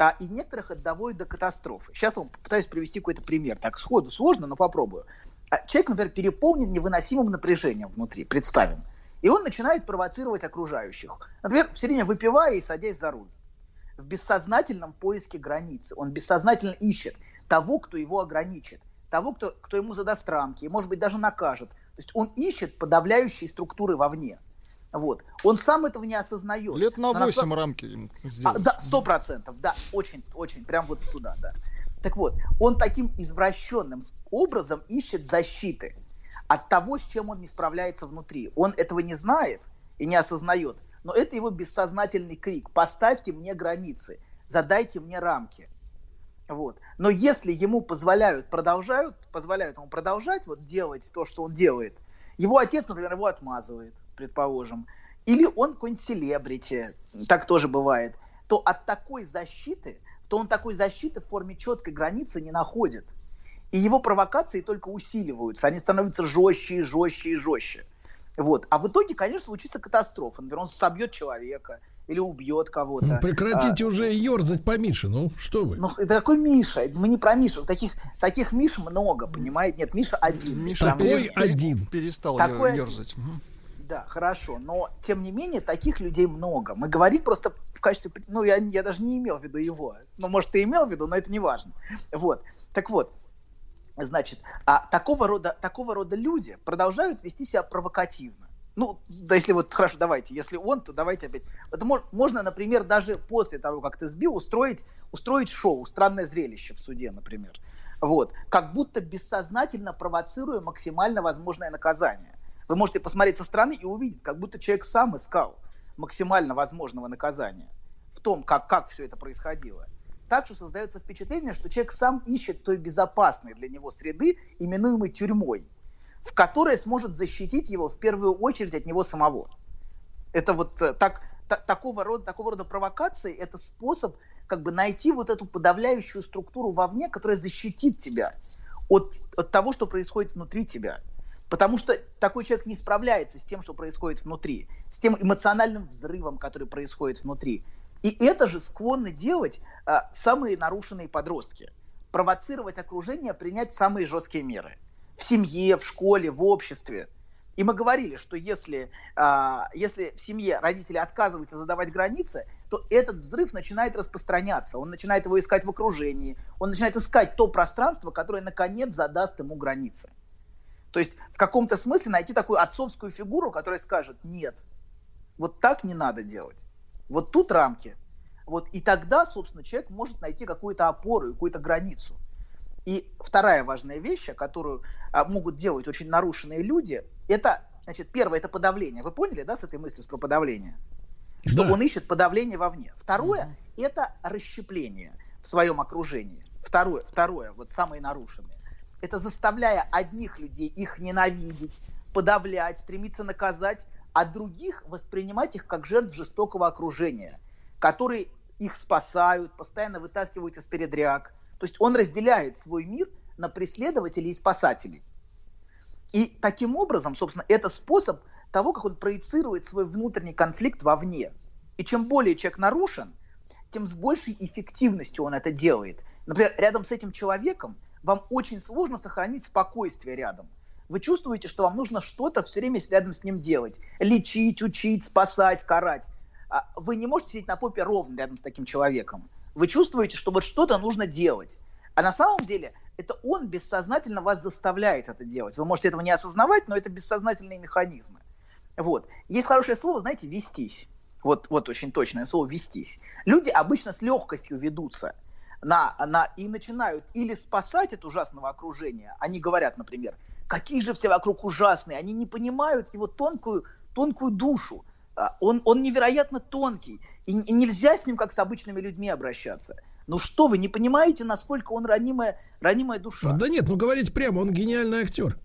А, и некоторых это доводит до катастрофы. Сейчас я вам попытаюсь привести какой-то пример. Так сходу сложно, но попробую. А человек, например, переполнен невыносимым напряжением внутри, представим. И он начинает провоцировать окружающих. Например, все время выпивая и садясь за руль. В бессознательном поиске границы. Он бессознательно ищет того, кто его ограничит. Того, кто, кто ему задаст рамки, и, может быть, даже накажет. То есть он ищет подавляющие структуры вовне. Вот. Он сам этого не осознает. Лет на 8 самом... рамки сделать. А, да, сто процентов, да, очень, очень, прям вот туда, да. Так вот, он таким извращенным образом ищет защиты от того, с чем он не справляется внутри. Он этого не знает и не осознает, но это его бессознательный крик. Поставьте мне границы, задайте мне рамки. Вот. Но если ему позволяют, продолжают, позволяют ему продолжать вот делать то, что он делает, его отец, например, его отмазывает предположим, или он какой-нибудь селебрити, так тоже бывает, то от такой защиты, то он такой защиты в форме четкой границы не находит. И его провокации только усиливаются, они становятся жестче и жестче и жестче. Вот. А в итоге, конечно, случится катастрофа. Например, он собьет человека или убьет кого-то. Ну, прекратите а, уже ерзать по Мише, ну что вы. Ну, это какой Миша? Мы не про Мишу. Таких, таких Миш много, понимаете? Нет, Миша один. Миша такой один. Перестал такой ерзать. Один. Да, хорошо, но тем не менее таких людей много. Мы говорим просто в качестве, ну я, я даже не имел в виду его, ну может ты имел в виду, но это не важно. Вот, так вот, значит, а такого рода, такого рода люди продолжают вести себя провокативно. Ну, да, если вот, хорошо, давайте, если он, то давайте опять. Это мож, можно, например, даже после того, как ты сбил, устроить, устроить шоу, странное зрелище в суде, например. Вот, как будто бессознательно провоцируя максимально возможное наказание. Вы можете посмотреть со стороны и увидеть, как будто человек сам искал максимально возможного наказания в том, как, как все это происходило. Так что создается впечатление, что человек сам ищет той безопасной для него среды, именуемой тюрьмой, в которой сможет защитить его в первую очередь от него самого. Это вот э, так, та, такого, рода, такого рода провокации, это способ как бы найти вот эту подавляющую структуру вовне, которая защитит тебя от, от того, что происходит внутри тебя. Потому что такой человек не справляется с тем, что происходит внутри, с тем эмоциональным взрывом, который происходит внутри. И это же склонны делать а, самые нарушенные подростки. Провоцировать окружение принять самые жесткие меры. В семье, в школе, в обществе. И мы говорили, что если, а, если в семье родители отказываются задавать границы, то этот взрыв начинает распространяться. Он начинает его искать в окружении. Он начинает искать то пространство, которое наконец задаст ему границы. То есть в каком-то смысле найти такую отцовскую фигуру, которая скажет, нет, вот так не надо делать. Вот тут рамки. Вот и тогда, собственно, человек может найти какую-то опору, какую-то границу. И вторая важная вещь, которую а, могут делать очень нарушенные люди, это, значит, первое, это подавление. Вы поняли, да, с этой мыслью про подавление? Что да. он ищет подавление вовне. Второе, угу. это расщепление в своем окружении. Второе, второе, вот самое нарушенное это заставляя одних людей их ненавидеть, подавлять, стремиться наказать, а других воспринимать их как жертв жестокого окружения, которые их спасают, постоянно вытаскивают из передряг. То есть он разделяет свой мир на преследователей и спасателей. И таким образом, собственно, это способ того, как он проецирует свой внутренний конфликт вовне. И чем более человек нарушен, тем с большей эффективностью он это делает. Например, рядом с этим человеком вам очень сложно сохранить спокойствие рядом. Вы чувствуете, что вам нужно что-то все время рядом с ним делать. Лечить, учить, спасать, карать. А вы не можете сидеть на попе ровно рядом с таким человеком. Вы чувствуете, что вот что-то нужно делать. А на самом деле это он бессознательно вас заставляет это делать. Вы можете этого не осознавать, но это бессознательные механизмы. Вот. Есть хорошее слово, знаете, вестись. Вот, вот очень точное слово вестись. Люди обычно с легкостью ведутся на, на, и начинают или спасать от ужасного окружения. Они говорят, например, какие же все вокруг ужасные. Они не понимают его тонкую, тонкую душу. А, он, он невероятно тонкий. И, и нельзя с ним как с обычными людьми обращаться. Ну что вы, не понимаете, насколько он ранимая, ранимая душа? Да нет, ну говорите прямо, он гениальный актер.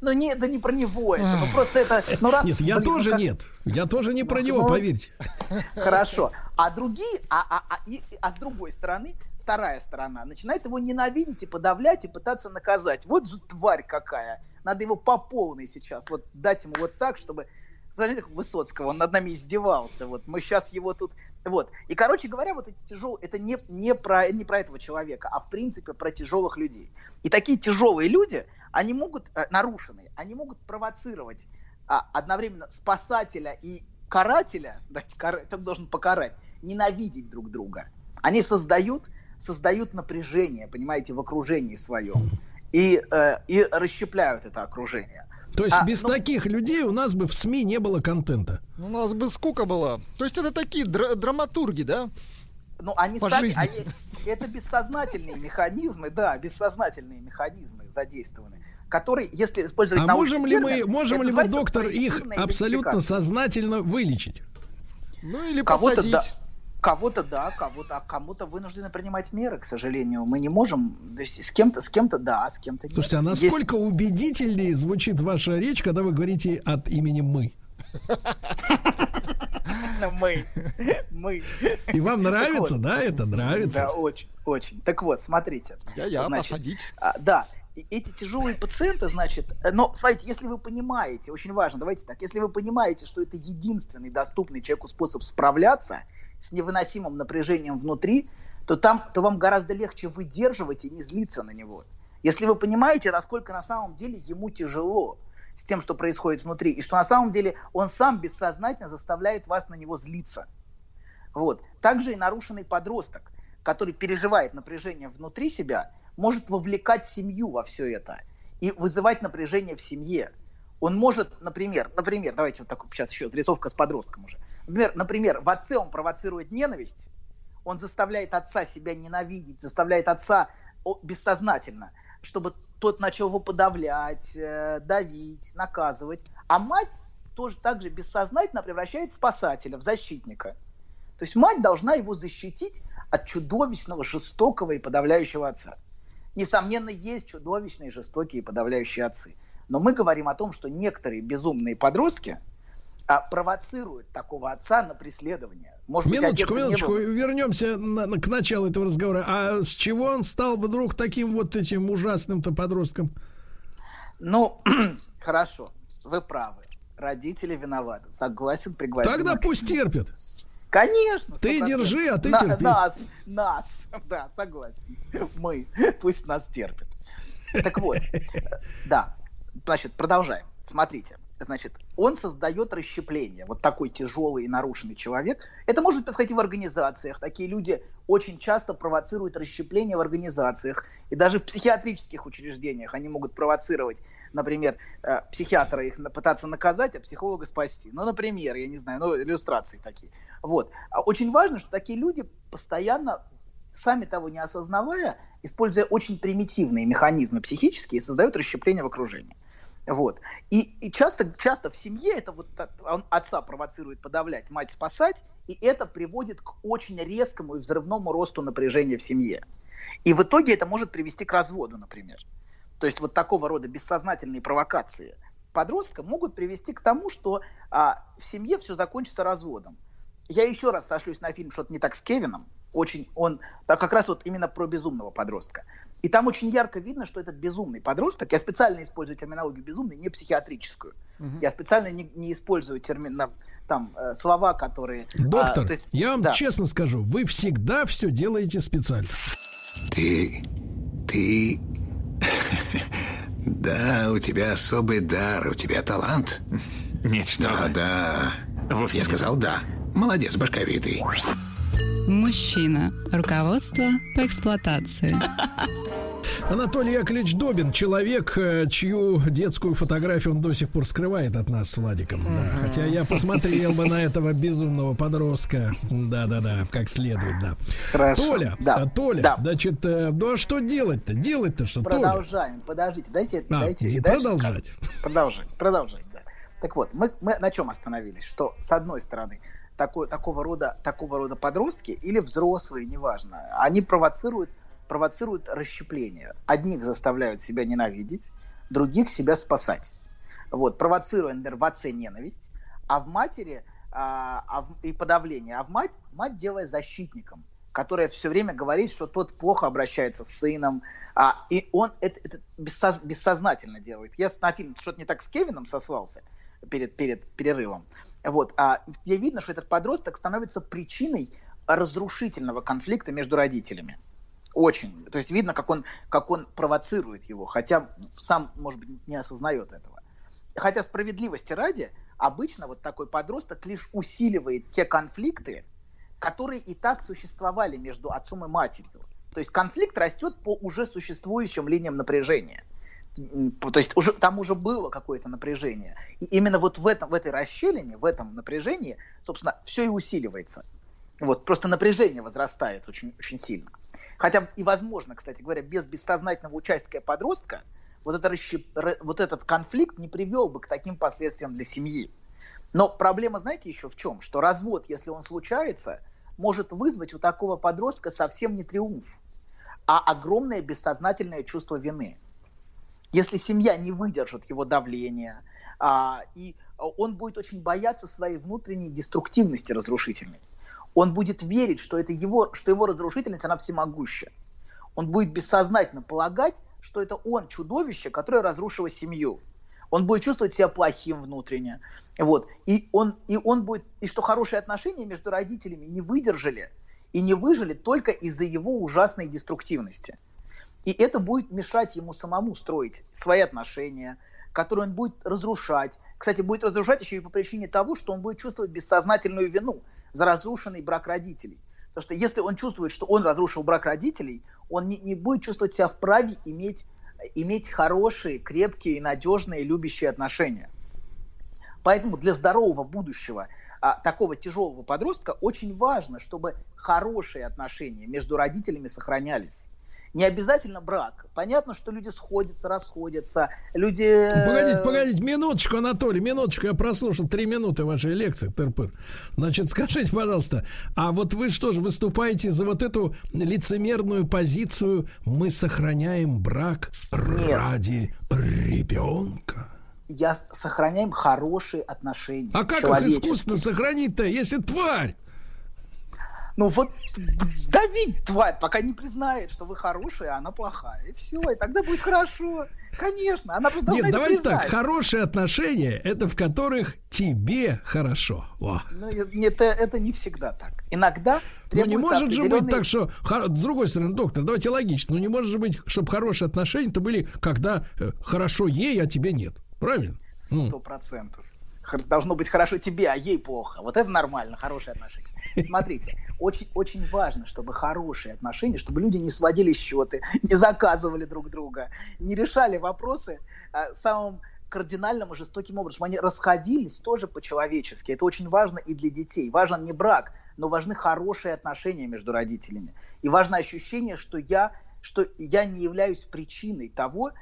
Ну, не, да не про него это. Ну, просто это... Ну, раз, нет, я блин, тоже ну, как... нет. Я тоже не про Ну, него, ну, поверьте. Хорошо. А другие, а, а, а, и, а с другой стороны, вторая сторона начинает его ненавидеть и подавлять и пытаться наказать. Вот же тварь какая. Надо его по полной сейчас вот дать ему вот так, чтобы как Высоцкого, он над нами издевался. Вот мы сейчас его тут... Вот. И, короче говоря, вот эти тяжелые... Это не, не, про, не про этого человека, а в принципе про тяжелых людей. И такие тяжелые люди, они могут, э, нарушенные, они могут провоцировать а, одновременно спасателя и карателя, да, кар, кто должен покарать, ненавидеть друг друга. Они создают, создают напряжение, понимаете, в окружении своем. И, э, и расщепляют это окружение. То есть А, без ну- таких людей у нас бы в СМИ не было контента. У нас бы скука была. То есть это такие дра- драматурги, да? Ну, они По сами, жизни. они- это бессознательные механизмы, да, бессознательные механизмы задействованы, которые, если использовать А можем ли мы, можем ли мы, доктор, их абсолютно сознательно вылечить? Ну или Кого-то посадить. да, кого-то да, кого-то, а кому-то вынуждены принимать меры, к сожалению. Мы не можем, то есть с кем-то, с кем-то да, а с кем-то нет. Слушайте, а Есть- насколько убедительнее звучит ваша речь, когда вы говорите от имени мы? мы, мы. И вам нравится, да, это нравится? Да, очень, очень. Так вот, смотрите. Я-я, посадить. а, да, и эти тяжелые пациенты, значит, э, но, смотрите, если вы понимаете, очень важно, давайте так, если вы понимаете, что это единственный доступный человеку способ справляться с невыносимым напряжением внутри, то там, то вам гораздо легче выдерживать и не злиться на него. Если вы понимаете, насколько на самом деле ему тяжело с тем, что происходит внутри, и что на самом деле он сам бессознательно заставляет вас на него злиться. Вот. Также и нарушенный подросток, который переживает напряжение внутри себя, может вовлекать семью во все это и вызывать напряжение в семье. Он может, например, например, давайте вот такой сейчас еще зарисовка с подростком уже. Например, например, в отце он провоцирует ненависть, он заставляет отца себя ненавидеть, заставляет отца бессознательно, чтобы тот начал его подавлять, э, давить, наказывать. А мать тоже так же бессознательно превращает в спасателя, в защитника. То есть мать должна его защитить от чудовищного, жестокого и подавляющего отца. Несомненно, есть чудовищные, жестокие и подавляющие отцы. Но мы говорим о том, что некоторые безумные подростки а, провоцируют такого отца на преследование. Может быть, Минуточку, не минуточку, вернемся на- на- к началу этого разговора. А с чего он стал вдруг таким вот этим ужасным-то подростком? Ну, хорошо, вы правы. Родители виноваты. Согласен, пригвоздим. Тогда пусть терпят. Конечно. Ты 100%. держи, а ты На- терпи. Нас, нас, да, согласен. Мы, пусть нас терпят. Так вот, да, значит, продолжаем. Смотрите, значит, он создает расщепление. Вот такой тяжелый и нарушенный человек. Это может происходить в организациях. Такие люди очень часто провоцируют расщепление в организациях. И даже в психиатрических учреждениях они могут провоцировать, например, э, психиатра их пытаться наказать, а психолога спасти. Ну, например, я не знаю, ну, иллюстрации такие. Вот. А очень важно, что такие люди постоянно сами того не осознавая, используя очень примитивные механизмы психические, создают расщепление в окружении. Вот. И, и часто, часто в семье это вот он отца провоцирует подавлять, мать спасать, и это приводит к очень резкому и взрывному росту напряжения в семье. И в итоге это может привести к разводу, например. То есть вот такого рода бессознательные провокации подростка могут привести к тому, что а, в семье все закончится разводом. Я еще раз сошлюсь на фильм «Что-то не так с Кевином». Очень он, так как раз вот именно про безумного подростка. И там очень ярко видно, что этот безумный подросток, я специально использую терминологию безумный, не психиатрическую. Мгм. Я специально не, не использую термин, там, э, слова, которые... а, Доктор, то есть- я вам да. честно скажу, вы всегда все делаете специально. Ты... ты... Да, у тебя особый дар, у тебя талант. Нет, что Да, да. Вовсе Я нет. сказал да. Молодец, башковитый. Мужчина. Руководство по эксплуатации. Анатолий Яковлевич Добин, человек, э, чью детскую фотографию он до сих пор скрывает от нас с Владиком. Да, хотя я посмотрел бы на этого безумного подростка. Да-да-да, как следует, да. Хорошо. Толя, Да. а, Толя, Да. значит, э, ну а что делать-то? Делать-то что, Толя? Продолжаем. Подождите, дайте, А, дайте. продолжать. Продолжать, продолжать, да. Так вот, мы, мы на чем остановились? Что, с одной стороны, такой, такого, рода, такого рода подростки или взрослые, неважно, они провоцируют, провоцируют расщепление. Одних заставляют себя ненавидеть, других себя спасать. Вот, провоцируя, например, в отце ненависть, а в матери а, а в, и подавление, а в мать, мать делая защитником, которая все время говорит, что тот плохо обращается с сыном, а, и он это, это бессоз, бессознательно делает. Я на фильм что-то не так с Кевином сосвался перед, перед перерывом. Вот, а, где видно, что этот подросток становится причиной разрушительного конфликта между родителями. Очень. То есть видно, как он, как он провоцирует его, хотя сам, может быть, не осознает этого. Хотя справедливости ради, обычно вот такой подросток лишь усиливает те конфликты, которые и так существовали между отцом и матерью. То есть конфликт растет по уже существующим линиям напряжения. То есть уже, там уже было какое-то напряжение. И именно вот в, этом, в этой расщелине, в этом напряжении, собственно, все и усиливается. Вот, просто напряжение возрастает очень, очень сильно. Хотя и возможно, кстати говоря, без бессознательного участия подростка вот, это расщеп... вот этот конфликт не привел бы к таким последствиям для семьи. Но проблема, знаете, еще в чем? Что развод, если он случается, может вызвать у такого подростка совсем не триумф, а огромное бессознательное чувство вины. Если семья не выдержит его давления, а, и он будет очень бояться своей внутренней деструктивности разрушительной. Он будет верить, что, это его, что его разрушительность, она всемогуща. Он будет бессознательно полагать, что это он чудовище, которое разрушило семью. Он будет чувствовать себя плохим внутренне. Вот. И, он, и он будет, и что хорошие отношения между родителями не выдержали и не выжили только из-за его ужасной деструктивности. И это будет мешать ему самому строить свои отношения, которые он будет разрушать. Кстати, будет разрушать еще и по причине того, что он будет чувствовать бессознательную вину за разрушенный брак родителей. Потому что если он чувствует, что он разрушил брак родителей, он не, не будет чувствовать себя вправе иметь, иметь хорошие, крепкие, надежные, любящие отношения. Поэтому для здорового будущего а, такого тяжелого подростка очень важно, чтобы хорошие отношения между родителями сохранялись. Не обязательно брак. Понятно, что люди сходятся, расходятся. Люди... Э, погодите, погодите, минуточку, Анатолий, минуточку. Я прослушал три минуты вашей лекции, тырпыр. Значит, скажите, пожалуйста, а вот вы что же выступаете за вот эту лицемерную позицию «мы сохраняем брак Нет. ради ребенка»? я сохраняем хорошие отношения. А как их искусственно сохранить-то, если тварь? Ну вот давить тварь, пока не признает, что вы хорошая, а она плохая. И все, и тогда будет хорошо. Конечно, она просто Нет, давайте признать. так, хорошие отношения, это в которых тебе хорошо. Во. Ну, это, это не всегда так. Иногда Ну не может определенные... же быть так, что... С другой стороны, доктор, давайте логично. Ну не может же быть, чтобы хорошие отношения-то были, когда э, хорошо ей, а тебе нет. Правильно? Сто процентов. Должно быть хорошо тебе, а ей плохо. Вот это нормально, хорошие отношения. Смотрите, очень, очень важно, чтобы хорошие отношения, чтобы люди не сводили счеты, не заказывали друг друга, не решали вопросы а, самым кардинальным и жестоким образом. Они расходились тоже по-человечески. Это очень важно и для детей. Важен не брак, но важны хорошие отношения между родителями. И важно ощущение, что я, что я не являюсь причиной того,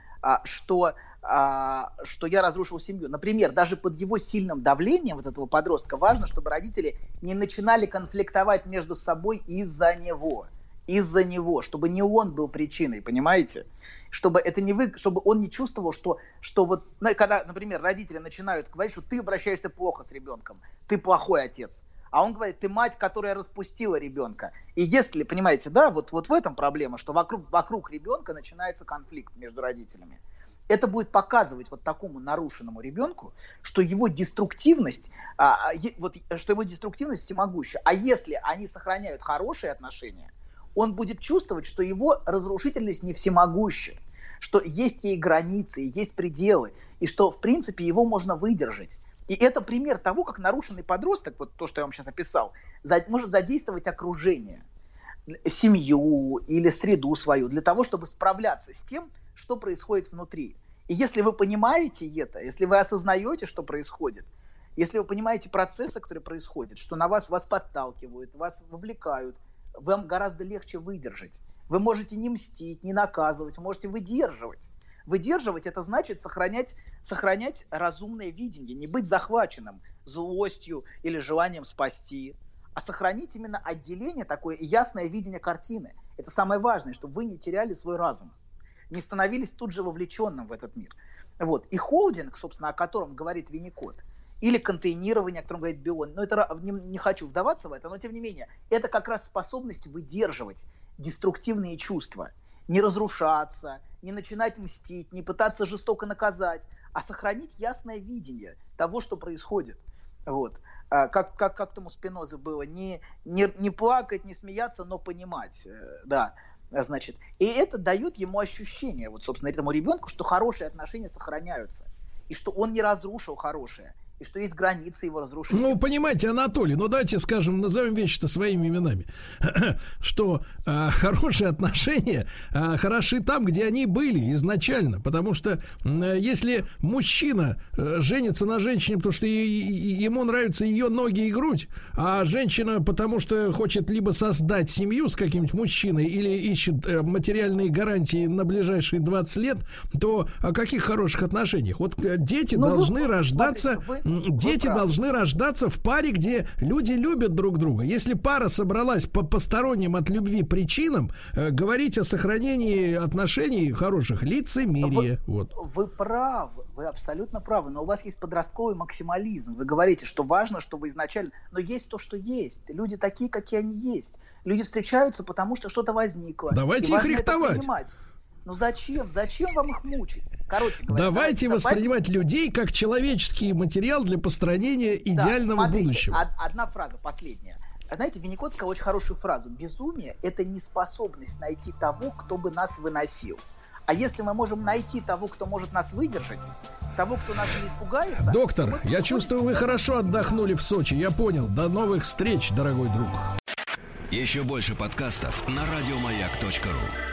что а, что я разрушил семью. Например, даже под его сильным давлением вот этого подростка важно, чтобы родители не начинали конфликтовать между собой из-за него. Из-за него, чтобы не он был причиной, понимаете? Чтобы это не вы, чтобы он не чувствовал, что, что вот, когда, например, родители начинают говорить, что ты обращаешься плохо с ребенком, ты плохой отец. А он говорит, ты мать, которая распустила ребенка. И если, понимаете, да, вот, вот в этом проблема, что вокруг, вокруг ребенка начинается конфликт между родителями это будет показывать вот такому нарушенному ребенку, что его деструктивность, а, а вот, что его деструктивность всемогуща. А если они сохраняют хорошие отношения, он будет чувствовать, что его разрушительность не всемогуща, что есть ей границы, есть пределы, и что, в принципе, его можно выдержать. И это пример того, как нарушенный подросток, вот то, что я вам сейчас описал, может задействовать окружение, семью или среду свою для того, чтобы справляться с тем, что происходит внутри. И если вы понимаете это, если вы осознаете, что происходит, если вы понимаете процессы, которые происходят, что на вас вас подталкивают, вас вовлекают, вам гораздо легче выдержать. Вы можете не мстить, не наказывать, можете выдерживать. Выдерживать это значит сохранять, сохранять разумное видение, не быть захваченным злостью или желанием спасти, а сохранить именно отделение, такое ясное видение картины. Это самое важное, чтобы вы не теряли свой разум не становились тут же вовлеченным в этот мир. Вот. И холдинг, собственно, о котором говорит Винникот, или контейнирование, о котором говорит Бион. Но это не, не хочу вдаваться в это, но тем не менее, это как раз способность выдерживать деструктивные чувства, не разрушаться, не начинать мстить, не пытаться жестоко наказать, а сохранить ясное видение того, что происходит. Вот. А, как, как, как там у Спинозы было, не, не, не плакать, не смеяться, но понимать. Э, да. Значит, и это дает ему ощущение, вот, собственно, этому ребенку, что хорошие отношения сохраняются, и что он не разрушил хорошее, и что есть границы его разрушения. Ну, понимаете, Анатолий, ну давайте скажем, назовем вещи-то своими именами, что э, хорошие отношения э, хороши там, где они были изначально, потому что э, если мужчина э, женится на женщине, потому что и, и, ему нравятся ее ноги и грудь, а женщина, потому что хочет либо создать семью с каким-нибудь мужчиной или ищет э, материальные гарантии на ближайшие 20 лет, то о каких хороших отношениях? Вот э, дети ну, должны вы, рождаться... Смотрите, вы дети должны рождаться в паре, где люди любят друг друга. Если пара собралась по посторонним от любви причинам, э, говорить о сохранении отношений хороших лицемерие. Вы, вот. вы правы, вы абсолютно правы, но у вас есть подростковый максимализм. Вы говорите, что важно, чтобы изначально... Но есть то, что есть. Люди такие, какие они есть. Люди встречаются, потому что что-то возникло. Давайте их рихтовать. Ну зачем? Зачем вам их мучить? Короче говоря, давайте давайте воспринимать людей как человеческий материал для построения идеального да, смотрите, будущего. Одна фраза, последняя. Знаете, Винникот сказал очень хорошую фразу. Безумие – это неспособность найти того, кто бы нас выносил. А если мы можем найти того, кто может нас выдержать, того, кто нас не испугается... Доктор, я чувствую, вы хорошо отдохнули в Сочи. Я понял. До новых встреч, дорогой друг. Еще больше подкастов на радиомаяк.ру